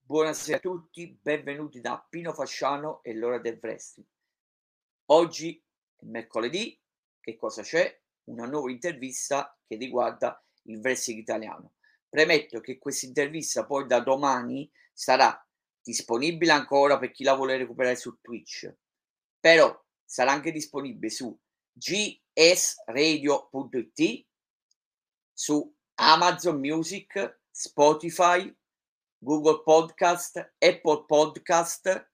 Buonasera a tutti, benvenuti da Pino Fasciano e l'ora del wrestling. Oggi è mercoledì, che cosa c'è? Una nuova intervista che riguarda il wrestling italiano. Premetto che questa intervista poi da domani sarà disponibile ancora per chi la vuole recuperare su Twitch, però sarà anche disponibile su gsradio.it, su Amazon Music, Spotify, Google Podcast, Apple Podcast,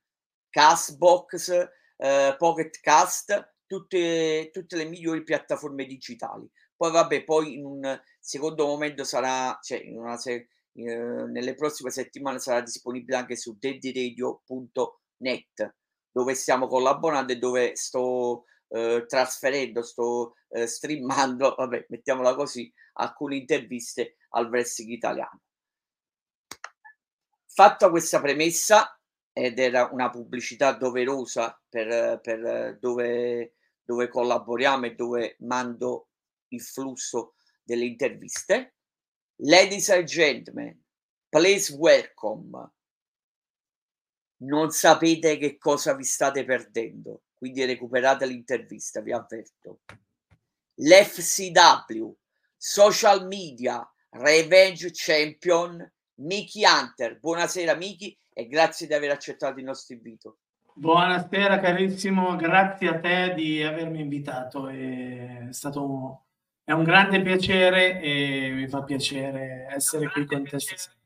Castbox, eh, Pocket Cast, tutte, tutte le migliori piattaforme digitali. Poi vabbè, poi in un secondo momento sarà, cioè in una se- eh, nelle prossime settimane sarà disponibile anche su daddyradio.net dove stiamo collaborando e dove sto eh, trasferendo, sto eh, streamando, vabbè, mettiamola così, alcune interviste al wrestling italiano. Fatta questa premessa, ed era una pubblicità doverosa per, per dove, dove collaboriamo e dove mando il flusso delle interviste. Ladies and gentlemen, please welcome. Non sapete che cosa vi state perdendo, quindi recuperate l'intervista, vi avverto. L'FCW, social media, Revenge Champion, Miki Hunter. Buonasera Miki e grazie di aver accettato il nostro invito. Buonasera carissimo, grazie a te di avermi invitato, è stato è un grande piacere e mi fa piacere essere qui con te stasera.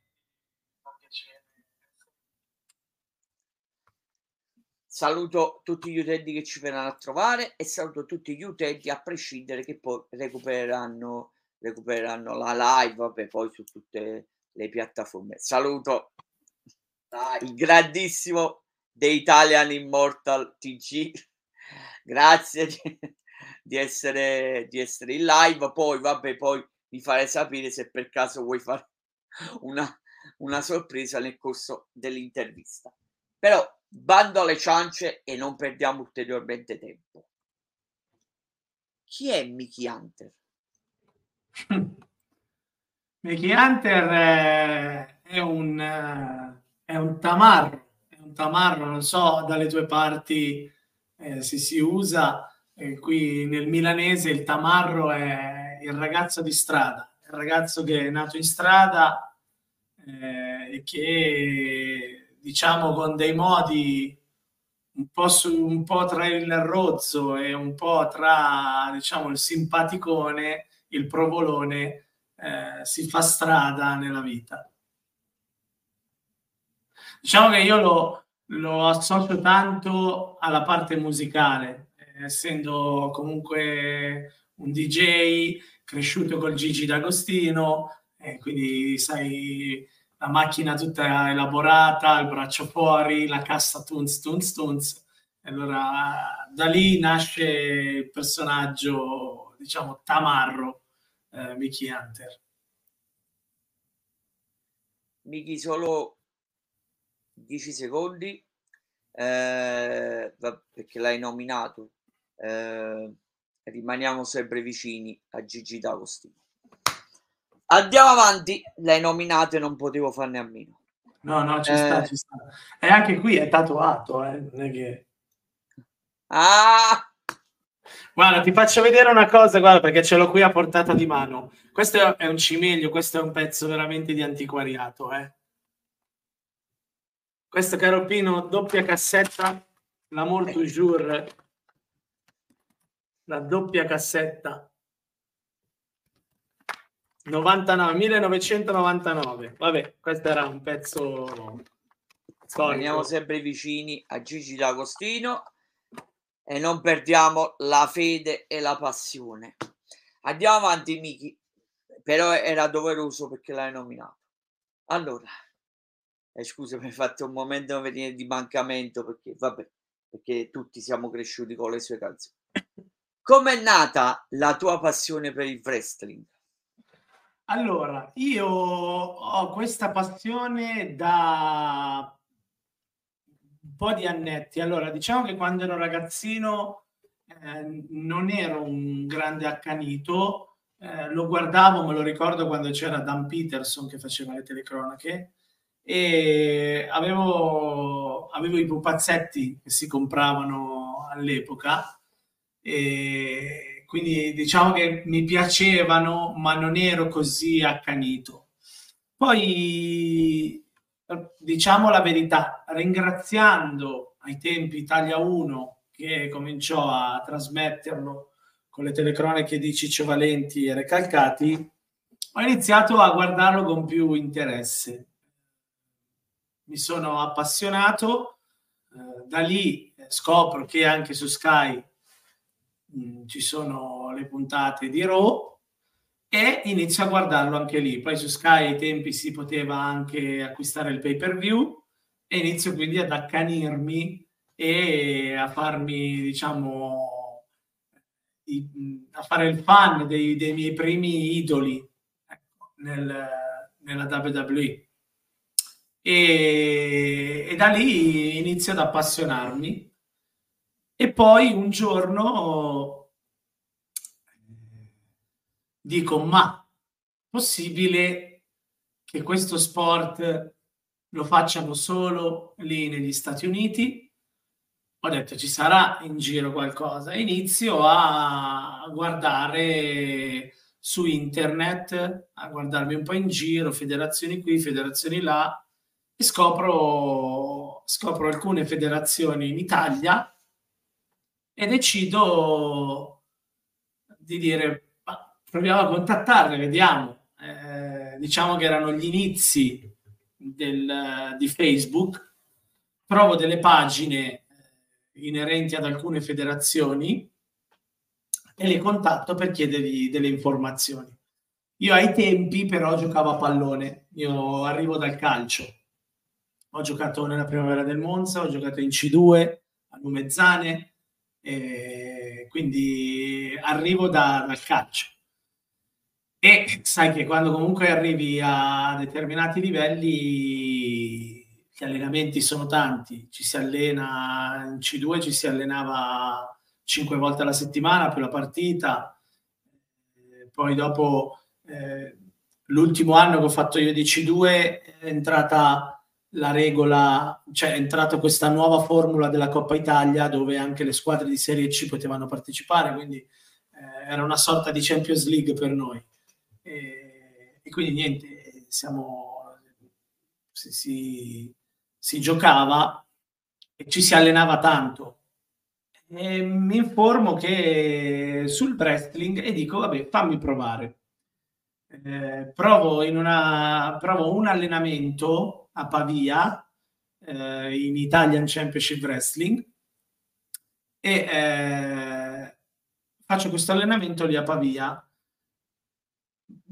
Saluto tutti gli utenti che ci verranno a trovare e saluto tutti gli utenti a prescindere che poi recupereranno, recupereranno la live vabbè, poi su tutte le piattaforme. Saluto il grandissimo The Italian Immortal TG. Grazie di essere, di essere in live. Poi, vabbè, poi mi farei sapere se per caso vuoi fare una, una sorpresa nel corso dell'intervista. Però bando alle ciance e non perdiamo ulteriormente tempo. Chi è Mickey Hunter? Mickey Hunter è, è un, è un tamarro, è un tamarro, non so dalle tue parti eh, se si usa, eh, qui nel milanese il tamarro è il ragazzo di strada, il ragazzo che è nato in strada eh, e che diciamo con dei modi un po', su, un po' tra il rozzo e un po' tra diciamo il simpaticone, il provolone, eh, si fa strada nella vita. Diciamo che io lo, lo associo tanto alla parte musicale, essendo comunque un DJ cresciuto col Gigi D'Agostino, eh, quindi sai la macchina tutta elaborata, il braccio fuori, la cassa tunz tunz tunz. Allora da lì nasce il personaggio, diciamo, tamarro eh, Mickey Hunter. Mickey, solo 10 secondi eh, perché l'hai nominato eh, rimaniamo sempre vicini a Gigi D'Agostino. Andiamo avanti, l'hai nominato e non potevo farne a meno. No, no, ci eh, sta, ci sta. E anche qui è tatuato, eh? non è che... Ah! Guarda, ti faccio vedere una cosa, guarda, perché ce l'ho qui a portata di mano. Questo è un cimelio, questo è un pezzo veramente di antiquariato, eh. Questo, caro Pino, doppia cassetta, l'amour toujours la doppia cassetta 99 1999 vabbè questo era un pezzo storico. Rimaniamo sempre vicini a Gigi D'Agostino e non perdiamo la fede e la passione. Andiamo avanti Miki però era doveroso perché l'hai nominato. Allora eh, scusa mi hai fatto un momento di mancamento perché vabbè perché tutti siamo cresciuti con le sue canzoni. Com'è nata la tua passione per il wrestling? Allora, io ho questa passione da un po' di annetti. Allora, diciamo che quando ero ragazzino eh, non ero un grande accanito, eh, lo guardavo, me lo ricordo quando c'era Dan Peterson che faceva le telecronache e avevo, avevo i pupazzetti che si compravano all'epoca e quindi diciamo che mi piacevano ma non ero così accanito. Poi diciamo la verità, ringraziando ai tempi Italia 1 che cominciò a trasmetterlo con le telecronache di Ciccio Valenti e Recalcati, ho iniziato a guardarlo con più interesse. Mi sono appassionato, eh, da lì scopro che anche su Sky mm, ci sono le puntate di Raw e inizio a guardarlo anche lì. Poi su Sky ai tempi si poteva anche acquistare il pay per view e inizio quindi ad accanirmi e a farmi, diciamo, a fare il fan dei, dei miei primi idoli ecco, nel, nella WWE. E, e da lì inizio ad appassionarmi. E poi un giorno dico, ma possibile che questo sport lo facciano solo lì negli Stati Uniti? Ho detto ci sarà in giro qualcosa. Inizio a guardare su internet, a guardarmi un po' in giro, federazioni qui, federazioni là, e scopro, scopro alcune federazioni in Italia e decido di dire proviamo a contattarle, vediamo. Eh, diciamo che erano gli inizi del, di Facebook, trovo delle pagine eh, inerenti ad alcune federazioni e le contatto per chiedergli delle informazioni. Io ai tempi però giocavo a pallone, io arrivo dal calcio. Ho giocato nella primavera del Monza, ho giocato in C2 a Lumezzane, quindi arrivo da, dal calcio. E sai che quando comunque arrivi a determinati livelli, gli allenamenti sono tanti. Ci si allena in C2, ci si allenava cinque volte alla settimana più la partita. Poi dopo eh, l'ultimo anno che ho fatto io di C2 è entrata la regola, cioè è entrata questa nuova formula della Coppa Italia dove anche le squadre di Serie C potevano partecipare, quindi eh, era una sorta di Champions League per noi. E, e quindi niente, siamo, si, si, si, giocava e ci si allenava tanto. E mi informo che sul wrestling e dico, vabbè, fammi provare. Eh, provo, una, provo un allenamento a Pavia eh, in Italian Championship Wrestling. E eh, faccio questo allenamento lì a Pavia.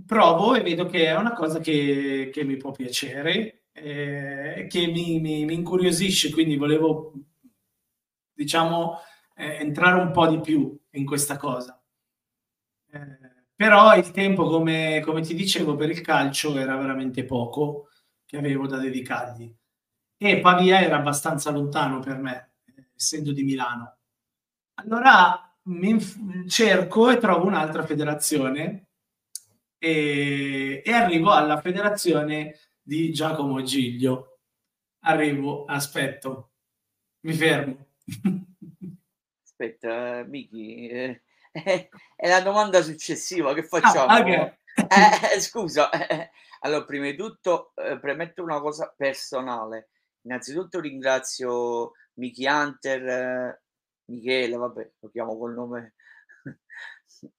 Provo e vedo che è una cosa che, che mi può piacere, eh, che mi, mi, mi, incuriosisce, quindi volevo, diciamo, eh, entrare un po' di più in questa cosa. Eh, però il tempo, come, come ti dicevo, per il calcio era veramente poco che avevo da dedicargli. E Pavia era abbastanza lontano per me, essendo di Milano. Allora mi cerco e trovo un'altra federazione e, e arrivo alla federazione di Giacomo Giglio. Arrivo, aspetto, mi fermo. Aspetta, eh, Miki, eh, eh, è la domanda successiva che facciamo. Ah, okay. Eh, scusa, allora prima di tutto premetto una cosa personale. Innanzitutto ringrazio Miki Hunter, Michele, vabbè, lo chiamo col nome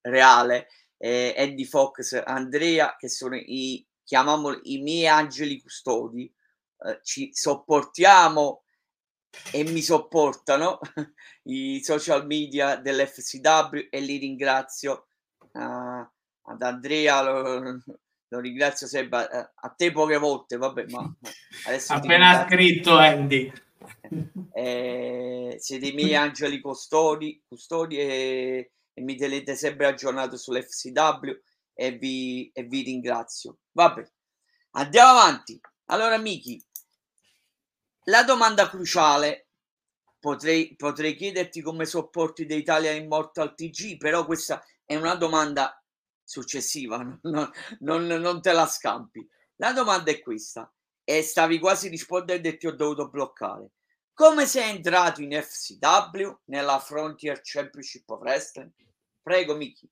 reale, eh, Eddie Fox, Andrea, che sono i, chiamiamoli, i miei angeli custodi, eh, ci sopportiamo e mi sopportano i social media dell'FCW e li ringrazio uh, ad Andrea lo, lo ringrazio sempre uh, a te poche volte vabbè ma adesso appena scritto Andy eh, siete i miei angeli custodi, custodi e e mi tenete sempre aggiornato sull'FCW e vi, e vi ringrazio. Vabbè, andiamo avanti. Allora, Miki, la domanda cruciale potrei, potrei chiederti come sopporti dell'Italia Immortal TG, però questa è una domanda successiva, non, non, non te la scampi. La domanda è questa, e stavi quasi rispondendo e ti ho dovuto bloccare. Come sei entrato in FCW nella Frontier Championship of Wrestling? Prego, Miki.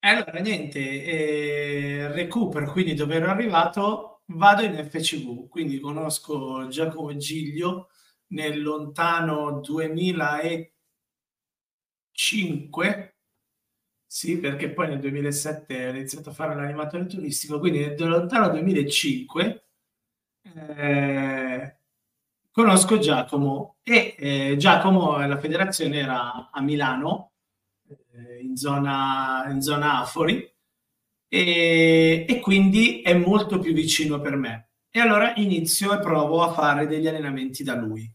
Allora, niente, eh, recupero, quindi dove ero arrivato, vado in FCV, quindi conosco Giacomo Giglio nel lontano 2005, sì, perché poi nel 2007 ho iniziato a fare l'animatore turistico, quindi nel lontano 2005 eh, conosco Giacomo e eh, Giacomo la federazione era a Milano eh, in, zona, in zona Afori e, e quindi è molto più vicino per me. E allora inizio e provo a fare degli allenamenti da lui.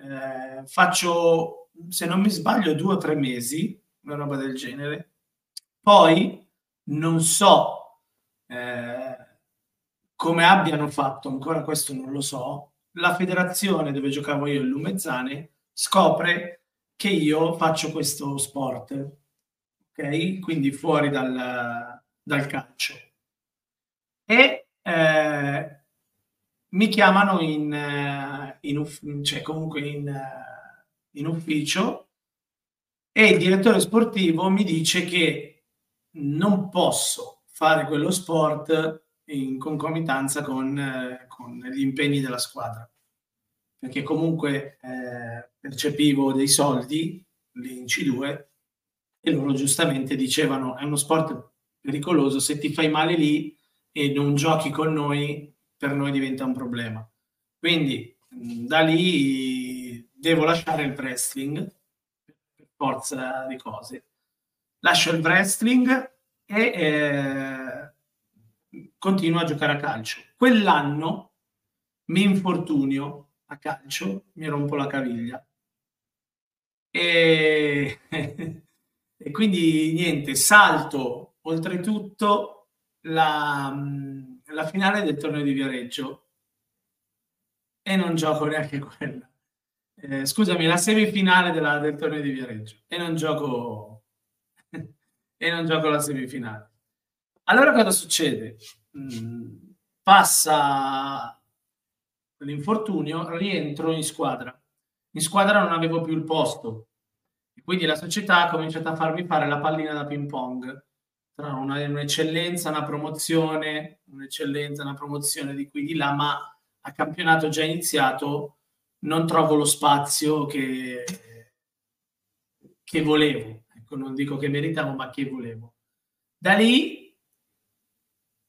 Eh, faccio se non mi sbaglio due o tre mesi una roba del genere poi non so eh, come abbiano fatto ancora questo non lo so la federazione dove giocavo io, il Lumezzane, scopre che io faccio questo sport, ok? Quindi fuori dal, dal calcio. E eh, mi chiamano in, eh, in, cioè comunque in, eh, in ufficio e il direttore sportivo mi dice che non posso fare quello sport in concomitanza con, eh, con gli impegni della squadra, perché comunque eh, percepivo dei soldi lì in C2 e loro giustamente dicevano è uno sport pericoloso, se ti fai male lì e non giochi con noi, per noi diventa un problema. Quindi da lì devo lasciare il wrestling per forza di cose. Lascio il wrestling e eh, continuo a giocare a calcio. Quell'anno mi infortunio a calcio, mi rompo la caviglia. E, e quindi niente, salto oltretutto la, la finale del torneo di Viareggio e non gioco neanche quella. Eh, scusami, la semifinale della, del torneo di Viareggio e non gioco e non gioco la semifinale. Allora cosa succede? Mm, passa l'infortunio, rientro in squadra. In squadra non avevo più il posto. Quindi la società ha cominciato a farmi fare la pallina da ping pong tra una, un'eccellenza, una promozione, un'eccellenza, una promozione di qui di là, ma a campionato già iniziato non trovo lo spazio che, che volevo. Ecco, non dico che meritavo, ma che volevo. Da lì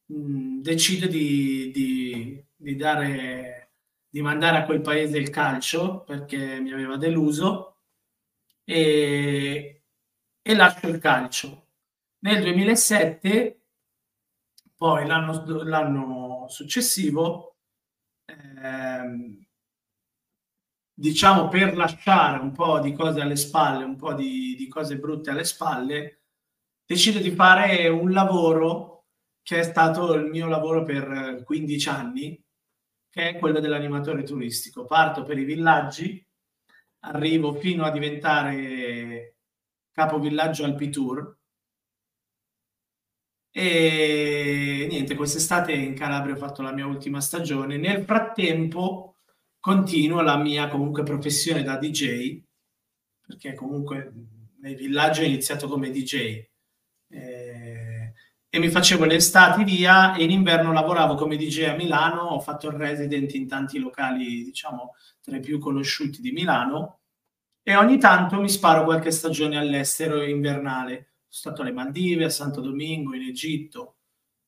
mh, decido di, di, di, dare, di mandare a quel paese il calcio perché mi aveva deluso e, e lascio il calcio. Nel 2007, poi l'anno, l'anno successivo, ehm, diciamo per lasciare un po' di cose alle spalle, un po' di, di cose brutte alle spalle, decido di fare un lavoro che è stato il mio lavoro per 15 anni, che è quello dell'animatore turistico. Parto per i villaggi, arrivo fino a diventare capovillaggio Alpitour e niente, quest'estate in Calabria ho fatto la mia ultima stagione. Nel frattempo continuo la mia comunque professione da DJ, perché comunque nei villaggi ho iniziato come DJ. Eh, e mi facevo le estati via e in inverno lavoravo come DJ a Milano, ho fatto il resident in tanti locali, diciamo, tra i più conosciuti di Milano e ogni tanto mi sparo qualche stagione all'estero invernale. Sono stato alle Maldive, a Santo Domingo, in Egitto,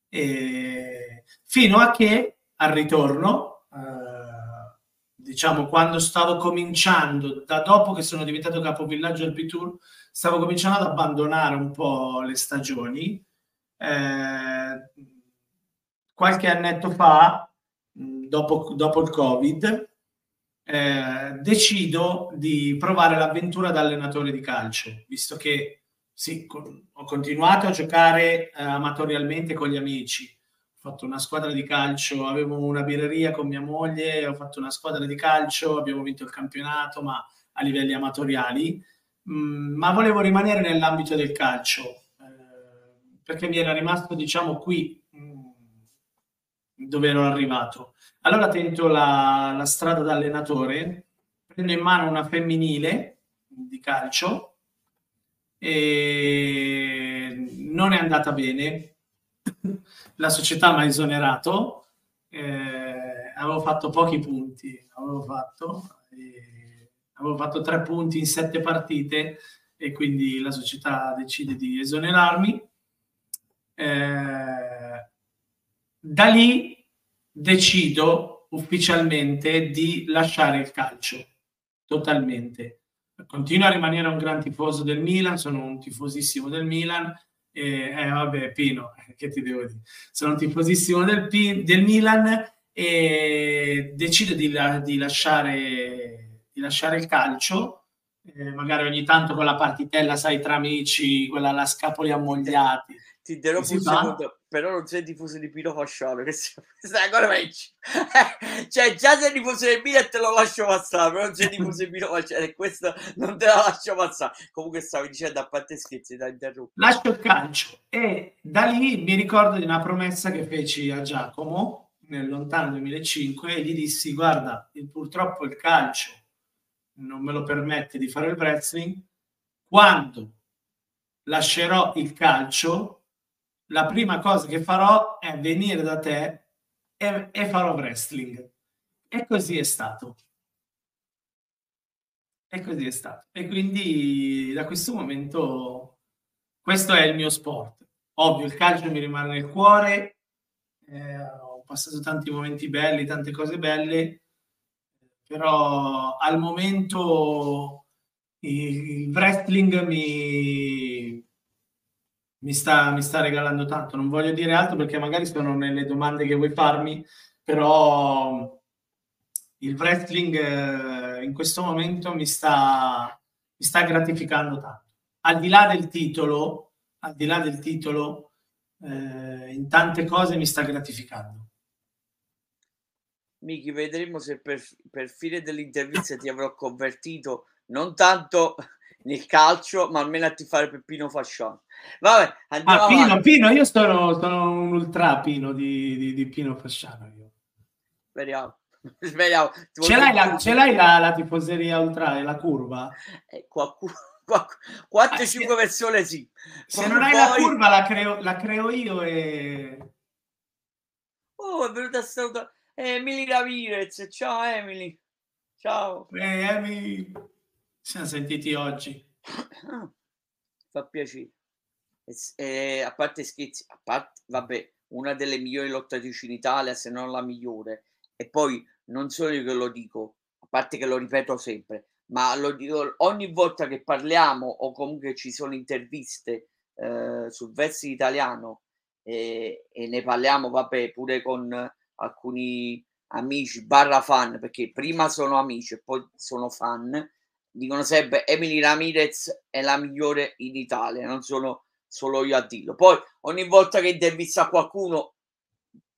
e... fino a che al ritorno, eh, diciamo quando stavo cominciando, da dopo che sono diventato capovillaggio al P-Tour, stavo cominciando ad abbandonare un po' le stagioni eh, qualche annetto fa, dopo, dopo il Covid, eh, decido di provare l'avventura da allenatore di calcio, visto che sì, ho continuato a giocare eh, amatorialmente con gli amici. Fatto una squadra di calcio, avevo una birreria con mia moglie, ho fatto una squadra di calcio, abbiamo vinto il campionato, ma a livelli amatoriali, mm, ma volevo rimanere nell'ambito del calcio, eh, perché mi era rimasto, diciamo, qui mm, dove ero arrivato. Allora tento la, la strada da allenatore, prendo in mano una femminile di calcio e non è andata bene. La società mi ha esonerato, eh, avevo fatto pochi punti, avevo fatto, eh, avevo fatto tre punti in sette partite e quindi la società decide di esonerarmi. Eh, da lì decido ufficialmente di lasciare il calcio totalmente. Continuo a rimanere un gran tifoso del Milan, sono un tifosissimo del Milan. E, eh, vabbè, Pino, che ti devo dire? Sono tifosissimo del, del Milan e decido di, di, lasciare, di lasciare il calcio. Eh, magari ogni tanto con la partitella, sai, tra amici, quella alla scapoli ammogliati. Ti interrompo un secondo però non sei tifoso di Pino Fasciano, che sei ancora meglio. cioè, già sei tifoso del Milan e te lo lascio passare, però non sei tifoso di Pino Fasciano e questo non te la lascio passare. Comunque stavi dicendo a parte scherzi, da interrompere. Lascio il calcio e da lì mi ricordo di una promessa che feci a Giacomo nel lontano 2005 e gli dissi, guarda, purtroppo il calcio non me lo permette di fare il wrestling, quando lascerò il calcio la prima cosa che farò è venire da te e, e farò wrestling. E così è stato. E così è stato. E quindi da questo momento questo è il mio sport. Ovvio, il calcio mi rimane nel cuore, eh, ho passato tanti momenti belli, tante cose belle, però al momento il wrestling mi, mi sta, mi sta regalando tanto. Non voglio dire altro perché magari sono nelle domande che vuoi farmi, però il wrestling eh, in questo momento mi sta, mi sta gratificando tanto. Al di là del titolo, al di là del titolo, eh, in tante cose mi sta gratificando. Miki, vedremo se per, per fine dell'intervista ti avrò convertito non tanto nel calcio, ma almeno a tifare per Pino Fasciano. Vabbè, ah, Pino, Pino, io sono, sono, un ultra Pino di, di, di Pino Fasciano. Io. Speriamo. Speriamo. Ce l'hai, la, ce l'hai la, la, tifoseria ultra e la curva? Eh, qualcuno, 4-5 ah, persone sì. Se non hai poi... la curva la creo, la creo io e... Oh, è venuta a salutare Emily Ramirez. Ciao Emily. Ciao. Eh, Emily. Siamo sentiti oggi. Fa piacere. E, e, a parte scherzi, a parte, vabbè, una delle migliori lottatrici in Italia, se non la migliore. E poi non solo io che lo dico, a parte che lo ripeto sempre, ma lo dico ogni volta che parliamo o comunque ci sono interviste eh, sul verso italiano e, e, ne parliamo, vabbè, pure con alcuni amici barra fan, perché prima sono amici e poi sono fan dicono sempre Emily Ramirez è la migliore in Italia, non sono solo io a dirlo. Poi ogni volta che intervista qualcuno,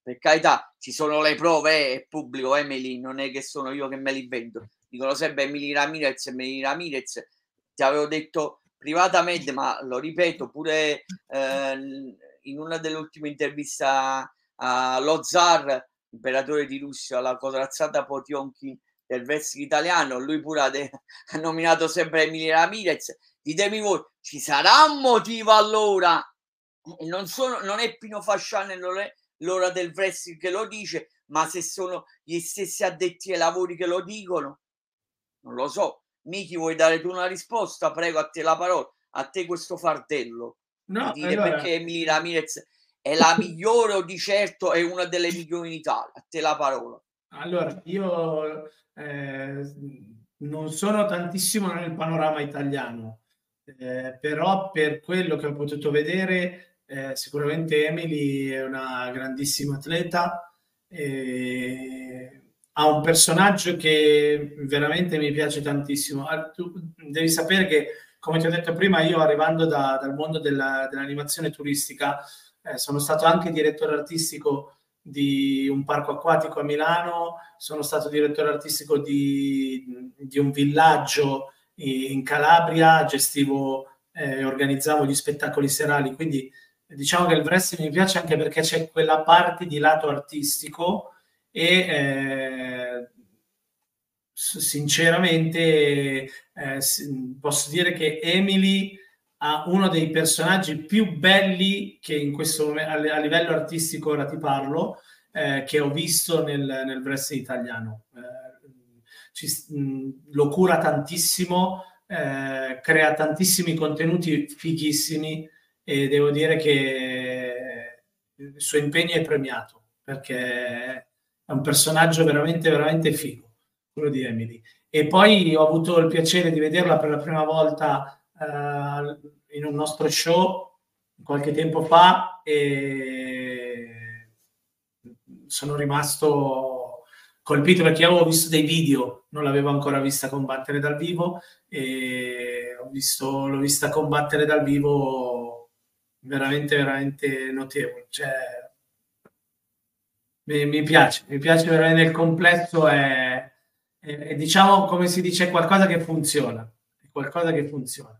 per carità, ci sono le prove, è pubblico, Emily, non è che sono io che me li invento. Dicono sempre Emily Ramirez, Emily Ramirez, ti avevo detto privatamente, ma lo ripeto pure eh, in una delle ultime interviste a, a Lozar, imperatore di Russia, la corazzata Potionkin del wrestling italiano, lui pure ha, de- ha nominato sempre Emilia Ramirez. Ditemi voi, ci sarà un motivo allora? Non, sono, non è Pino Fasciano e non è l'ora del wrestling che lo dice, ma se sono gli stessi addetti ai lavori che lo dicono, non lo so. Miki, vuoi dare tu una risposta? Prego, a te la parola, a te questo fardello. No, dire allora... perché Emilia Ramirez è la migliore o di certo è una delle migliori in Italia. A te la parola. Allora, io eh, non sono tantissimo nel panorama italiano, eh, però per quello che ho potuto vedere, eh, sicuramente Emily è una grandissima atleta. ha un personaggio che veramente mi piace tantissimo. Ah, tu devi sapere che, come ti ho detto prima, io arrivando da, dal mondo della, dell'animazione turistica, eh, sono stato anche direttore artistico di un parco acquatico a Milano, sono stato direttore artistico di, di un villaggio in Calabria, gestivo e eh, organizzavo gli spettacoli serali, quindi diciamo che il wrestling mi piace anche perché c'è quella parte di lato artistico e eh, sinceramente eh, posso dire che Emily ha uno dei personaggi più belli che in questo momento a livello artistico ora ti parlo eh, che ho visto nel, nel wrestling italiano. Eh, ci, mh, lo cura tantissimo eh, crea tantissimi contenuti fighissimi e devo dire che il suo impegno è premiato perché è un personaggio veramente veramente figo quello di Emily. E poi ho avuto il piacere di vederla per la prima volta uh, in un nostro show qualche tempo fa e sono rimasto colpito perché avevo visto dei video, non l'avevo ancora vista combattere dal vivo e visto, l'ho vista combattere dal vivo veramente, veramente notevole. Cioè, mi, mi, piace, mi piace veramente nel complesso è, diciamo come si dice qualcosa che funziona, qualcosa che funziona.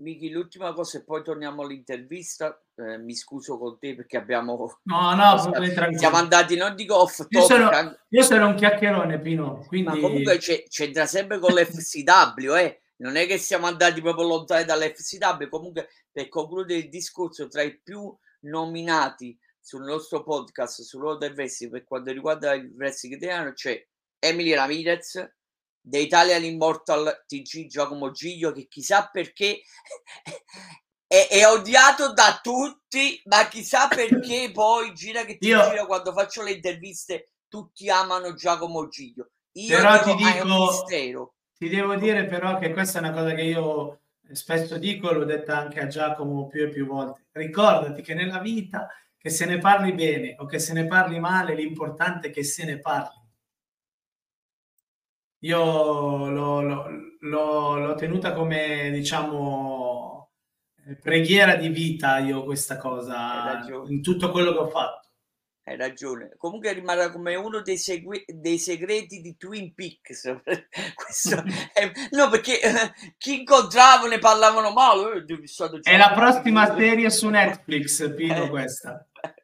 Miki, l'ultima cosa e poi torniamo all'intervista. Eh, mi scuso con te perché abbiamo... No, no, siamo andati, non dico off. Io sono, io sono un chiacchierone, Pino. Quindi... Ma comunque c'entra sempre con l'FCW, eh. Non è che siamo andati proprio lontani dall'FCW. Comunque, per concludere il discorso, tra i più nominati sul nostro podcast sul ruolo del wrestling per quanto riguarda il wrestling italiano c'è Emily Ramirez, The Italian Immortal TG Giacomo Giglio che chissà perché è, è, odiato da tutti ma chissà perché poi gira che ti Io... gira quando faccio le interviste tutti amano Giacomo Giglio. Io però ti dico ti devo dire però che questa è una cosa che io spesso dico l'ho detta anche a Giacomo più e più volte. Ricordati che nella vita che se ne parli bene o che se ne parli male l'importante è che se ne parli io l'ho, l'ho, l'ho, l'ho tenuta come, diciamo, eh, preghiera di vita io questa cosa in tutto quello che ho fatto. Hai ragione. Comunque rimarrà come uno dei, segui- dei segreti di Twin Peaks. È... no, perché eh, chi incontravo ne parlavano male. Eh, è la prossima serie su Netflix, Pino, questa.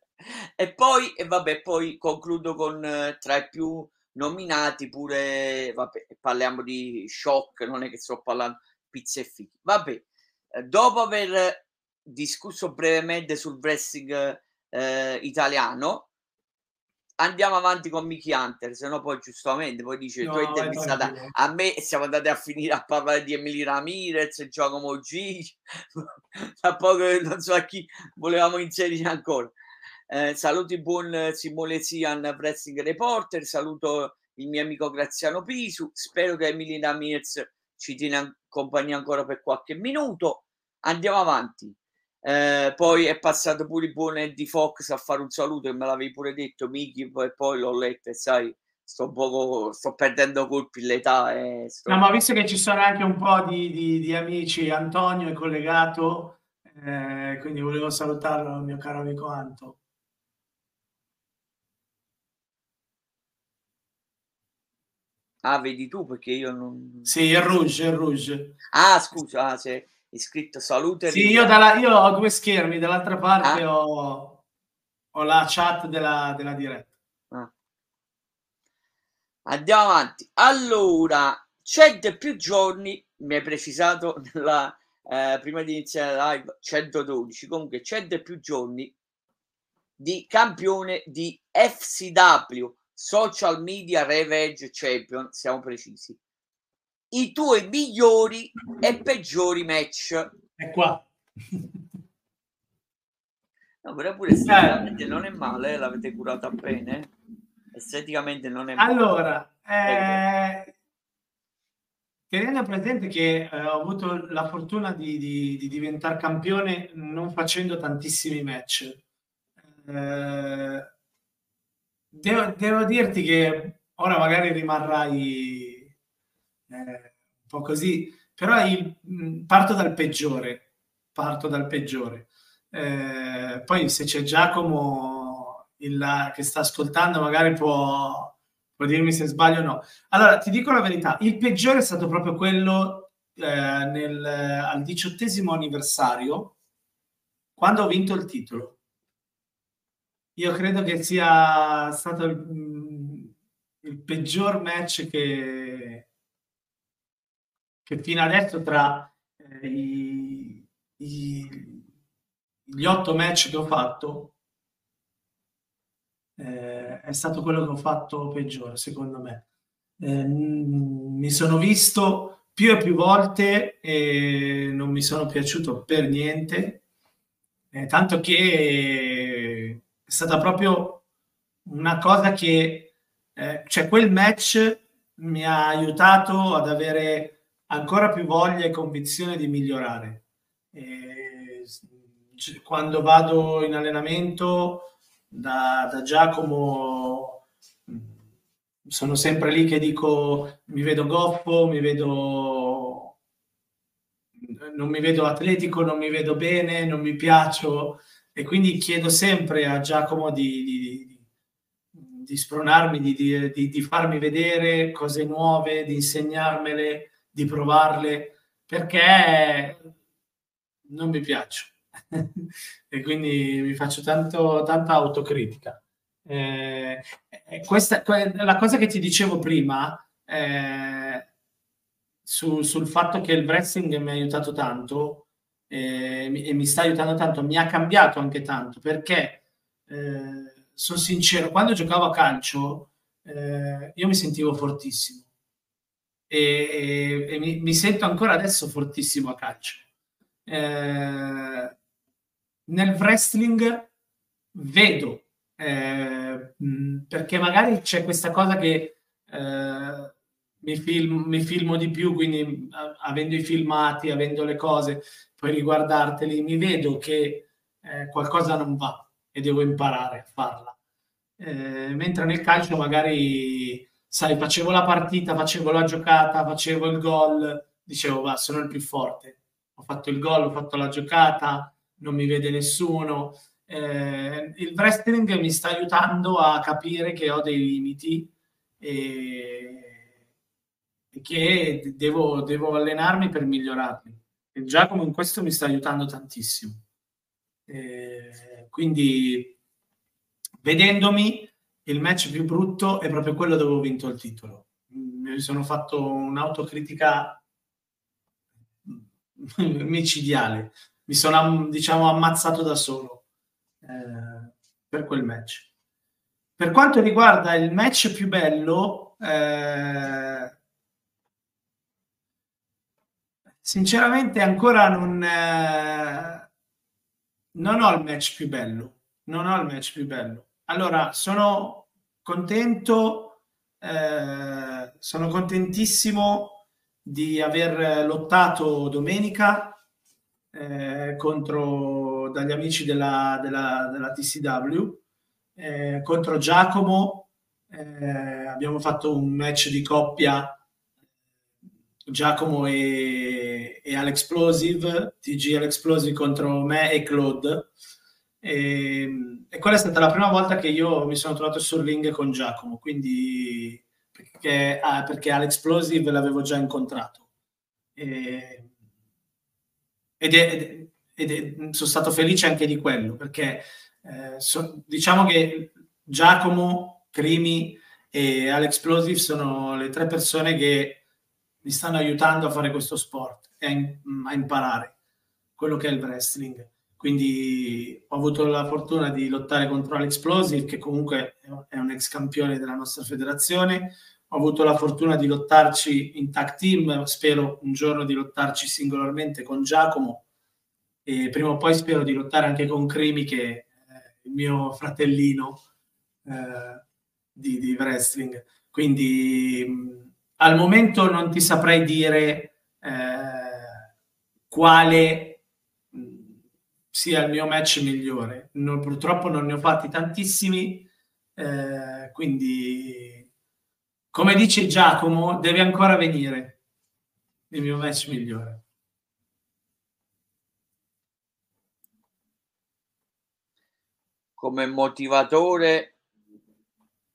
E poi, e vabbè, poi concludo con eh, tra i più nominati pure, vabbè, parliamo di shock, non è che sto parlando pizza e fichi. Vabbè, eh, dopo aver discusso brevemente sul wrestling eh, italiano, andiamo avanti con Mickey Hunter, se no poi giustamente poi dice no, tu hai intervistata a me e siamo andati a finire a parlare di Emily Ramirez, Giacomo G, tra poco non so a chi volevamo inserire ancora. Eh, saluti buon Simone Sian, Wrestling Reporter, saluto il mio amico Graziano Pisu, spero che Emilina Mirz ci tiene compagnia ancora per qualche minuto. Andiamo avanti. Eh, poi è passato pure il buon Eddie Fox a fare un saluto e me l'avevi pure detto Miki e poi l'ho letto e sai sto, poco, sto perdendo colpi l'età e sto... no ma visto che ci sono anche un po' di, di, di amici Antonio è collegato eh, quindi volevo salutarlo mio caro amico Anto Ah, vedi tu perché io non... Sì, il Rouge, il Rouge. Ah, scusa, ah, sei iscritto salute. Sì, io, dalla, io, ho due schermi, dall'altra parte ah. ho, ho, la chat della, della diretta. Ah. Andiamo avanti. Allora, c'è più giorni, mi hai precisato nella, eh, prima di iniziare la live, 112, comunque c'è più giorni di campione di FCW social media revenge champion, siamo precisi. I tuoi migliori e peggiori match. È qua. No, però pure esteticamente eh. non è male, eh, l'avete curata bene. Esteticamente non è male. Allora, eh, tenendo presente che eh, ho avuto la fortuna di, di, di, diventare campione non facendo tantissimi match. Eh, devo, devo, dirti che ora magari rimarrai eh, un po' così, però il, mm, parto dal peggiore, parto dal peggiore. Eh, poi se c'è Giacomo il, che sta ascoltando magari può, può dirmi se sbaglio o no. Allora, ti dico la verità, il peggiore è stato proprio quello eh, nel, al diciottesimo anniversario, quando ho vinto il titolo. Io credo che sia stato il, il peggior match che, che fino adesso tra eh, i, i, gli otto match che ho fatto eh, è stato quello che ho fatto peggiore, secondo me. Eh, mi sono visto più e più volte e non mi sono piaciuto per niente, eh, tanto che è stata proprio una cosa che, eh, cioè quel match mi ha aiutato ad avere ancora più voglia e convinzione di migliorare. E quando vado in allenamento da, da Giacomo sono sempre lì che dico mi vedo goffo, mi vedo non mi vedo atletico, non mi vedo bene, non mi piaccio e quindi chiedo sempre a Giacomo di, di, di spronarmi, di, di, farmi vedere cose nuove, di insegnarmele, di provarle, perché non mi piaccio. e quindi mi faccio tanto, tanta autocritica. Eh, questa, la cosa che ti dicevo prima eh, su, sul fatto che il wrestling mi ha aiutato tanto eh, e mi sta aiutando tanto, mi ha cambiato anche tanto perché eh, sono sincero, quando giocavo a calcio eh, io mi sentivo fortissimo e, e, e mi, mi, sento ancora adesso fortissimo a calcio. Eh, nel wrestling vedo, eh, perché magari c'è questa cosa che eh, mi, film, mi, filmo di più, quindi avendo i filmati, avendo le cose, poi riguardarteli, mi vedo che eh, qualcosa non va e devo imparare a farla. Eh, mentre nel calcio magari, sai, facevo la partita, facevo la giocata, facevo il gol, dicevo, va, sono il più forte. Ho fatto il gol, ho fatto la giocata, non mi vede nessuno. Eh, il wrestling mi sta aiutando a capire che ho dei limiti e che devo, devo, allenarmi per migliorarli. E Giacomo in questo mi sta aiutando tantissimo. Eh, quindi, vedendomi, il match più brutto è proprio quello dove ho vinto il titolo. Mi sono fatto un'autocritica micidiale mi sono diciamo ammazzato da solo eh, per quel match. Per quanto riguarda il match più bello, eh, sinceramente ancora non, eh, non ho il match più bello. Non ho il match più bello. Allora, sono contento, eh, sono contentissimo di aver lottato domenica eh, contro, dagli amici della, della, della TCW, eh, contro Giacomo. Eh, abbiamo fatto un match di coppia Giacomo e, e Alexplosive, TG Alexplosive contro me e Claude. E, e, quella è stata la prima volta che io mi sono trovato sul ring con Giacomo, quindi perché, ah, perché Alexplosive l'avevo già incontrato. E, ed è, ed è, sono stato felice anche di quello, perché eh, so, diciamo che Giacomo, Crimi e Alex Plosive sono le tre persone che mi stanno aiutando a fare questo sport e a, a imparare quello che è il wrestling. Quindi ho avuto la fortuna di lottare contro Alex Plosive, che comunque è un ex campione della nostra federazione. Ho avuto la fortuna di lottarci in tag team, spero un giorno di lottarci singolarmente con Giacomo e prima o poi spero di lottare anche con Crimi che è il mio fratellino eh, di, di, wrestling. Quindi mh, al momento non ti saprei dire eh, quale sia il mio match migliore. Non, purtroppo non ne ho fatti tantissimi, eh, quindi come dice Giacomo, deve ancora venire il mio match migliore. come motivatore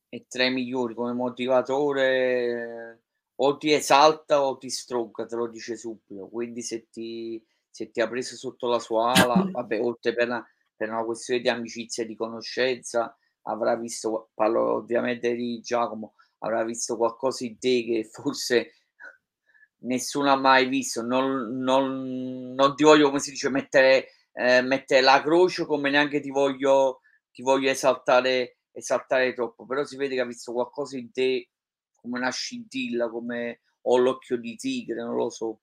è tra i migliori, come motivatore o ti esalta o ti stronca, te lo dice subito. Quindi se ti, se ti ha preso sotto la sua ala, vabbè, oltre per una, per una questione di amicizia e di conoscenza, avrà visto, parlo ovviamente di Giacomo, avrà visto qualcosa in te che forse nessuno ha mai visto. Non, non, non ti voglio, come si dice, mettere, eh, mettere la croce come neanche ti voglio, ti voglio esaltare, esaltare troppo, però si vede che ha visto qualcosa in te come una scintilla, come ho l'occhio di tigre, non lo so.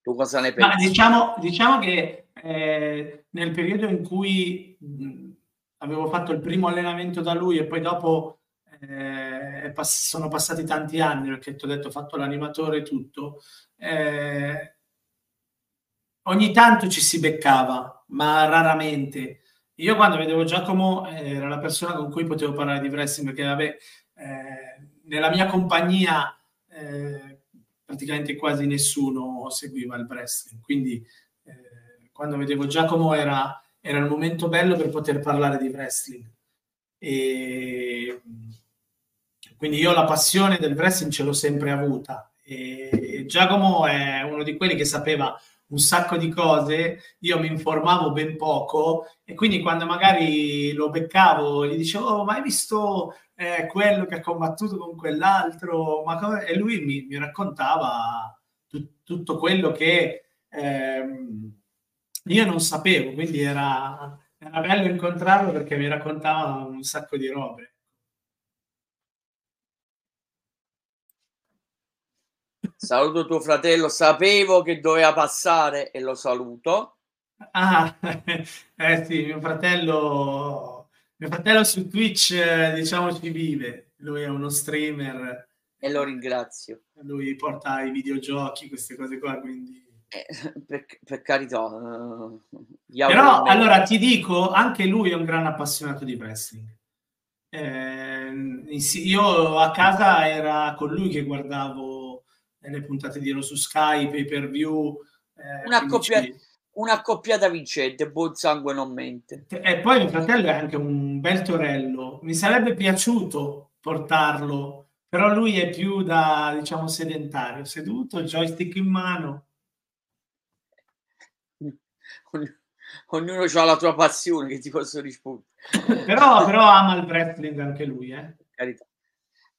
Tu cosa ne pensi? Ma diciamo, diciamo che eh, nel periodo in cui mh, avevo fatto il primo allenamento da lui e poi dopo eh, pass- sono passati tanti anni perché ti ho detto ho fatto l'animatore e tutto. Eh, ogni tanto ci si beccava, ma raramente. Io quando vedevo Giacomo eh, era la persona con cui potevo parlare di wrestling perché vabbè, eh, nella mia compagnia eh, praticamente quasi nessuno seguiva il wrestling, quindi eh, quando vedevo Giacomo era, era il momento bello per poter parlare di wrestling. E quindi io la passione del wrestling ce l'ho sempre avuta. E Giacomo è uno di quelli che sapeva un sacco di cose, io mi informavo ben poco e quindi quando magari lo beccavo gli dicevo oh, ma hai visto eh, quello che ha combattuto con quell'altro? E lui mi, mi raccontava t- tutto quello che ehm, io non sapevo, quindi era, era bello incontrarlo perché mi raccontava un sacco di robe. Saluto tuo fratello, sapevo che doveva passare e lo saluto. Ah, eh sì, mio fratello, mio fratello su Twitch, eh, diciamo, ci vive. Lui è uno streamer. E lo ringrazio. Lui porta i videogiochi, queste cose qua, quindi... Eh, per, per, carità. Uh, Però, allora, ti dico, anche lui è un gran appassionato di wrestling. Eh, io a casa era con lui che guardavo nelle puntate di Ero su Sky, pay per view. Eh, una, coppia, una coppiata vincente, buon sangue non mente. E poi mio fratello è anche un bel torello. Mi sarebbe piaciuto portarlo, però lui è più da, diciamo, sedentario, seduto, joystick in mano. Ognuno ha la tua passione che ti posso rispondere. però, però ama il wrestling anche lui, eh. Carità.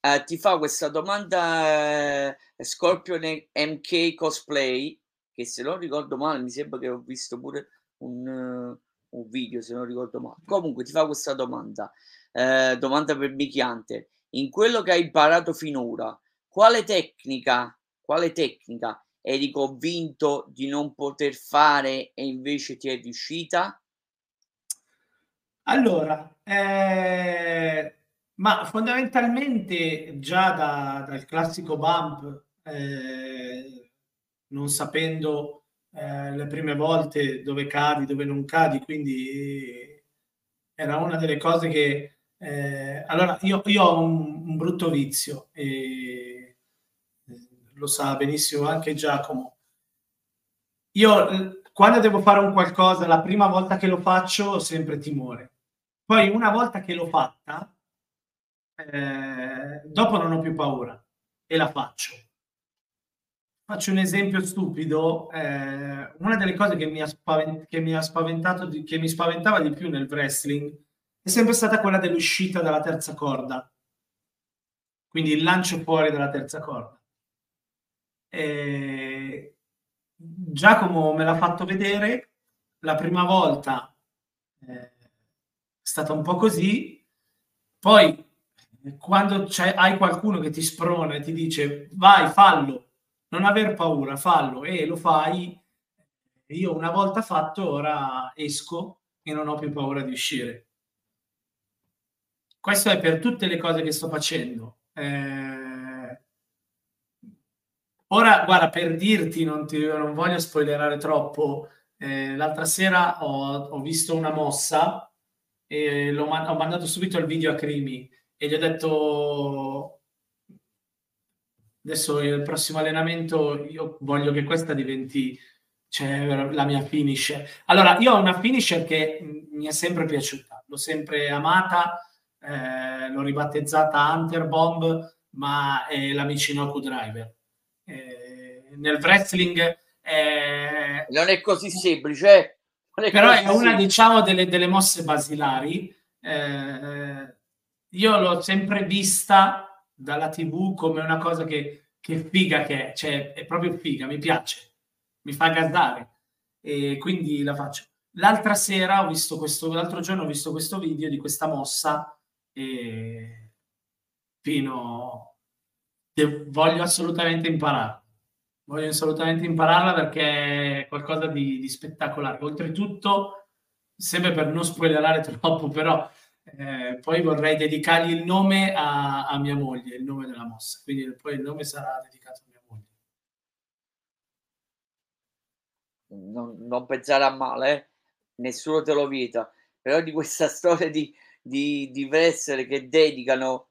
Uh, ti fa questa domanda uh, Scorpion MK Cosplay, che se non ricordo male, mi sembra che ho visto pure un, uh, un video, se non ricordo male. Comunque ti fa questa domanda, domanda per Mickey Hunter. In quello che hai imparato finora, quale tecnica, quale tecnica eri convinto di non poter fare e invece ti è riuscita? Allora, eh ma fondamentalmente già da, dal classico bump, eh, non sapendo eh, le prime volte dove cadi, dove non cadi, quindi era una delle cose che... Eh, allora, io, io, ho un, un brutto vizio e lo sa benissimo anche Giacomo. Io quando devo fare un qualcosa, la prima volta che lo faccio ho sempre timore. Poi una volta che l'ho fatta, eh, dopo non ho più paura e la faccio. Faccio un esempio stupido, eh, una delle cose che mi, ha spavent- che mi ha spaventato, di- che mi spaventava di più nel wrestling è sempre stata quella dell'uscita dalla terza corda, quindi il lancio fuori dalla terza corda. E Giacomo me l'ha fatto vedere la prima volta, eh, è stata un po' così, poi quando hai qualcuno che ti sprona e ti dice vai, fallo, non aver paura, fallo e lo fai, io una volta fatto ora esco e non ho più paura di uscire. Questo è per tutte le cose che sto facendo. Eh... Ora, guarda, per dirti, non, ti, non voglio spoilerare troppo, eh, l'altra sera ho, ho, visto una mossa e l'ho, ho mandato subito il video a Crimi e gli ho detto adesso il prossimo allenamento io voglio che questa diventi cioè, la mia finisher. Allora, io ho una finisher che mi è sempre piaciuta, l'ho sempre amata, eh, l'ho ribattezzata Hunter Bomb, ma è la Michinoku Driver. Eh, nel wrestling è... non è così semplice, eh? è però così è una diciamo delle, delle mosse basilari. Eh, io l'ho sempre vista dalla TV come una cosa che, che figa che è, cioè è proprio figa, mi piace, mi fa gasare e quindi la faccio. L'altra sera ho visto questo, l'altro giorno ho visto questo video di questa mossa e fino voglio assolutamente imparare. Voglio assolutamente impararla perché è qualcosa di, di spettacolare. Oltretutto, sempre per non spoilerare troppo, però eh, poi vorrei dedicargli il nome a, a, mia moglie, il nome della mossa. Quindi poi il nome sarà dedicato a mia moglie. Non, non pensare a male, eh? nessuno te lo vieta, però di questa storia di, di, di wrestler che dedicano,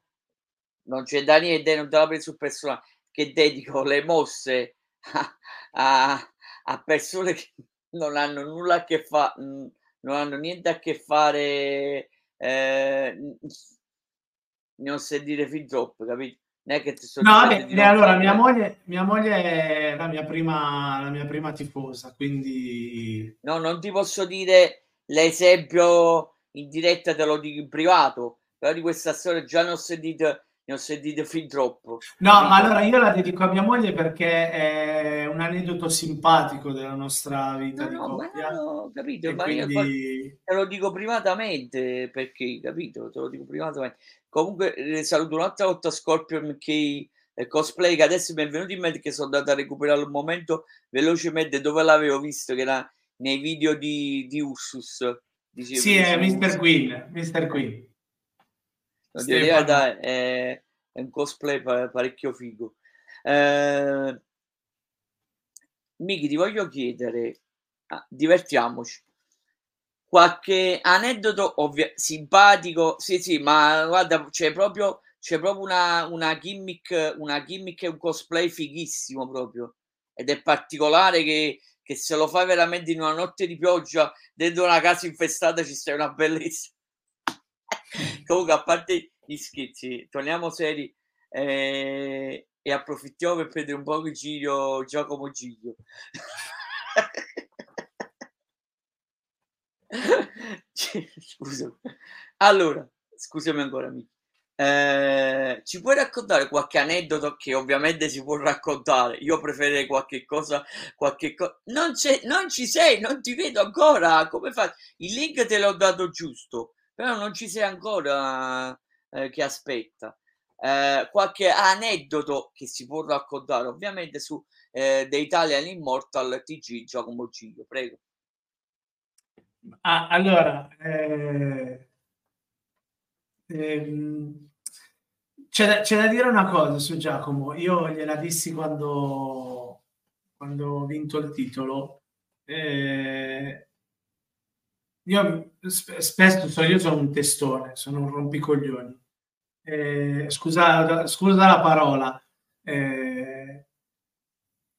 non c'è da niente, non te la preso sul personale, che dedicano le mosse a, a, a persone che non hanno nulla a che fare, non hanno niente a che fare, eh, non so dire fin troppo, capito? Non è che ti sto no, vabbè, allora mia moglie, mia moglie è la mia, prima, la mia prima tifosa, quindi... No, non ti posso dire l'esempio in diretta, te lo dico in privato, però di questa storia già ne ho sentito ne ho sentite fin troppo. No, ma allora io la dedico a mia moglie perché è un aneddoto simpatico della nostra vita. No, no, ma no, capito, ma quindi... te lo dico privatamente perché, capito, te lo dico privatamente. Comunque eh, saluto un'altra volta Scorpion McKay eh, cosplay che adesso mi è venuto in mente che sono andato a recuperare un momento velocemente dove l'avevo visto che era nei video di, di Ursus. Dicevo, sì, è Mr. Queen, Mr. Queen. No, di realtà è, è, un cosplay parecchio figo. Eh, Miki, ti voglio chiedere, ah, divertiamoci, qualche aneddoto ovvio, simpatico, sì sì, ma guarda, c'è proprio, c'è proprio una, una gimmick, una gimmick e un cosplay fighissimo proprio, ed è particolare che, che se lo fai veramente in una notte di pioggia dentro una casa infestata ci stai una bellezza. Comunque, a parte gli scherzi, torniamo seri eh, e approfittiamo per prendere un po' in giro Giacomo Giglio. Scusa. Allora, scusami ancora, amico. Eh, ci puoi raccontare qualche aneddoto che ovviamente si può raccontare? Io preferirei qualche cosa, qualche cosa. Non, non ci sei, non ti vedo ancora. Come fai? Il link te l'ho dato giusto però non ci sei ancora eh, che aspetta. Eh, qualche aneddoto che si può raccontare ovviamente su eh, The Italian Immortal TG Giacomo Giglio, prego. Ah, allora, eh, ehm, c'è, da, c'è, da, dire una cosa su Giacomo. Io gliela dissi quando, quando ho vinto il titolo. Eh, io spesso so, io sono un testone, sono un rompicoglioni. Eh, scusa, scusa la parola. Eh,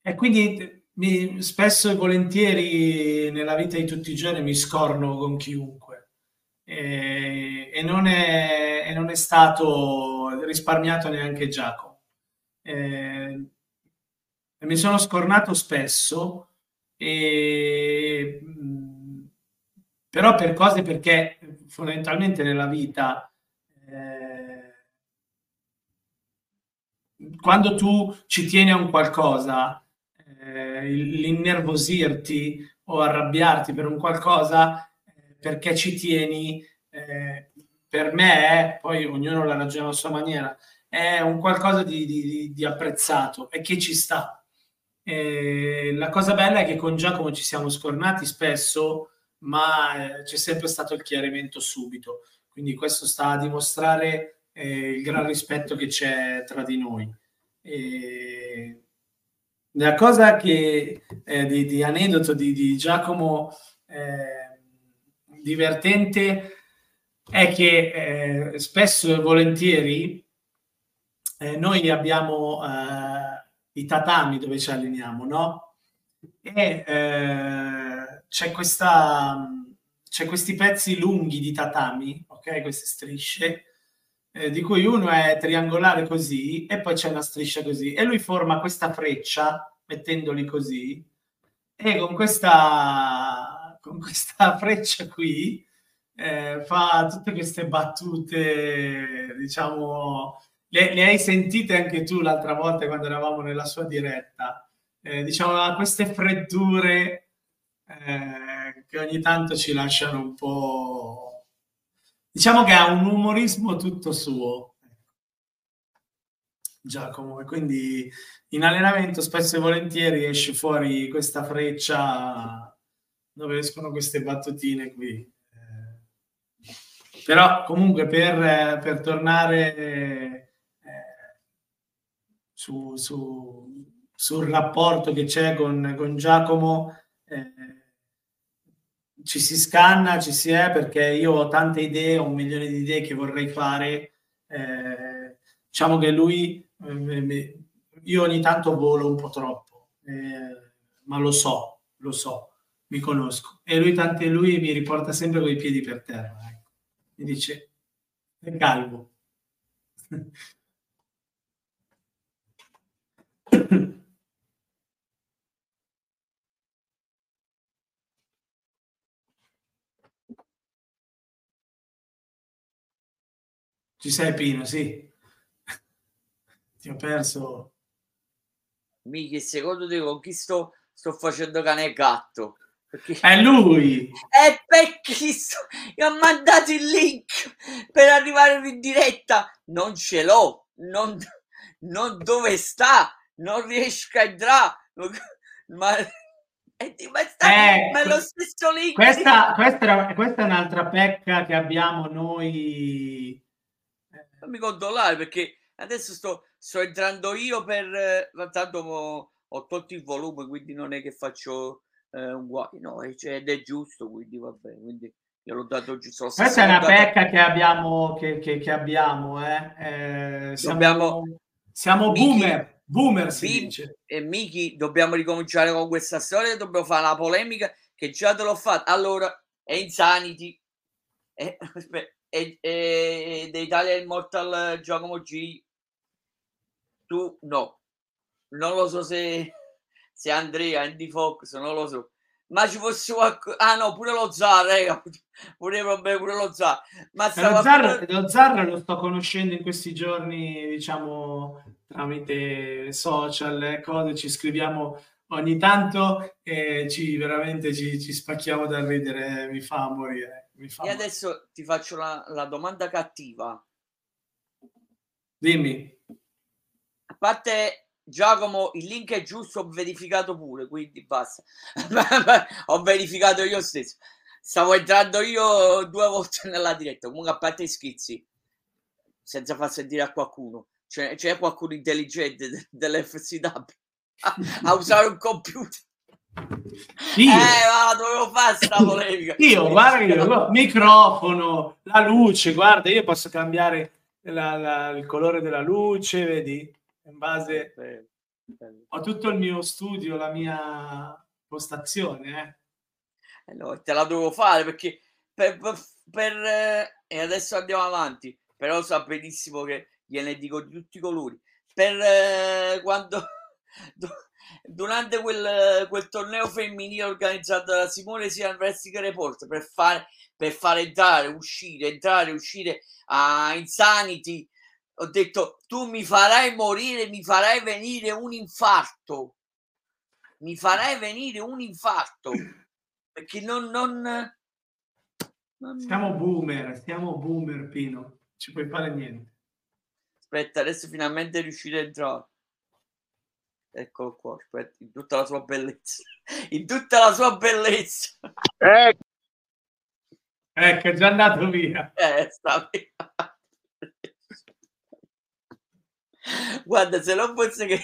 e quindi mi, spesso e volentieri nella vita di tutti i giorni mi scorno con chiunque. Eh, e, non è, e, non è, stato risparmiato neanche Giacomo. Eh, mi sono scornato spesso e però per cose perché fondamentalmente nella vita eh, quando tu ci tieni a un qualcosa eh, l'innervosirti o arrabbiarti per un qualcosa eh, perché ci tieni eh, per me poi ognuno la ragiona a sua maniera è un qualcosa di, di, di apprezzato e che ci sta. La cosa bella è che con Giacomo ci siamo scornati spesso ma eh, c'è sempre stato il chiarimento subito. Quindi questo sta a dimostrare eh, il gran rispetto che c'è tra di noi. E la cosa che eh, di, di, aneddoto di, di Giacomo eh, divertente è che eh, spesso e volentieri eh, noi abbiamo i tatami dove ci alleniamo, no? E c'è questa, c'è questi pezzi lunghi di tatami, ok? Queste strisce, eh, di cui uno è triangolare così e poi c'è una striscia così. E lui forma questa freccia mettendoli così. E con questa, con questa freccia qui eh, fa tutte queste battute, diciamo, le, le, hai sentite anche tu l'altra volta quando eravamo nella sua diretta, eh, diciamo, queste freddure eh, che ogni tanto ci lasciano un po'... Diciamo che ha un umorismo tutto suo. Giacomo, e quindi in allenamento spesso e volentieri esce fuori questa freccia dove escono queste battutine qui. Però comunque per, per tornare eh, su, su, sul rapporto che c'è con, con Giacomo, eh, ci si scanna, ci si è perché io ho tante idee, ho un milione di idee che vorrei fare. Eh, diciamo che lui, eh, io ogni tanto volo un po' troppo, eh, ma lo so, lo so, mi conosco. E lui, tante, lui mi riporta sempre con i piedi per terra. Ecco mi dice è calvo. Ci sei Pino, sì. Ti ho perso. Miki, secondo te con chi sto, sto facendo cane e gatto? Perché... È lui! È pecchissimo! Io ho mandato il link per arrivare in diretta. Non ce l'ho. Non, non dove sta. Non riesco a entrare. Ma, ma, sta, eh, ma è lo stesso link. Questa, questa, questa, è un'altra pecca che abbiamo noi. Fammi controllare perché adesso sto, sto entrando io per... Eh, tanto ho tolto il volume, quindi non è che faccio eh, un guai, no, cioè, ed è giusto, quindi va bene, quindi io l'ho dato giusto. Questa è una pecca che abbiamo, che, che, che abbiamo, eh. eh siamo, dobbiamo, siamo Michi, boomer, boomer si Bim, dice. E Miki, dobbiamo ricominciare con questa storia, dobbiamo fare la polemica che già te l'ho fatta. Allora, è Insanity, è, è, è, è Italia Immortal Giacomo G, tu no. Non lo so se se Andrea, Andy Fox, non lo so. Ma ci fosse qualcosa... Ah no, pure lo Zar, rega. Pure, vabbè, pure lo Zar. Ma lo, Zar, pure... lo Zar lo sto conoscendo in questi giorni, diciamo, tramite social, cose, ci scriviamo ogni tanto e ci veramente ci, ci spacchiamo da ridere, mi fa morire. E morire. adesso ti faccio la, la domanda cattiva. Dimmi. A parte Giacomo, il link è giusto, ho verificato pure, quindi basta. ho verificato io stesso. Stavo entrando io due volte nella diretta, comunque a parte i schizzi, senza far sentire a qualcuno. C'è, c'è qualcuno intelligente dell'FCW a, a usare un computer. Io, eh, ma dovevo fare sta polemica. Io, guarda, io, microfono, la luce, guarda, io posso cambiare la, la, il colore della luce, vedi? in base ho tutto il mio studio, la mia postazione. Eh. Eh no, te la devo fare perché per, per, per eh, e adesso andiamo avanti, però so benissimo che gliene dico di tutti i colori. Per eh, quando durante quel, quel, torneo femminile organizzato da Simone Sian Wrestling Report per fare per far entrare, uscire, entrare, uscire a Insanity ho detto tu mi farai morire, mi farai venire un infarto, mi farai venire un infarto, perché non... non, non... Siamo boomer, siamo boomer Pino, ci puoi fare niente. Aspetta, adesso finalmente riuscire a entrare. Eccolo qua, aspetta, in tutta la sua bellezza. In tutta la sua bellezza. Ecco, ecco è già andato via. Eh, sta via. Guarda, se non fosse che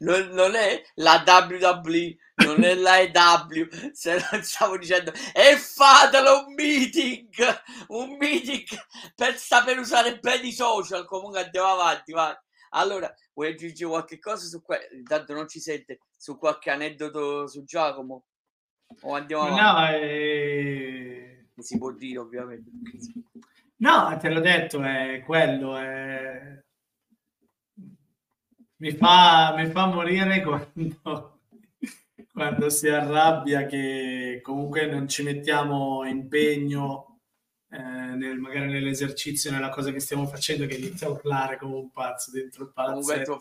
non, non, è la WWE, non è la EW, se non stavo dicendo e fatelo un meeting, un meeting per saper usare bene i social. Comunque andiamo avanti, vai. Allora, vuoi aggiungere qualche cosa su qua? Intanto non ci sente su qualche aneddoto su Giacomo? O andiamo avanti? No, eh... si può dire ovviamente. No, te l'ho detto, è quello. È... Mi, fa, mi fa morire quando, quando si arrabbia che comunque non ci mettiamo impegno eh, nel, magari nell'esercizio, nella cosa che stiamo facendo, che inizia a urlare come un pazzo dentro il palazzetto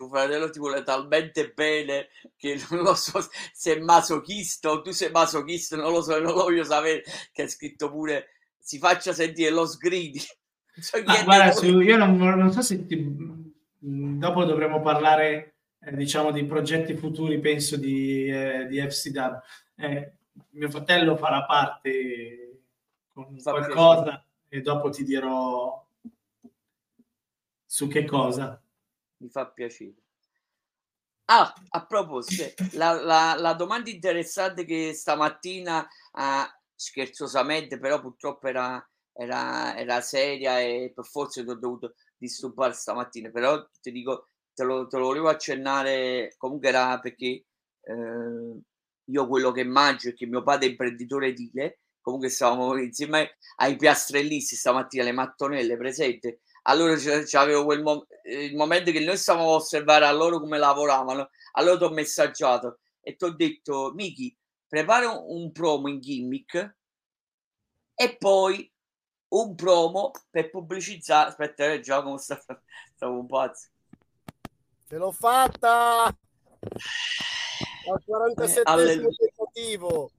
tuo fratello ti vuole talmente bene che non lo so se è masochista o tu sei masochista, non lo so, non lo voglio sapere, che hai scritto pure si faccia sentire lo sgridi. So ah, guarda, su, io non, non, so se ti, mm, dopo dovremo parlare eh, diciamo di progetti futuri, penso di, eh, di FCW. Eh, mio fratello farà parte con qualcosa e dopo ti dirò su che cosa mi fa piacere. Ah, a proposito, la, la, la domanda interessante che stamattina, ah, scherzosamente, però purtroppo era, era, era seria e per forza ti ho dovuto disturbare stamattina, però ti dico, te lo, te lo volevo accennare, comunque era perché eh, io quello che mangio è che mio padre è imprenditore edile, comunque stavamo insieme ai piastrellisti stamattina, le mattonelle presenti, allora c'avevo quel mo- il momento che noi stavamo a osservare a loro come lavoravano, allora ti ho messaggiato e ti ho detto, Miki, prepara un promo in gimmick e poi un promo per pubblicizzare. Aspetta, eh, già come sta, stavo un pazzo. Ce l'ho fatta! Al 47 eh, tentativo.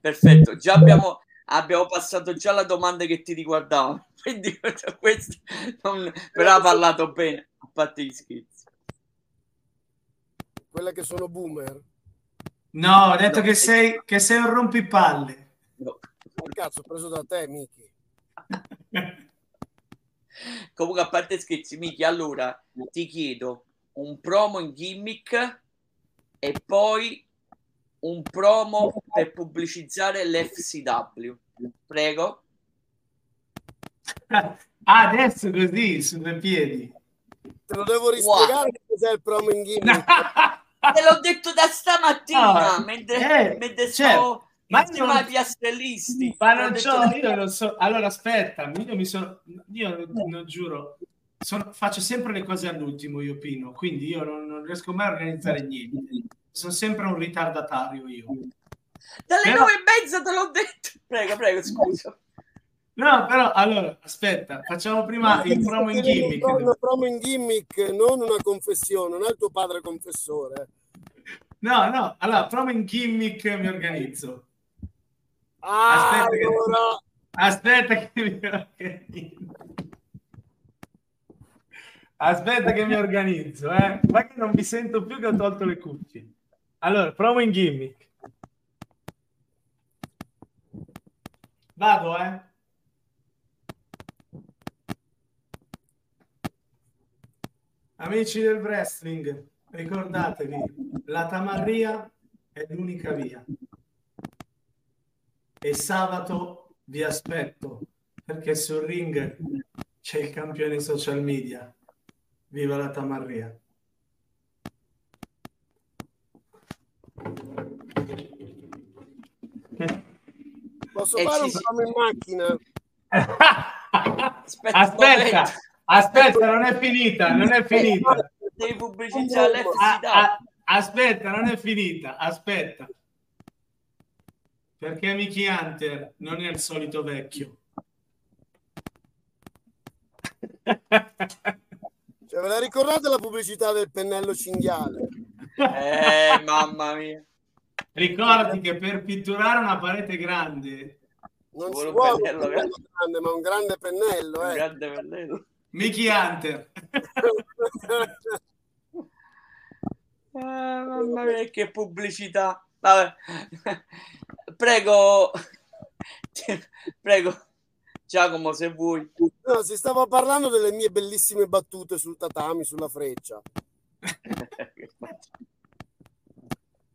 Perfetto, già abbiamo abbiamo passato già la domanda che ti riguardava, quindi questo non, però ha parlato bene, a parte gli scherzi. Quelle che sono boomer? No, ho detto no, che, sei, che sei un rompipalle. No. cazzo, ho preso da te, Miki. Comunque, a parte scherzi, Miki, allora ti chiedo un promo in gimmick e poi un promo per pubblicizzare l'FCW. Prego. Ah, adesso così, su due piedi. Te lo devo rispiegare wow. cos'è il promo in gimmick. Te l'ho detto da stamattina, no, mentre, eh, mentre stavo ma io non... piastrellisti. Ma non c'ho, io non so. Allora aspetta, io mi sono io non giuro, sono, faccio sempre le cose all'ultimo io Pino, quindi io non, non riesco mai a organizzare niente sono sempre un ritardatario io. Dalle però... nove e mezza te l'ho detto. Prego, prego, scusa. No, però allora aspetta, facciamo prima il promo in gimmick. Una promo in gimmick, non una confessione, non è il tuo padre confessore. No, no, allora promo in gimmick mi organizzo. Ah, aspetta, allora... che... aspetta che mi organizzo. Aspetta che mi organizzo, eh. Ma che non mi sento più che ho tolto le cuffie. Allora, provo in gimmick. Vado, eh. Amici del wrestling, ricordatevi, la tamarria è l'unica via. E sabato vi aspetto perché sul ring c'è il campione social media. Viva la tamarria. Posso eh, fare un promo in macchina? aspetta, aspetta, aspetta, non è finita, non è finita. Devi pubblicizzare l'FCW. Aspetta, non è finita, aspetta. Perché Mickey Hunter non è il solito vecchio. Cioè, ve la ricordate la pubblicità del pennello cinghiale? Eh, mamma mia. Ricordi che per pitturare una parete grande non si vuole un pennello grande, ma un grande pennello. Un eh. grande pennello. Mickey Hunter. ah, mamma mia, che pubblicità. Vabbè. Prego, prego, Giacomo, se vuoi. No, si stava parlando delle mie bellissime battute sul tatami, sulla freccia.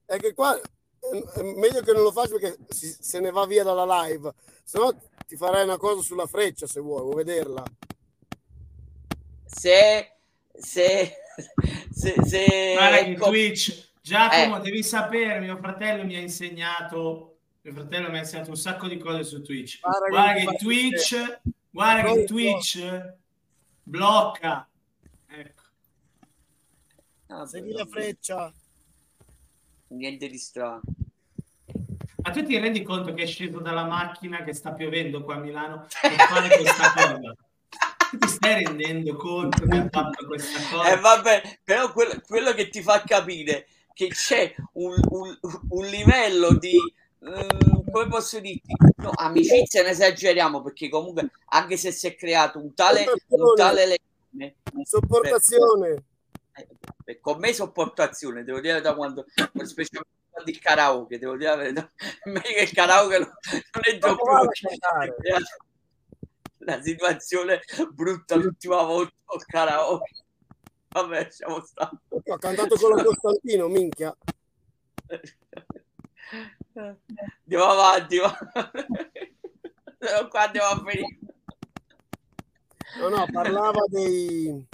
È che qua è meglio che non lo faccia perché si, se ne va via dalla live, se no ti farei una cosa sulla freccia se vuoi, vuoi vederla. Se, se, se, se Guarda, ecco. Twitch, Giacomo, eh. devi sapere, mio fratello mi ha insegnato Mio fratello mi ha insegnato un sacco di cose su Twitch. Guarda Guarda che che Twitch, te. guarda che Poi- Twitch blocca. Ecco. Vabbè, Segui la freccia. Niente di strano. Ma tu ti rendi conto che è sceso dalla macchina che sta piovendo qua a Milano per fare questa cosa? Ti stai rendendo conto che ha fatto questa cosa? Eh, vabbè, però quello, quello che ti fa capire che c'è un, un- un livello di ehm, come posso dirti no, amicizia ne esageriamo perché comunque anche se si è creato un tale, un tale legame Sopportazione. eh, eh, con me sopportazione devo dire da quando specialmente quando il karaoke devo dire la verità meglio che il karaoke non, non a cantare. la situazione brutta l'ultima volta al karaoke vabbè siamo stati Ho cantato con la Costantino, minchia. andiamo avanti va. Qua andiamo a finire No, no, parlava dei...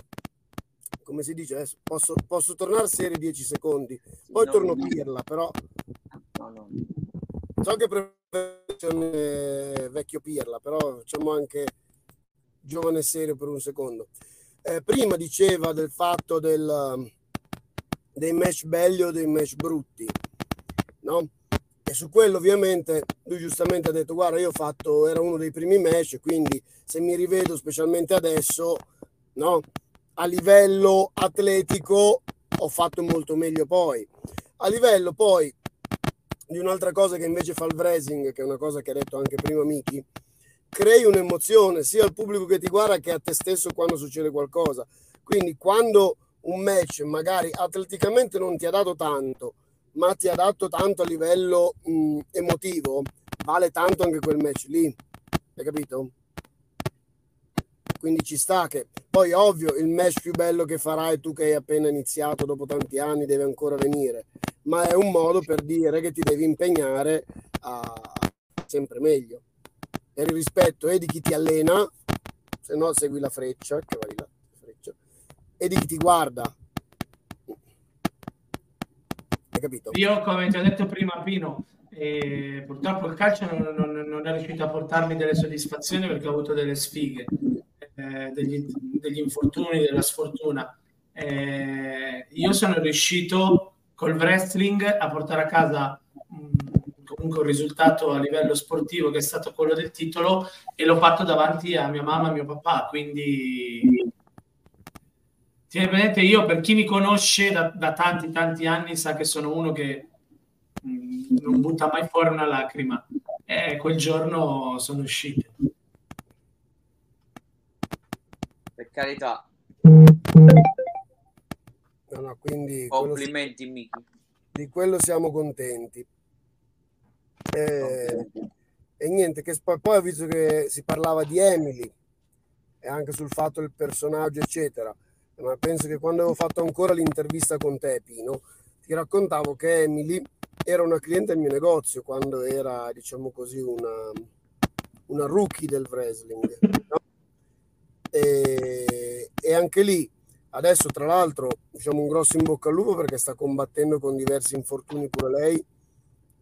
Come si dice adesso? Posso, posso tornare serie 10 secondi. Poi No, torno no. pirla, però no, so che preferisco vecchio pirla, però facciamo anche giovane serio per un secondo. Eh, prima diceva del fatto del, dei match belli o dei match brutti, no? E su quello ovviamente lui giustamente ha detto guarda io ho fatto, era uno dei primi match, quindi se mi rivedo specialmente adesso, no? A livello atletico ho fatto molto meglio poi. A livello poi di un'altra cosa che invece fa il wrestling, che è una cosa che ha detto anche prima Miki, crei un'emozione sia al pubblico che ti guarda che a te stesso quando succede qualcosa. Quindi quando un match magari atleticamente non ti ha dato tanto, ma ti ha dato tanto a livello mh, emotivo, vale tanto anche quel match lì. Hai capito? Quindi ci sta che poi ovvio il match più bello che farai tu che hai appena iniziato dopo tanti anni deve ancora venire, ma è un modo per dire che ti devi impegnare a sempre meglio. Per il rispetto e di chi ti allena, se no segui la freccia, che va di là, freccia, e di chi ti guarda. Hai capito? Io, come ti ho detto prima, Pino, eh, purtroppo il calcio non, non- non è riuscito a portarmi delle soddisfazioni perché ho avuto delle sfighe, eh, degli, degli infortuni, della sfortuna. Eh, io sono riuscito col wrestling a portare a casa mh, comunque un risultato a livello sportivo che è stato quello del titolo e l'ho fatto davanti a mia mamma e mio papà, quindi presente io per chi mi conosce da, da tanti tanti anni sa che sono uno che mh, non butta mai fuori una lacrima e quel giorno sono uscito per carità No, no, quindi quello- complimenti Miki di quello siamo contenti. Eh, e niente, che poi ho visto che si parlava di Emily e anche sul fatto del personaggio, eccetera. Ma penso che quando avevo fatto ancora l'intervista con te, Pino, ti raccontavo che Emily era una cliente del mio negozio quando era, diciamo così, una, una rookie del wrestling. no? E, e anche lì, adesso tra l'altro, diciamo un grosso in bocca al lupo perché sta combattendo con diversi infortuni pure lei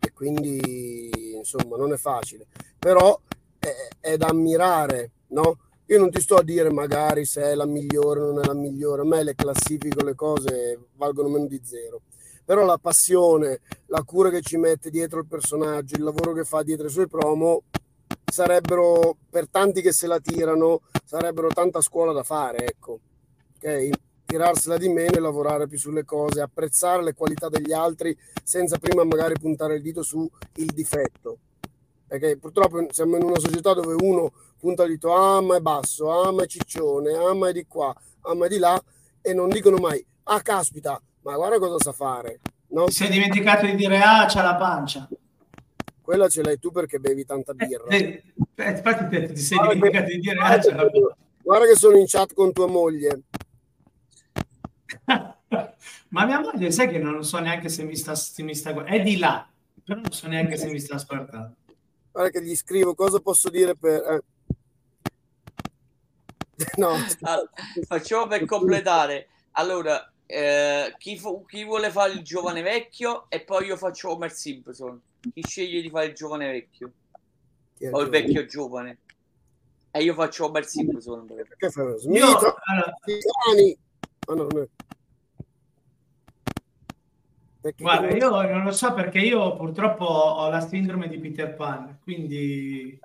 e quindi insomma non è facile, però è, è da ammirare, no? Io non ti sto a dire magari se è la migliore o non è la migliore, a me le classifico le cose valgono meno di zero. Però la passione, la cura che ci mette dietro il personaggio, il lavoro che fa dietro i suoi promo, sarebbero per tanti che se la tirano, sarebbero tanta scuola da fare, ecco. Ok? Tirarsela di meno e lavorare più sulle cose, apprezzare le qualità degli altri senza prima magari puntare il dito su il difetto. Perché purtroppo siamo in una società dove uno punta il dito, ah ma è basso, ah ma è ciccione, ah ma è di qua, ah ma è di là, e non dicono mai, ah caspita, ma guarda cosa sa fare. No? ti sei dimenticato di dire ah c'ha la pancia Quella ce l'hai tu perché bevi tanta birra. Eh, eh, infatti te- ti sei Guarda che- dimenticato di dire ah c'ha la pancia Guarda che sono in chat con tua moglie. ma mia moglie sai che non so neanche se mi sta, se mi sta è di là però non so neanche se mi sta ascoltando Guarda che gli scrivo cosa posso dire per... eh. No, Allora, facciamo per completare allora eh, chi, fu- chi vuole fare il giovane vecchio e poi io faccio Homer Simpson Chi sceglie di fare il giovane vecchio? Chi è O il giovane? vecchio giovane? E io faccio Homer Simpson. Perché fai Io, Smith, allora, Pisani. Ah, no, no. Perché guarda, come- io non lo so perché io purtroppo ho la sindrome di Peter Pan, quindi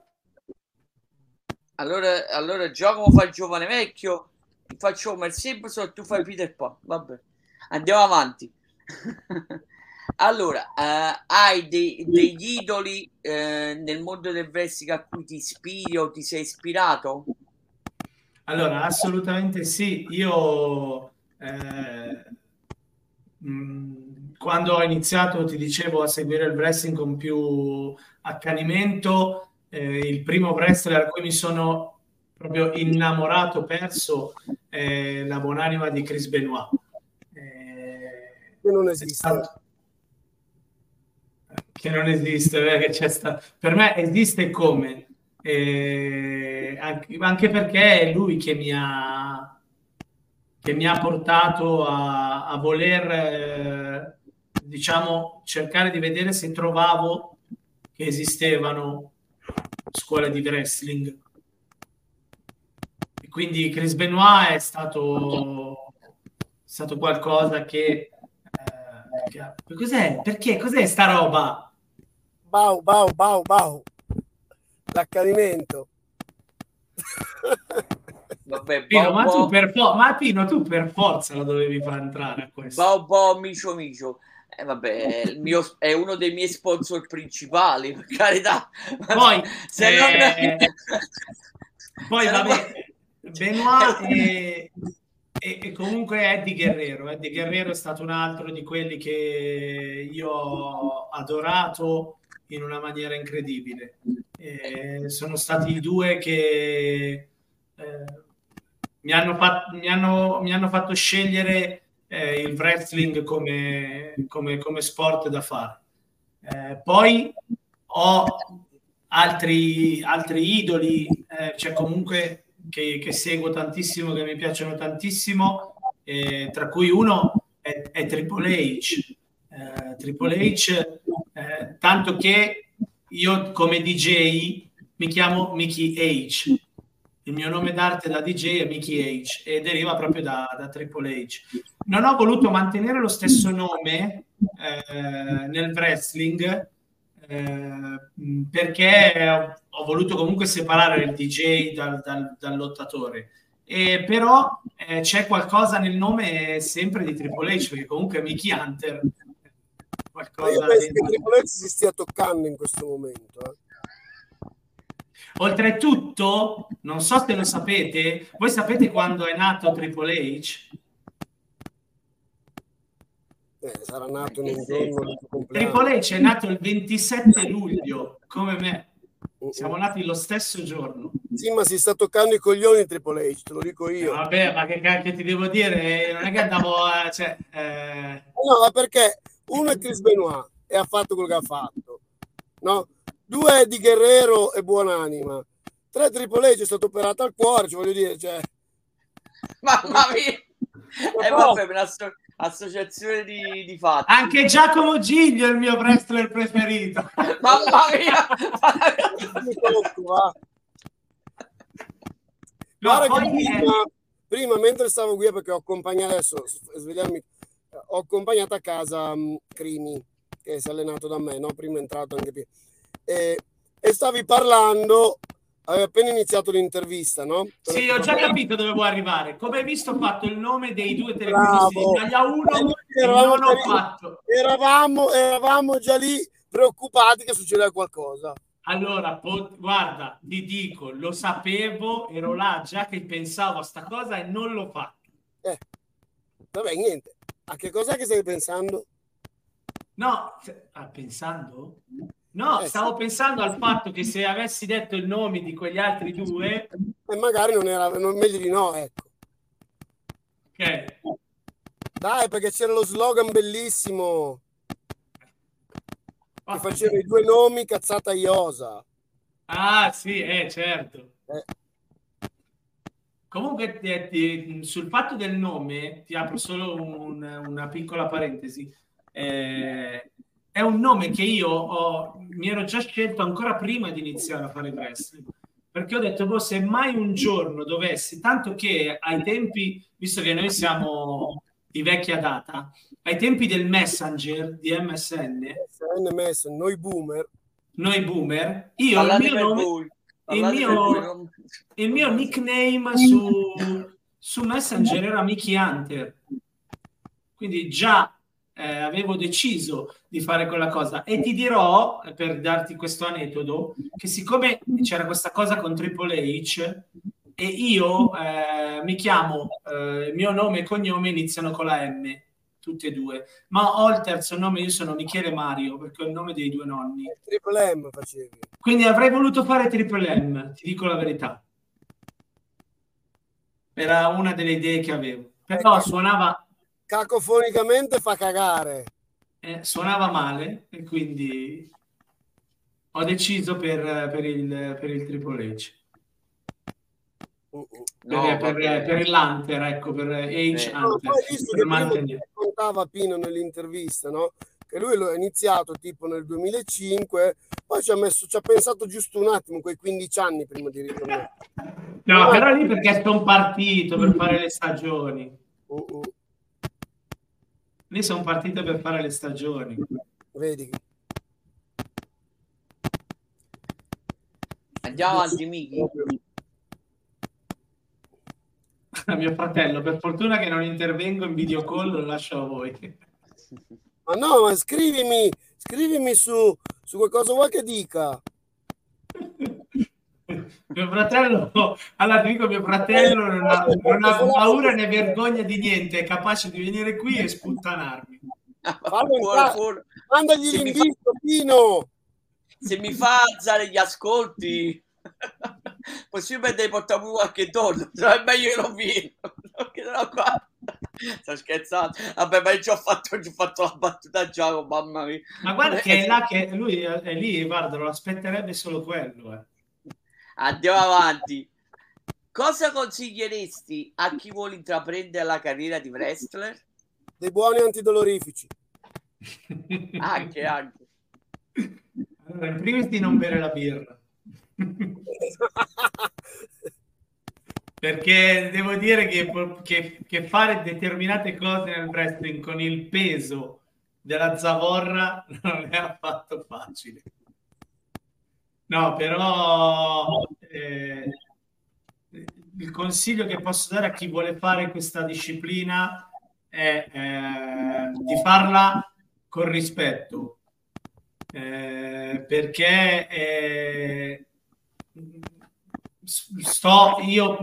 Allora, allora Giacomo fa il giovane vecchio, faccio Homer Simpson e tu fai Peter Pan. Vabbè, andiamo avanti. allora, eh, hai dei- degli idoli eh, nel mondo del wrestling a cui ti ispiri o ti sei ispirato? Allora, assolutamente sì. Io eh, mh, quando ho iniziato, ti dicevo, a seguire il wrestling con più accanimento, eh, il primo wrestler a cui mi sono proprio innamorato, perso, è la buonanima di Chris Benoit. Eh, Che non esiste. stato- che non esiste, eh, che c'è sta- per me esiste come, eh, anche, perché è lui che mi ha, che mi ha portato a, a voler, eh, diciamo, cercare di vedere se trovavo che esistevano scuole di wrestling. E quindi Chris Benoit è stato, stato qualcosa che... eh, che cos'è? Perché? Cos'è sta roba? Bau, bau, bau, bau. L'accanimento. Vabbè, Pino, Bao ma, tu Bao- per fo- ma Pino, tu per forza la dovevi far entrare a questo. Bao Bao Micio Micio. Eh, vabbè, mio- è uno dei miei sponsor principali, per carità. Poi, Se eh, non- Poi se non- vabbè, Benoit e, e- e comunque Eddie Guerrero. Eddie Guerrero è stato un altro di quelli che io ho adorato in una maniera incredibile. Eh, sono stati i due che eh, mi, hanno fat- mi hanno- mi hanno fatto scegliere eh, il wrestling come, come- come sport da fare. Eh, poi ho altri, altri idoli, c'è comunque che, che seguo tantissimo, che mi piacciono tantissimo, eh, tra cui uno è, è Triple H. Triple H, eh, tanto che io come DJ mi chiamo Mickey H. Il mio nome d'arte da DJ è Mickey H e deriva proprio da, da Triple H. Non ho voluto mantenere lo stesso nome eh, nel wrestling eh, perché ho, ho voluto comunque separare il DJ dal, dal- dal lottatore. E però eh, c'è qualcosa nel nome sempre di Triple H, perché comunque Mickey Hunter Ma io qualcosa penso che H si stia toccando in questo momento. eh. Oltretutto, non so se lo sapete, voi sapete quando è nato Triple H? Eh, sarà nato un senso? giorno. Triple H è nato il 27 luglio, come me. Siamo nati lo stesso giorno. Sì, ma si sta toccando i coglioni Triple H, te lo dico io. Vabbè, ma che cacchio ti devo dire? Non è che andavo a... Cioè, eh, No, ma perché uno è Chris Benoit e ha fatto quello che ha fatto, no? Due è di Guerrero e buonanima. Tre Triple H è stato operato al cuore, ci voglio dire, cioè, Mamma mia! E vabbè, per asso- associazione di, di fatti. Anche Giacomo Giglio è il mio wrestler preferito. Mamma mia! No, eh, prima, prima, mentre stavo qui, perché ho accompagnato adesso, svegliarmi, ho accompagnato a casa mh, Crimi, che si è allenato da me, no? Prima è entrato anche Pier. E, e stavi parlando, avevi appena iniziato l'intervista, no? sì, ho già capito dove vuoi arrivare. Come hai visto, ho fatto il nome dei due telecronisti di Bravo. Italia 1 e Eravamo non ho fatto. Eravamo, eravamo già lì preoccupati che succedeva qualcosa. Allora, po- guarda, ti dico, lo sapevo, ero là già che pensavo a sta cosa e non l'ho fatto. Vabbè, niente. A che cos'è che stai pensando? No, ah, pensando? No, Eh, stavo sì. pensando al fatto che se avessi detto il nome di quegli altri due, E magari non era non, meglio di no, ecco. ok, Dai, perché c'era lo slogan bellissimo che faceva i due nomi cazzata iosa. Ah, sì, eh, certo. Eh. Comunque, ti- ti- sul fatto del nome, ti apro solo un- una piccola parentesi. Eh, è un nome che io ho, mi ero già scelto ancora prima di iniziare a fare wrestling. Perché ho detto, boh, se mai un giorno dovessi, tanto che ai tempi, visto che noi siamo di vecchia data, ai tempi del Messenger di MSN, MSN, MSN noi boomer, noi boomer, io il mio, nome, il mio, il mio nickname su, su Messenger era Mickey Hunter. Quindi già eh, avevo deciso di fare quella cosa. E ti dirò, per darti questo aneddoto, che siccome c'era questa cosa con Triple H e io eh, mi chiamo, eh, il mio nome e cognome iniziano con la M, tutti e due, ma ho il terzo nome, io sono Michele Mario perché ho il nome dei due nonni. Triple M facevi. Quindi avrei voluto fare Triple M, ti dico la verità. Era una delle idee che avevo. Però suonava cacofonicamente fa cagare. Eh, suonava male e quindi ho deciso per, per, il, per il Triple H. No, per, per, per, l'Hunter, ecco, per H no, Hunter. mantenere. Contava Pino nell'intervista, no? Che lui lo ha iniziato tipo nel 2005, poi ci ha, messo, ci ha pensato giusto un attimo, quei 15 anni prima di ritornare. No, no, però lì perché sono partito per fare le stagioni. Uh-uh. Lì sono partite per fare le stagioni. Vedi. Andiamo avanti, Miki. Mio fratello, per fortuna che non intervengo in video call, lo lascio a voi. Ma no, ma scrivimi, scrivimi su, su qualcosa vuoi che dica. mio fratello, allora ti dico, mio fratello non ha, non ha paura né vergogna di niente, è capace di venire qui e sputtanarmi. Mandagli l'invito, fa... Pino! Se mi fa alzare gli ascolti, possibilmente portare qualche donna, è meglio che non vieno. qua. Sto scherzando. Vabbè, ma io ho fatto, ho fatto la battuta già, mamma mia. Ma guarda che è là che lui è lì, guarda, lo aspetterebbe solo quello, eh. Andiamo avanti. Cosa consiglieresti a chi vuole intraprendere la carriera di wrestler? Dei buoni antidolorifici. anche, anche. Allora, in primis di non bere la birra. Perché devo dire che, che, che, fare determinate cose nel wrestling con il peso della zavorra non è affatto facile. No, però eh, il consiglio che posso dare a chi vuole fare questa disciplina è eh, di farla con rispetto, eh, perché eh, sto io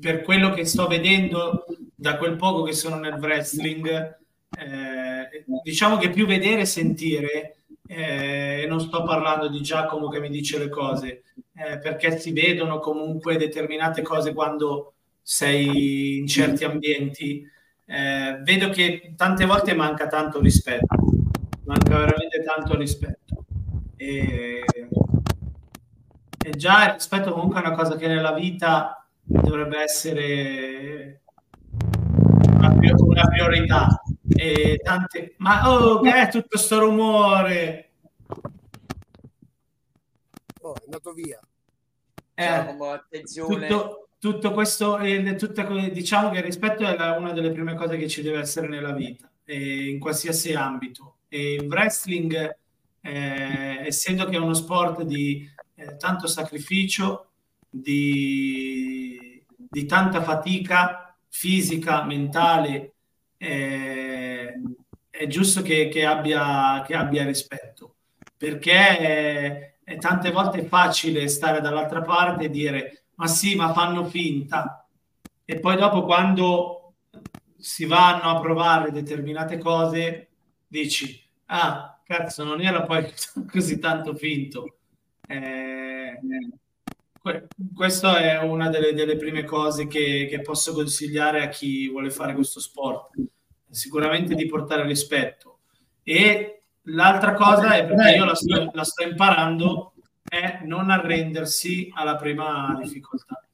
per quello che sto vedendo da quel poco che sono nel wrestling, eh, diciamo che più vedere e sentire eh, non sto parlando di Giacomo che mi dice le cose, eh, perché si vedono comunque determinate cose quando sei in certi ambienti. Eh, vedo che tante volte manca tanto rispetto, manca veramente tanto rispetto. E, e già il rispetto comunque è una cosa che nella vita dovrebbe essere una, una priorità e tante... Ma oh, che è tutto sto rumore? Oh, è andato via. Eh, tutto, tutto, questo, eh, tutta, diciamo che il rispetto è una delle prime cose che ci deve essere nella vita, eh, in qualsiasi ambito. E il wrestling, eh, essendo che è uno sport di eh, tanto sacrificio, di, di tanta fatica fisica, mentale, eh, è giusto che, che, abbia, che, abbia, rispetto, perché è, è tante volte facile stare dall'altra parte e dire ma sì, ma fanno finta. E poi dopo quando si vanno a provare determinate cose, dici, ah, cazzo, non era poi così tanto finto. Eh, questa è una delle, delle prime cose che, che, posso consigliare a chi vuole fare questo sport sicuramente di portare rispetto. E l'altra cosa è perché io la sto, la sto imparando è non arrendersi alla prima difficoltà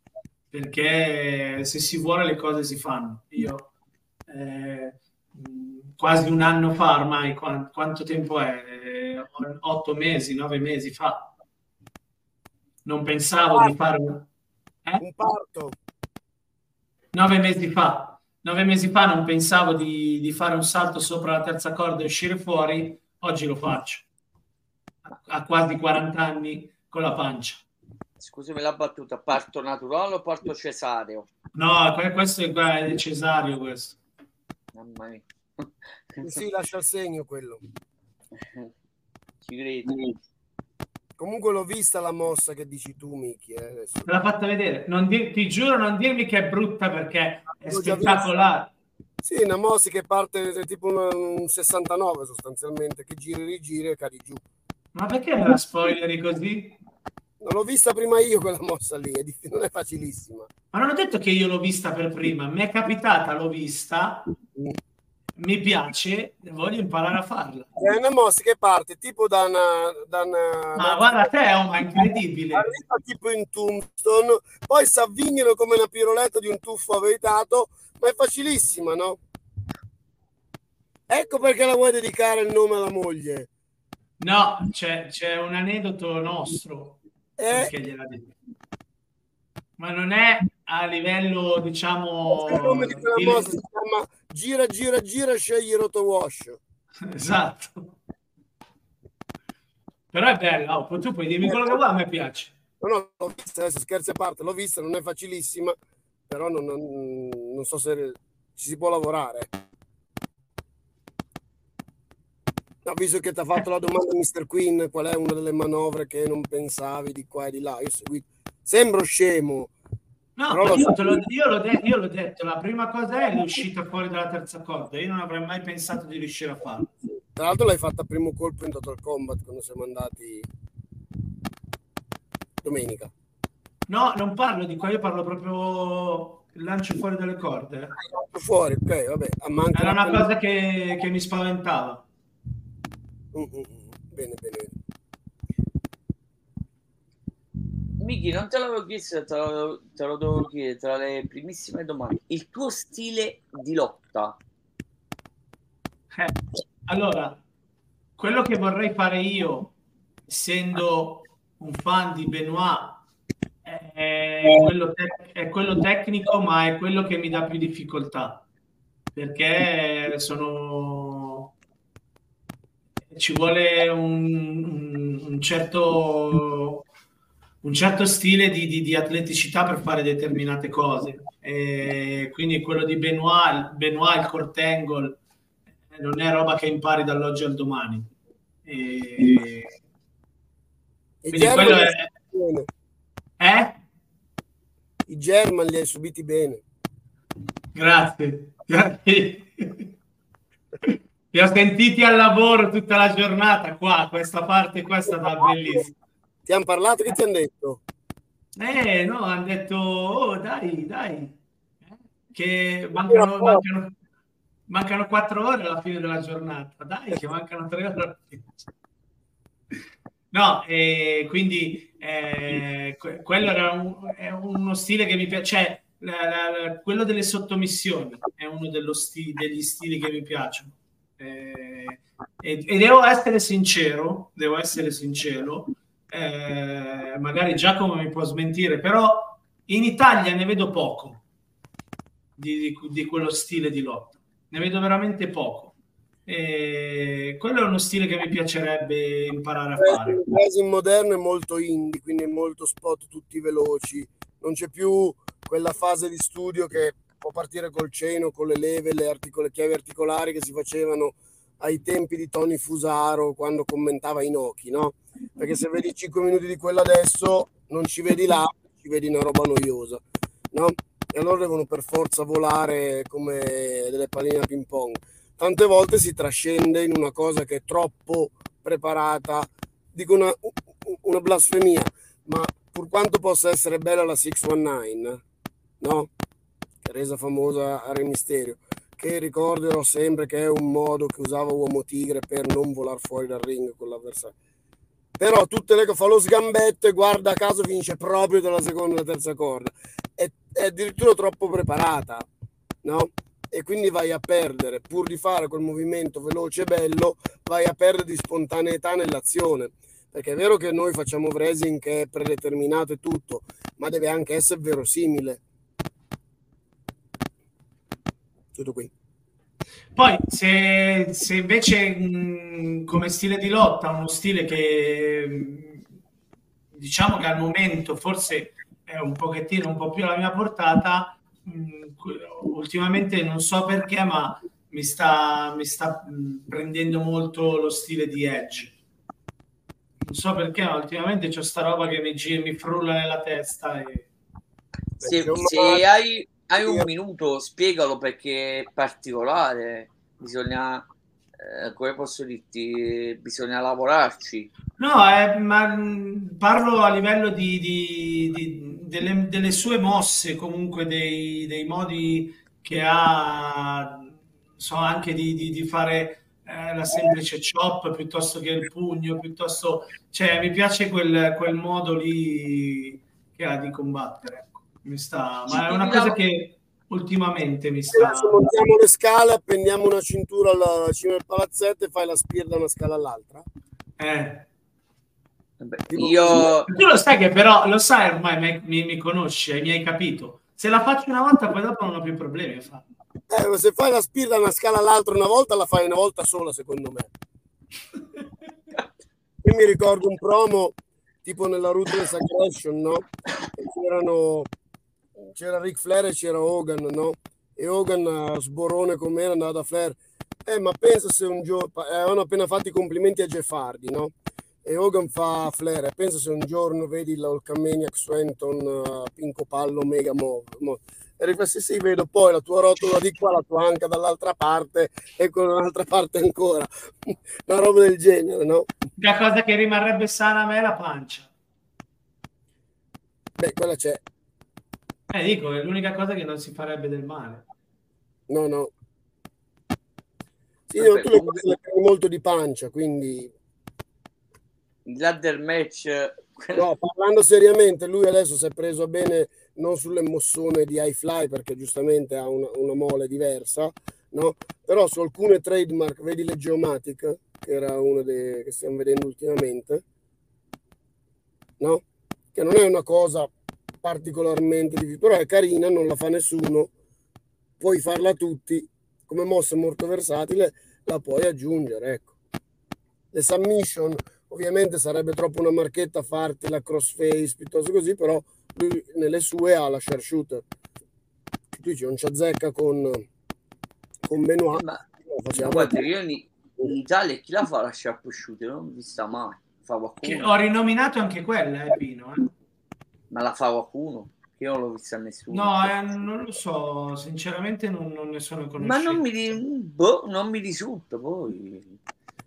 perché se si vuole le cose si fanno. Io eh, quasi un anno fa ormai, quanto, tempo è? Otto mesi, nove mesi fa. Non pensavo di fare un, eh? un parto. Nove mesi fa. Nove mesi fa non pensavo di, di fare un salto sopra la terza corda e uscire fuori, oggi lo faccio. A quasi 40 anni con la pancia. Scusami la battuta, parto naturale o parto cesareo? No, questo è cesareo questo. Mamma mia. Sì, lascia il segno quello. Ci credo. Comunque l'ho vista la mossa che dici tu, Miki. Eh, l'ha fatta vedere. Di- ti giuro, non dirmi che è brutta perché è spettacolare. Sì, una mossa che parte tipo un, un 69 sostanzialmente, che gira e rigira e cadi giù. Ma perché la spoileri così? Non l'ho vista prima io quella mossa lì, è diff- non è facilissima. Ma non ho detto che io l'ho vista per prima, mi è capitata, l'ho vista, mm mi piace, voglio imparare a farla. È una mossa che parte tipo da una... Da una ma guarda te, è oh, incredibile. Arriva tipo in tombstone, poi si avvignano come una piroletta di un tuffo avvitato, ma è facilissima, no? Ecco perché la vuoi dedicare il nome alla moglie. No, c'è, c'è un aneddoto nostro. Eh? Ma non è a livello, diciamo... Il nome di quella mossa si chiama gira, gira, gira, scegli rotowash. Esatto. Però è bella, oh, tu puoi dirmi quello che vuoi, a me piace. No, no, l'ho vista, adesso scherzi a parte, l'ho vista, non è facilissima, però non, non, non so se ci si può lavorare. No, visto che ti ha fatto la domanda Mr. Queen, qual è una delle manovre che non pensavi di qua e di là? Io seguito. Sembro scemo, No, io, so. lo, io, l'ho de- io, l'ho detto, la prima cosa è l'uscita fuori dalla terza corda, io non avrei mai pensato di riuscire a farlo. Tra l'altro l'hai fatta a primo colpo in Total Combat quando siamo andati domenica. No, non parlo di qua, io parlo proprio il lancio fuori dalle corde. Fuori, ok, vabbè. Era una cosa che, che mi spaventava. Mm, mm, mm. Bene, bene. Miki, non te l'avevo chiesto, te lo, te lo devo chiedere tra le primissime domande. Il tuo stile di lotta? Eh, allora, quello che vorrei fare io, essendo un fan di Benoit, è quello, te- è quello tecnico, ma è quello che mi dà più difficoltà. Perché sono ci vuole un, un certo un certo stile di, di, di, atleticità per fare determinate cose. E quindi quello di Benoit, Benoit il Cortangle, non è roba che impari dall'oggi al domani. E... Quindi quello è... Eh? I German li hai subiti bene. Grazie. Grazie. Ti ho sentiti al lavoro tutta la giornata qua, questa parte qua è stata bellissima. Ti hanno parlato? Che ti hanno detto? Eh, no, hanno detto, oh, dai, dai, che mancano, mancano, mancano quattro ore alla fine della giornata. Dai, che mancano tre ore. No, eh, quindi eh, quello era un, uno stile che mi piace. Cioè, la, la, la, quello delle sottomissioni è uno sti, degli stili che mi piacciono. Eh, e, e, devo essere sincero, devo essere sincero, eh, magari Giacomo mi può smentire, però in Italia ne vedo poco di, di, di quello stile di lotta, ne vedo veramente poco. E quello è uno stile che mi piacerebbe imparare a fare. Il wrestling moderno è molto indie, quindi è molto spot tutti veloci, non c'è più quella fase di studio che può partire col ceno, con le leve, le, articol- le chiavi articolari che si facevano ai tempi di Tony Fusaro quando commentava Inoki, no? Perché se vedi 5 minuti di quello adesso non ci vedi là, ci vedi una roba noiosa, no? E allora devono per forza volare come delle palline a ping pong. Tante volte si trascende in una cosa che è troppo preparata, dico una, una blasfemia, ma pur quanto possa essere bella la 619, no? Resa famosa a Re Mysterio che ricorderò sempre che è un modo che usava Uomo Tigre per non volare fuori dal ring con l'avversario. Però tutte le fa lo sgambetto e guarda caso finisce proprio dalla seconda e terza corda. È, è addirittura troppo preparata, no? e quindi vai a perdere, pur di fare quel movimento veloce e bello, vai a perdere di spontaneità nell'azione. Perché è vero che noi facciamo wrestling che è predeterminato e tutto, ma deve anche essere verosimile. Tutto qui. Poi, se, se invece mh, come stile di lotta, uno stile che mh, diciamo che al momento forse è un pochettino un po' più alla mia portata, mh, ultimamente non so perché, ma mi sta, mi sta prendendo molto lo stile di Edge. Non so perché, ma ultimamente c'è sta roba che mi, mi frulla nella testa. E... Se, se hai hai un minuto, spiegalo perché è particolare. Bisogna, eh, come posso dirti, bisogna lavorarci. No, eh, ma parlo a livello di, di, di delle, delle, sue mosse, comunque dei, dei, modi che ha, so anche di, di fare eh, la semplice chop piuttosto che il pugno, piuttosto, cioè mi piace quel, quel modo lì che ha di combattere. Mi sta, ma è una cosa che ultimamente mi sta. Adesso montiamo le scale, appendiamo una cintura alla cima del palazzetto e fai la spir da una scala all'altra. Eh. Beh, io... Tu lo sai che però, lo sai ormai, mi, mi, mi conosci, mi hai capito. Se la faccio una volta, poi dopo non ho più problemi a farlo. Eh, ma se fai la spir da una scala all'altra una volta, la fai una volta sola, secondo me. Io mi ricordo un promo tipo nella Ruthless Aggression, no? C'erano c'era Ric Flair e c'era Hogan, no? E Hogan, sborone com'era, andava da Flair. Eh, ma pensa se un giorno... Eh, avevano appena fatto i complimenti a Jeff Hardy, no? E Hogan fa a Flair, e pensa se un giorno vedi il Hulkamaniac Swenton, uh, Pinco Pallo, Mega Move. E riflessi, sì, sì, vedo poi la tua rotola di qua, la tua anca dall'altra parte e con un'altra parte ancora. Una roba del genere, no? La cosa che rimarrebbe sana a me è la pancia. Beh, quella c'è. Eh, dico, è l'unica cosa che non si farebbe del male. No, no. Sì, Vabbè, tu le comunque... le molto di pancia, quindi... Il ladder match... No, parlando seriamente, lui adesso si è preso bene non sulle mossone di high fly perché giustamente ha una, una mole diversa, no? Però su alcune trademark, vedi le Geomatic, che era una dei che stiamo vedendo ultimamente, no? Che non è una cosa particolarmente difficile, però è carina, non la fa nessuno, puoi farla tutti, come mossa molto versatile la puoi aggiungere, ecco. Le submission ovviamente sarebbe troppo una marchetta farti la crossface piuttosto così, però lui nelle sue ha la sharpshooter. Tu dici non ci azzecca con, con Benoit. Ma, guarda, io in, in, Italia chi la fa la sharpshooter? Non ho vista mai. Fa ho rinominato anche quella, eh, Pino. Eh. Ma la fa qualcuno? Io non l'ho vista nessuno. No, eh, non lo so, sinceramente non, non ne sono conosciuto. Ma non mi, boh, non mi risulta poi.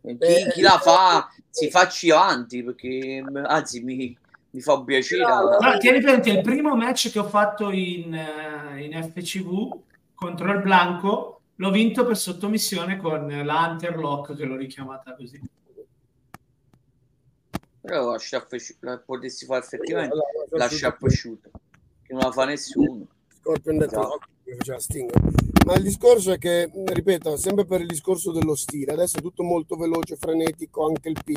Chi, eh, chi, la fa si facci avanti perché anzi mi, mi fa piacere. No, no, tieni presente il primo match che ho fatto in, eh, in FCV contro il Blanco l'ho vinto per sottomissione con la Hunterlock che l'ho richiamata così. Però la potessi fare effettivamente la sciarpa asciutta, che non la fa nessuno. Scorpion esatto. Ma il discorso è che, ripeto, sempre per il discorso dello stile, adesso è tutto molto veloce, frenetico, anche il P.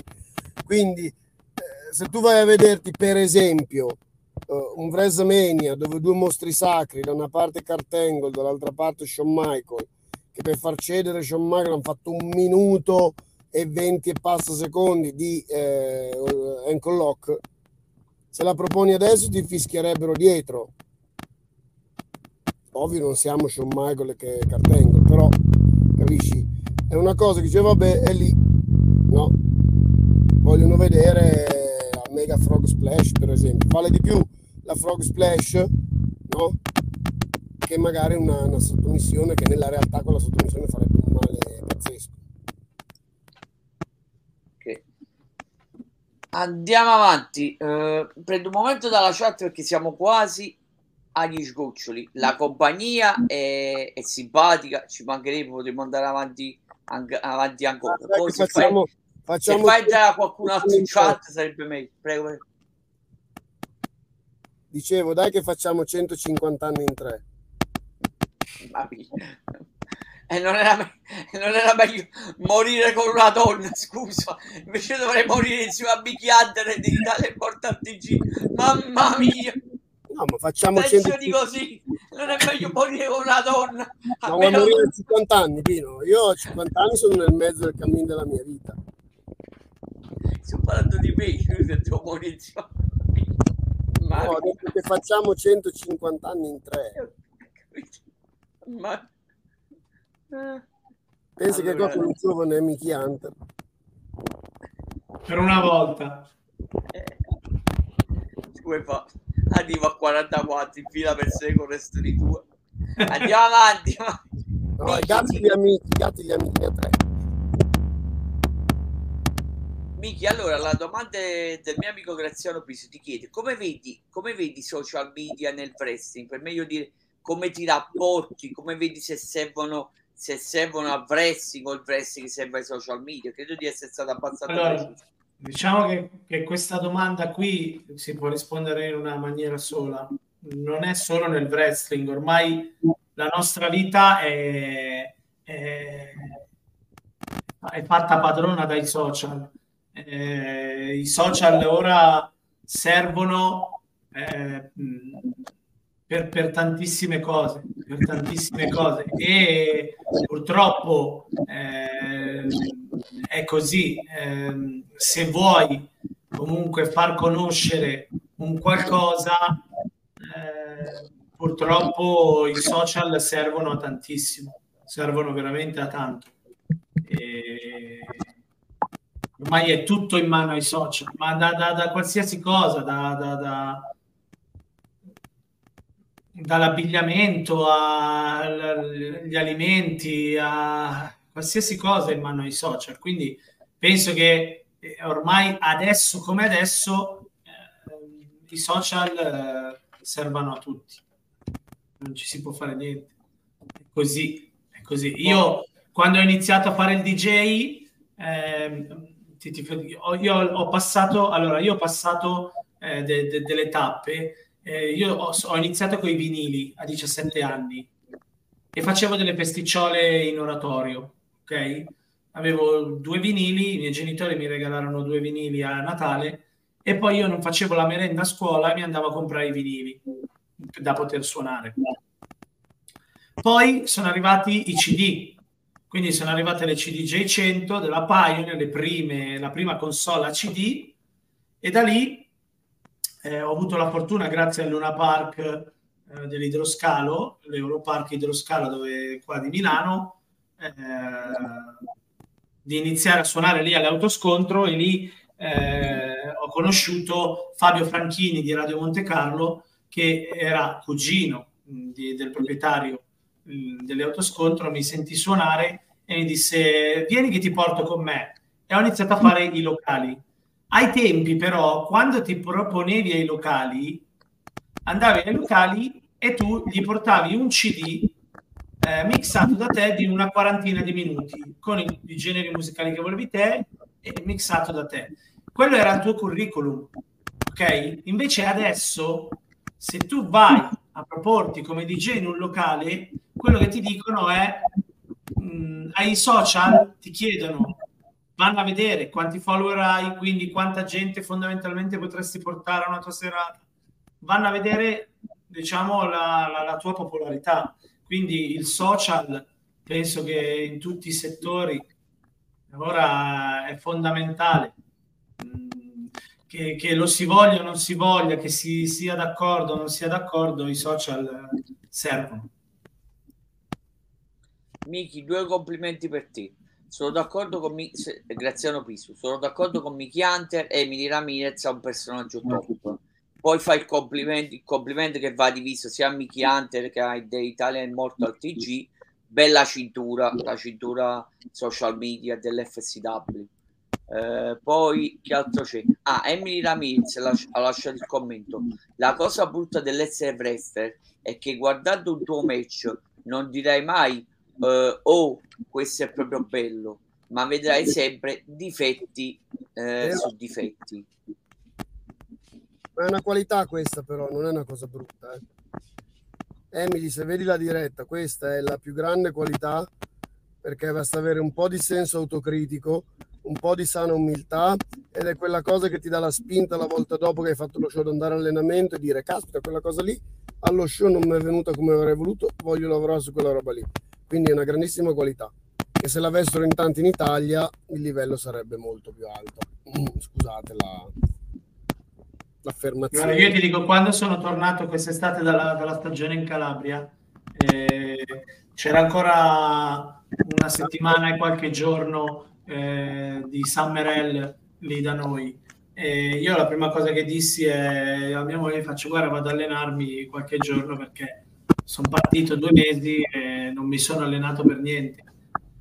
Quindi, eh, se tu vai a vederti, per esempio, uh, un WrestleMania dove due mostri sacri, da una parte Kurt Angle, dall'altra parte Shawn Michael, che per far cedere Shawn Michael hanno fatto un minuto e 20 e passa secondi di eh, ankle lock, se la proponi adesso ti fischierebbero dietro. Ovvio non siamo Shawn Michael che Cartangle, però capisci? È una cosa che dice vabbè è lì, no? Vogliono vedere la Mega Frog Splash per esempio. Vale di più la Frog Splash, no? Che magari una, una sottomissione che nella realtà con la sottomissione farebbe un male Andiamo avanti. Uh, prendo un momento dalla chat perché siamo quasi agli sgoccioli. La compagnia è, è simpatica, ci mancherebbe, potremmo andare avanti, anche, avanti ancora. Poi se facciamo, fai, facciamo se fai entrare qualcun altro in chat sarebbe meglio. Prego. Dicevo, dai che facciamo 150 anni in tre. E non era, me- non era meglio morire con una donna, scusa. Invece dovrei morire insieme a e di Italia Immortal TG. Mamma mia! No, ma facciamo Pensioni così, non è meglio morire con una donna. Ma vuoi morire a 50 anni, Pino? Io ho 50 anni, sono nel mezzo del cammino della mia vita. Sto parlando di me, io devo morire insieme ma... No, dopo che facciamo 150 anni in tre. Ma... Pensi allora... che dopo un giovane Mickey Hunter? Per una volta. Eh. Come fa? Arrivo a 44 in fila per secolo resto di due. Andiamo avanti. No, gatti gli amici, gatti gli amici a tre. Miki, allora la domanda del mio amico Graziano Piso ti chiede come vedi, come vedi i social media nel wrestling? Per meglio dire come ti rapporti, come vedi se servono, se servono a wrestling o il wrestling serve ai social media? Credo di essere stato abbastanza allora, Diciamo che, che questa domanda qui si può rispondere in una maniera sola. Non è solo nel wrestling, ormai la nostra vita è, è, è fatta padrona dai social eh, i social ora servono eh, per, per, tantissime cose, per tantissime cose e purtroppo eh, è così. Ehm, se vuoi comunque far conoscere un qualcosa, eh, purtroppo i social servono a tantissimo, servono veramente a tanto. E ormai è tutto in mano ai social, ma da, da, da qualsiasi cosa, da, da dall'abbigliamento agli alimenti a qualsiasi cosa in mano ai social. Quindi penso che eh, ormai adesso come adesso eh, i social eh, servano a tutti. Non ci si può fare niente. È così, è così. Io quando ho iniziato a fare il DJ eh, ti, ti, io ho passato, allora, io ho passato eh, de, de, delle tappe, eh, io ho, ho, iniziato con i vinili a 17 anni e facevo delle festicciole in oratorio, ok? Avevo due vinili, i miei genitori mi regalarono due vinili a Natale e poi io non facevo la merenda a scuola e mi andavo a comprare i vinili da poter suonare. Poi sono arrivati i CD, quindi sono arrivate le CDJ 100 della Pioneer, le prime, la prima console a CD, e da lì eh, ho avuto la fortuna, grazie al Luna Park eh, dell'Idroscalo, l'Europark Idroscalo dove, qua di Milano, eh, di iniziare a suonare lì all'autoscontro e lì eh, ho conosciuto Fabio Franchini di Radio Monte Carlo, che era cugino mh, di, del proprietario dell'autoscontro, mi sentì suonare e mi disse vieni che ti porto con me e ho iniziato a fare i locali. Ai tempi però, quando ti proponevi ai locali, andavi ai locali e tu gli portavi un CD eh, mixato da te di una quarantina di minuti con i, generi musicali che volevi te e mixato da te. Quello era il tuo curriculum, ok? Invece adesso, se tu vai a proporti come DJ in un locale, quello che ti dicono è mh, ai social ti chiedono vanno a vedere quanti follower hai, quindi quanta gente fondamentalmente potresti portare a una tua serata, vanno a vedere diciamo la, la, la tua popolarità. Quindi il social penso che in tutti i settori ora è fondamentale. Che, che, lo si voglia o non si voglia, che si sia d'accordo o non sia d'accordo, i social servono. Miki, due complimenti per te. Sono d'accordo con Mi- Graziano Pisu, sono d'accordo con Miki Hunter e Emily Ramirez è un personaggio top. Poi fai il complimento, il complimento che va diviso sia a Miki Hunter che a The Italian Immortal TG. Bella cintura, la cintura social media dell'FCW. Eh, poi che altro c'è? Ah, Emily Ramirez ha lasciato il commento. La cosa brutta dell'essere wrestler è che guardando un tuo match non direi mai uh, oh, questo è proprio bello, ma vedrai sempre difetti eh, su difetti. È una qualità questa però, non è una cosa brutta. Eh. Emily, se vedi la diretta, questa è la più grande qualità perché basta avere un po' di senso autocritico, un po' di sana umiltà ed è quella cosa che ti dà la spinta la volta dopo che hai fatto lo show ad andare allenamento e dire caspita quella cosa lì allo show non mi è venuta come avrei voluto, voglio lavorare su quella roba lì. Quindi è una grandissima qualità. E se l'avessero in tanti in Italia il livello sarebbe molto più alto. Scusate la, l'affermazione. Io ti dico, quando sono tornato quest'estate dalla, dalla stagione in Calabria, eh, c'era ancora una settimana e qualche giorno eh, di Summer lì da noi. E io la prima cosa che dissi è a mia moglie faccio guarda vado ad allenarmi qualche giorno perché sono partito due mesi e non mi sono allenato per niente.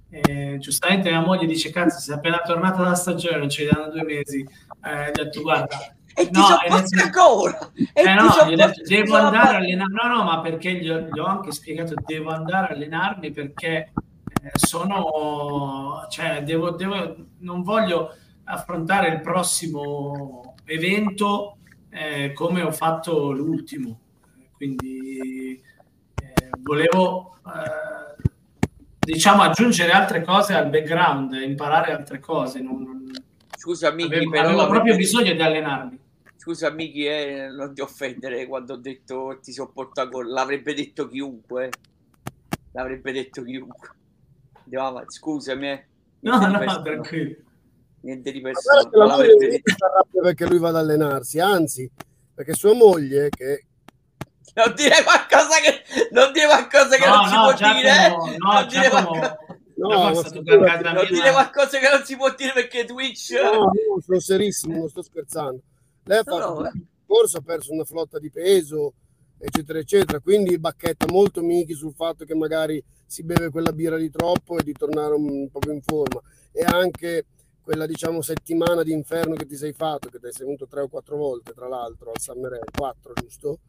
E, giustamente mia moglie dice cazzo sei appena tornata dalla stagione non ci danno due mesi. Eh, ho detto guarda e ti no, sopporta ancora. E eh no, gli ho detto, devo andare a allenarmi. No, no, ma perché gli ho, gli ho, anche spiegato, devo andare a allenarmi perché eh, sono, cioè, devo, devo, non voglio affrontare il prossimo evento eh, come ho fatto l'ultimo. Quindi eh, volevo, eh, diciamo, aggiungere altre cose al background, imparare altre cose. Non, non... Scusa, Miki, avevo, però avevo proprio bisogno di allenarmi scusa Miki, eh, non ti offendere quando ho detto ti sopporta con l'avrebbe detto chiunque. L'avrebbe detto chiunque. Andiamo avanti, scusami. Eh. No, no, no tranquillo. Niente di personale. Perché lui va ad allenarsi, anzi, perché sua moglie che non dire qualcosa che non dire qualcosa che no, non si può Giacomo, dire no, non dire qualcosa No, non dire qualcosa che non si può dire perché Twitch no, no, sono serissimo, non sto scherzando lei ha fatto no, un corso, ha perso una flotta di peso, eccetera, eccetera. Quindi bacchetta molto Miki sul fatto che magari si beve quella birra di troppo e di tornare un po' più in forma. E anche quella, diciamo, settimana di inferno che ti sei fatto, che ti sei venuto tre o quattro volte, tra l'altro, al Summer Air, quattro, giusto?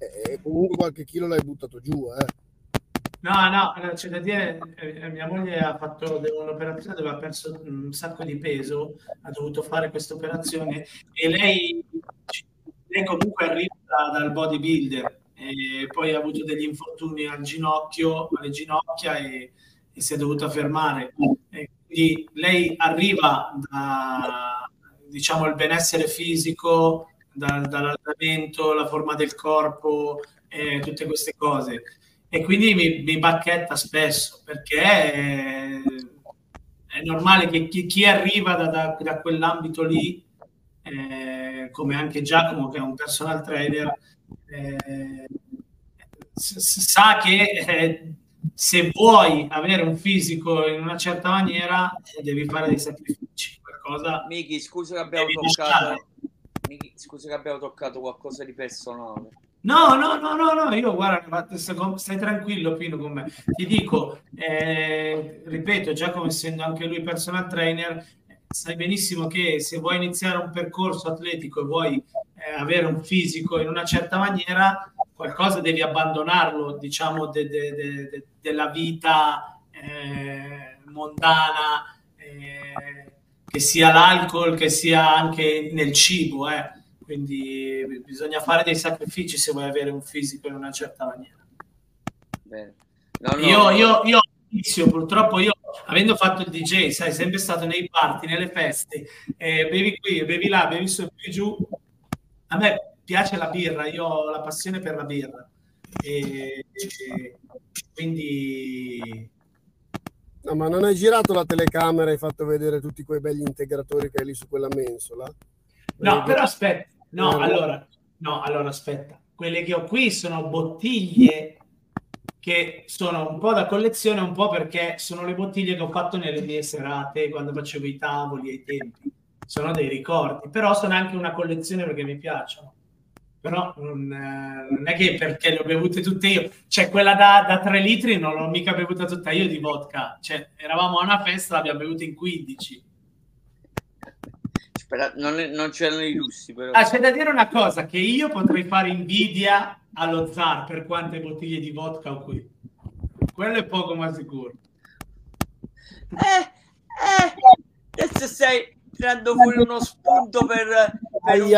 E comunque qualche chilo l'hai buttato giù, eh. No, no, c'è da dire, eh, mia moglie ha fatto un'operazione dove ha perso un sacco di peso, ha dovuto fare questa operazione e lei, lei comunque arriva dal bodybuilder e poi ha avuto degli infortuni al ginocchio, alle ginocchia e, e si è dovuta fermare. E quindi lei arriva da, diciamo, il benessere fisico, da, dall'allenamento, la forma del corpo, e tutte queste cose e quindi mi, mi bacchetta spesso perché è, è normale che chi, chi arriva da, da, da, quell'ambito lì, eh, come anche Giacomo che è un personal trainer, eh, sa che eh, se vuoi avere un fisico in una certa maniera devi fare dei sacrifici. Qualcosa Miki, scusa che abbiamo toccato. Miki, scusa che abbiamo toccato qualcosa di personale. No, no, no, no, no, io guarda, stai tranquillo Pino con me. Ti dico, eh, ripeto, Giacomo essendo anche lui personal trainer, sai benissimo che se vuoi iniziare un percorso atletico e vuoi eh, avere un fisico in una certa maniera, qualcosa devi abbandonarlo, diciamo, de, de, de, della vita eh, mondana, eh, che sia l'alcol, che sia anche nel cibo, eh quindi bisogna fare dei sacrifici se vuoi avere un fisico in una certa maniera. No, no, io, io, io inizio, purtroppo io avendo fatto il DJ, sai, sempre stato nei party, nelle feste, eh, bevi qui, bevi là, bevi su e giù. A me piace la birra, io ho la passione per la birra. E, e quindi No, ma non hai girato la telecamera e hai fatto vedere tutti quei begli integratori che hai lì su quella mensola? No, però aspetta, No, allora, no, allora aspetta. Quelle che ho qui sono bottiglie che sono un po' da collezione, un po' perché sono le bottiglie che ho fatto nelle mie serate quando facevo i tavoli ai tempi. Sono dei ricordi, però sono anche una collezione perché mi piacciono. Però non, eh, non è che perché le ho bevute tutte io, cioè quella da, da 3 litri non l'ho mica bevuta tutta io di vodka, cioè eravamo a una festa, l'abbiamo bevuta in 15 Spera, non, non, c'erano i russi, però. Ah, c'è da dire una cosa, che io potrei fare invidia allo zar per quante bottiglie di vodka ho qui. Quello è poco ma sicuro. Eh, eh, adesso stai tirando fuori uno spunto per, per un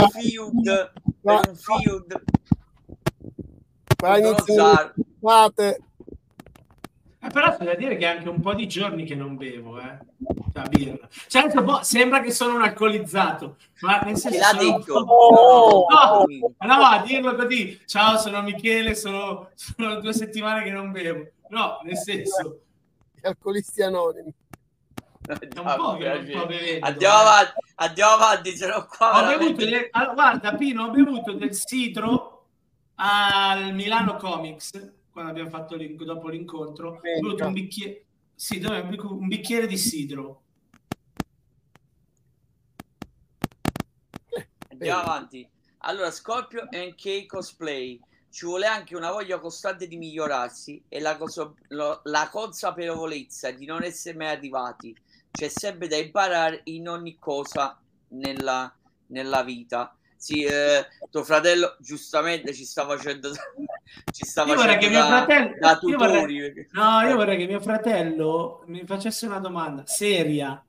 feud. Per un feud. Fate. però c'è da dire che è anche un po' di giorni che non bevo, eh. La birra. Certo, boh, sembra che sono un alcolizzato, ma nel senso l'ha sono detto? po'- No, no, a dirlo così. Ciao, sono Michele, sono, sono due settimane che non bevo. No, nel senso, Gli alcolisti anonimi. È un po' che non sto bevendo. Andiamo eh. avanti, andiamo avanti, se no qua Ho veramente- bevuto del- allora, guarda, Pino, ho bevuto del sidro al Milano Comics quando abbiamo fatto l'in- dopo l'incontro. Ho bevuto un bicchiere, sì, un bicchiere di sidro. Andiamo avanti. Allora, Scorpio NK Cosplay. Ci vuole anche una voglia costante di migliorarsi e la, coso- lo- la consapevolezza di non essere mai arrivati. C'è sempre da imparare in ogni cosa nella, nella vita. Sì, eh, tuo fratello giustamente ci sta facendo ci sta Io vorrei facendo da, fratello- da io vorrei- tutori. No, io vorrei che mio fratello mi facesse una domanda seria.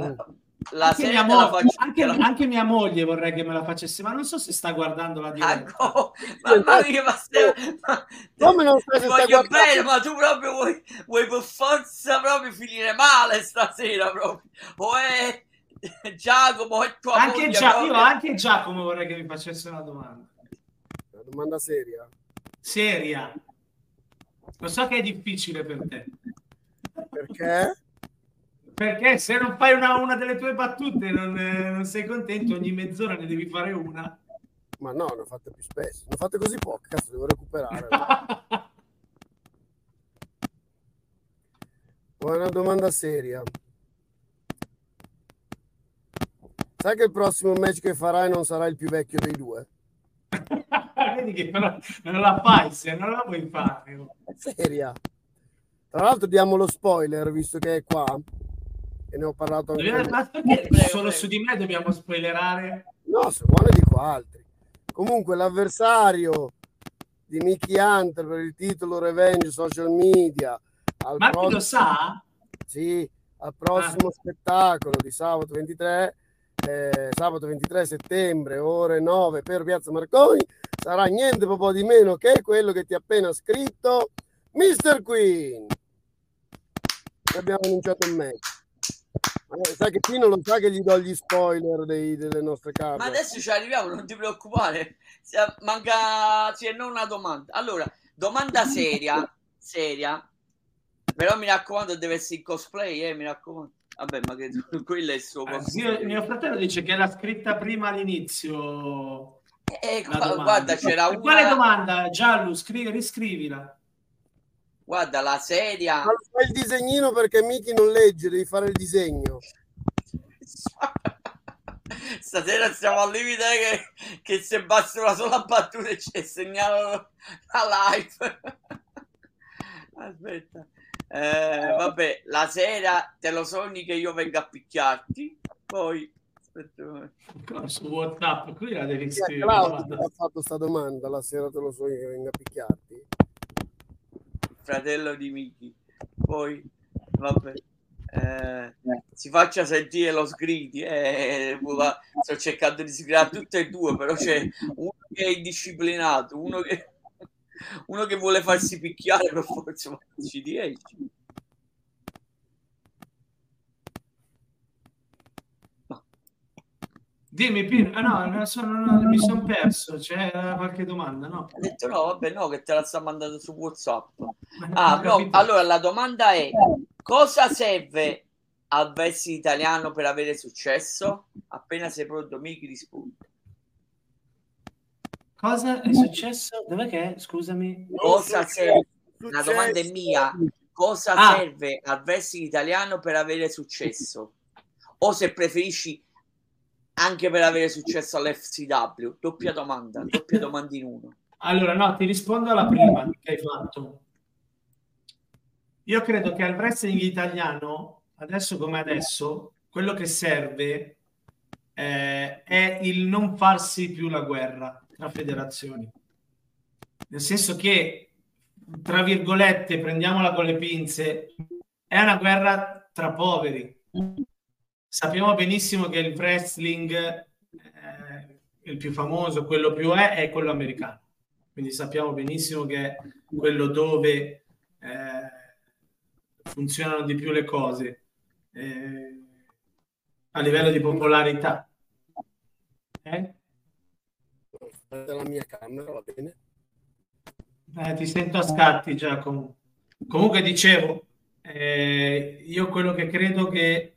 Mm. La Anche serie mia, mo- faccio anche- anche mia moglie vorrei che me la facesse, ma non so se sta guardando la diretta. No, mamma mia, ma stai- ma- Come non ti se stai voglio bene, ma tu proprio vuoi, vuoi per forza proprio finire male stasera proprio. O è Giacomo e tua Anche, moglie Gia- proprio. io anche Giacomo vorrei che mi facesse una domanda Una domanda seria. seria. Lo so che è difficile per te, Perché? Perché se non fai una, una delle tue battute non, eh, non sei contento, ogni mezz'ora ne devi fare una. Ma no, ne ho fatte più spesso. Ne ho fatte così poche, cazzo, devo recuperare. Una domanda seria. Sai che il prossimo match che farai non sarà il più vecchio dei due? Vedi che però non la fai, se non la vuoi fare. Seria. Tra l'altro diamo lo spoiler, visto che è qua. E ne ho parlato anche ma perché solo su di me dobbiamo spoilerare? No, se vuole dico altri. Comunque l'avversario di Mickey Hunter per il titolo Revenge Social Media al Ma chi lo prossimo- sa? Sì, al prossimo spettacolo di sabato 23, eh, sabato 23 settembre, ore 9 per Piazza Marconi, sarà niente po' di meno che quello che ti ha appena scritto Mr. Queen. Abbiamo annunciato un match. Ma sai che Pino lo sa che gli do gli spoiler dei- delle nostre carte. Ma adesso ci arriviamo, non ti preoccupare. Se- Manca sì, non una domanda. Allora, domanda seria, seria. Però mi raccomando, deve essere in cosplay, eh, mi raccomando. Vabbè, ma che quello è il suo Eh, cosplay. mio, mio fratello dice che l'ha scritta prima all'inizio. Eh, domanda. guarda, c'era E Quale una. domanda? Giallo, scrivi, riscrivila. Guarda, la sedia. Ma fai il disegnino perché Miki non legge, devi fare il disegno. Stasera siamo al limite che, che se basta una sola battuta e ci segnalano la live. Aspetta. Eh, vabbè, la sera te lo sogni che io venga a picchiarti. Poi Su WhatsApp, qui la devi scrivere. Claudio ha fatto sta domanda, la sera te lo so io che venga a picchiarti. Fratello di Miki. Poi vabbè. eh, si faccia sentire lo sgridi eh, vuole- sto cercando di sgridare tutte e due però c'è uno che è indisciplinato uno che, uno che vuole farsi picchiare per forza ma ci riesci Dimmi, Pino. Ah, no, non so- non- non- mi sono perso. C'è qualche domanda? No. ha detto no vabbè no che te la sta mandando su whatsapp ah no allora la domanda è cosa serve al versi italiano per avere successo appena sei pronto Miki risponde Cosa è successo? Dov'è che è? Scusami. cosa serve la domanda è mia cosa Ah. serve al wrestling italiano per avere successo o se preferisci anche per avere successo all'FCW doppia domanda doppia domanda in uno Allora, no, ti rispondo alla prima che hai fatto. Io credo che al wrestling italiano, adesso come adesso, quello che serve eh, è il non farsi più la guerra tra federazioni. Nel senso che, tra virgolette, prendiamola con le pinze, è una guerra tra poveri. Sappiamo benissimo che il wrestling, eh, il più famoso, quello più è, è quello americano quindi sappiamo benissimo che è quello dove eh, funzionano di più le cose eh, a livello di popolarità. Eh? La mia camera va bene. Eh, ti sento a scatti, Giacomo. Comunque dicevo, eh, io quello che credo che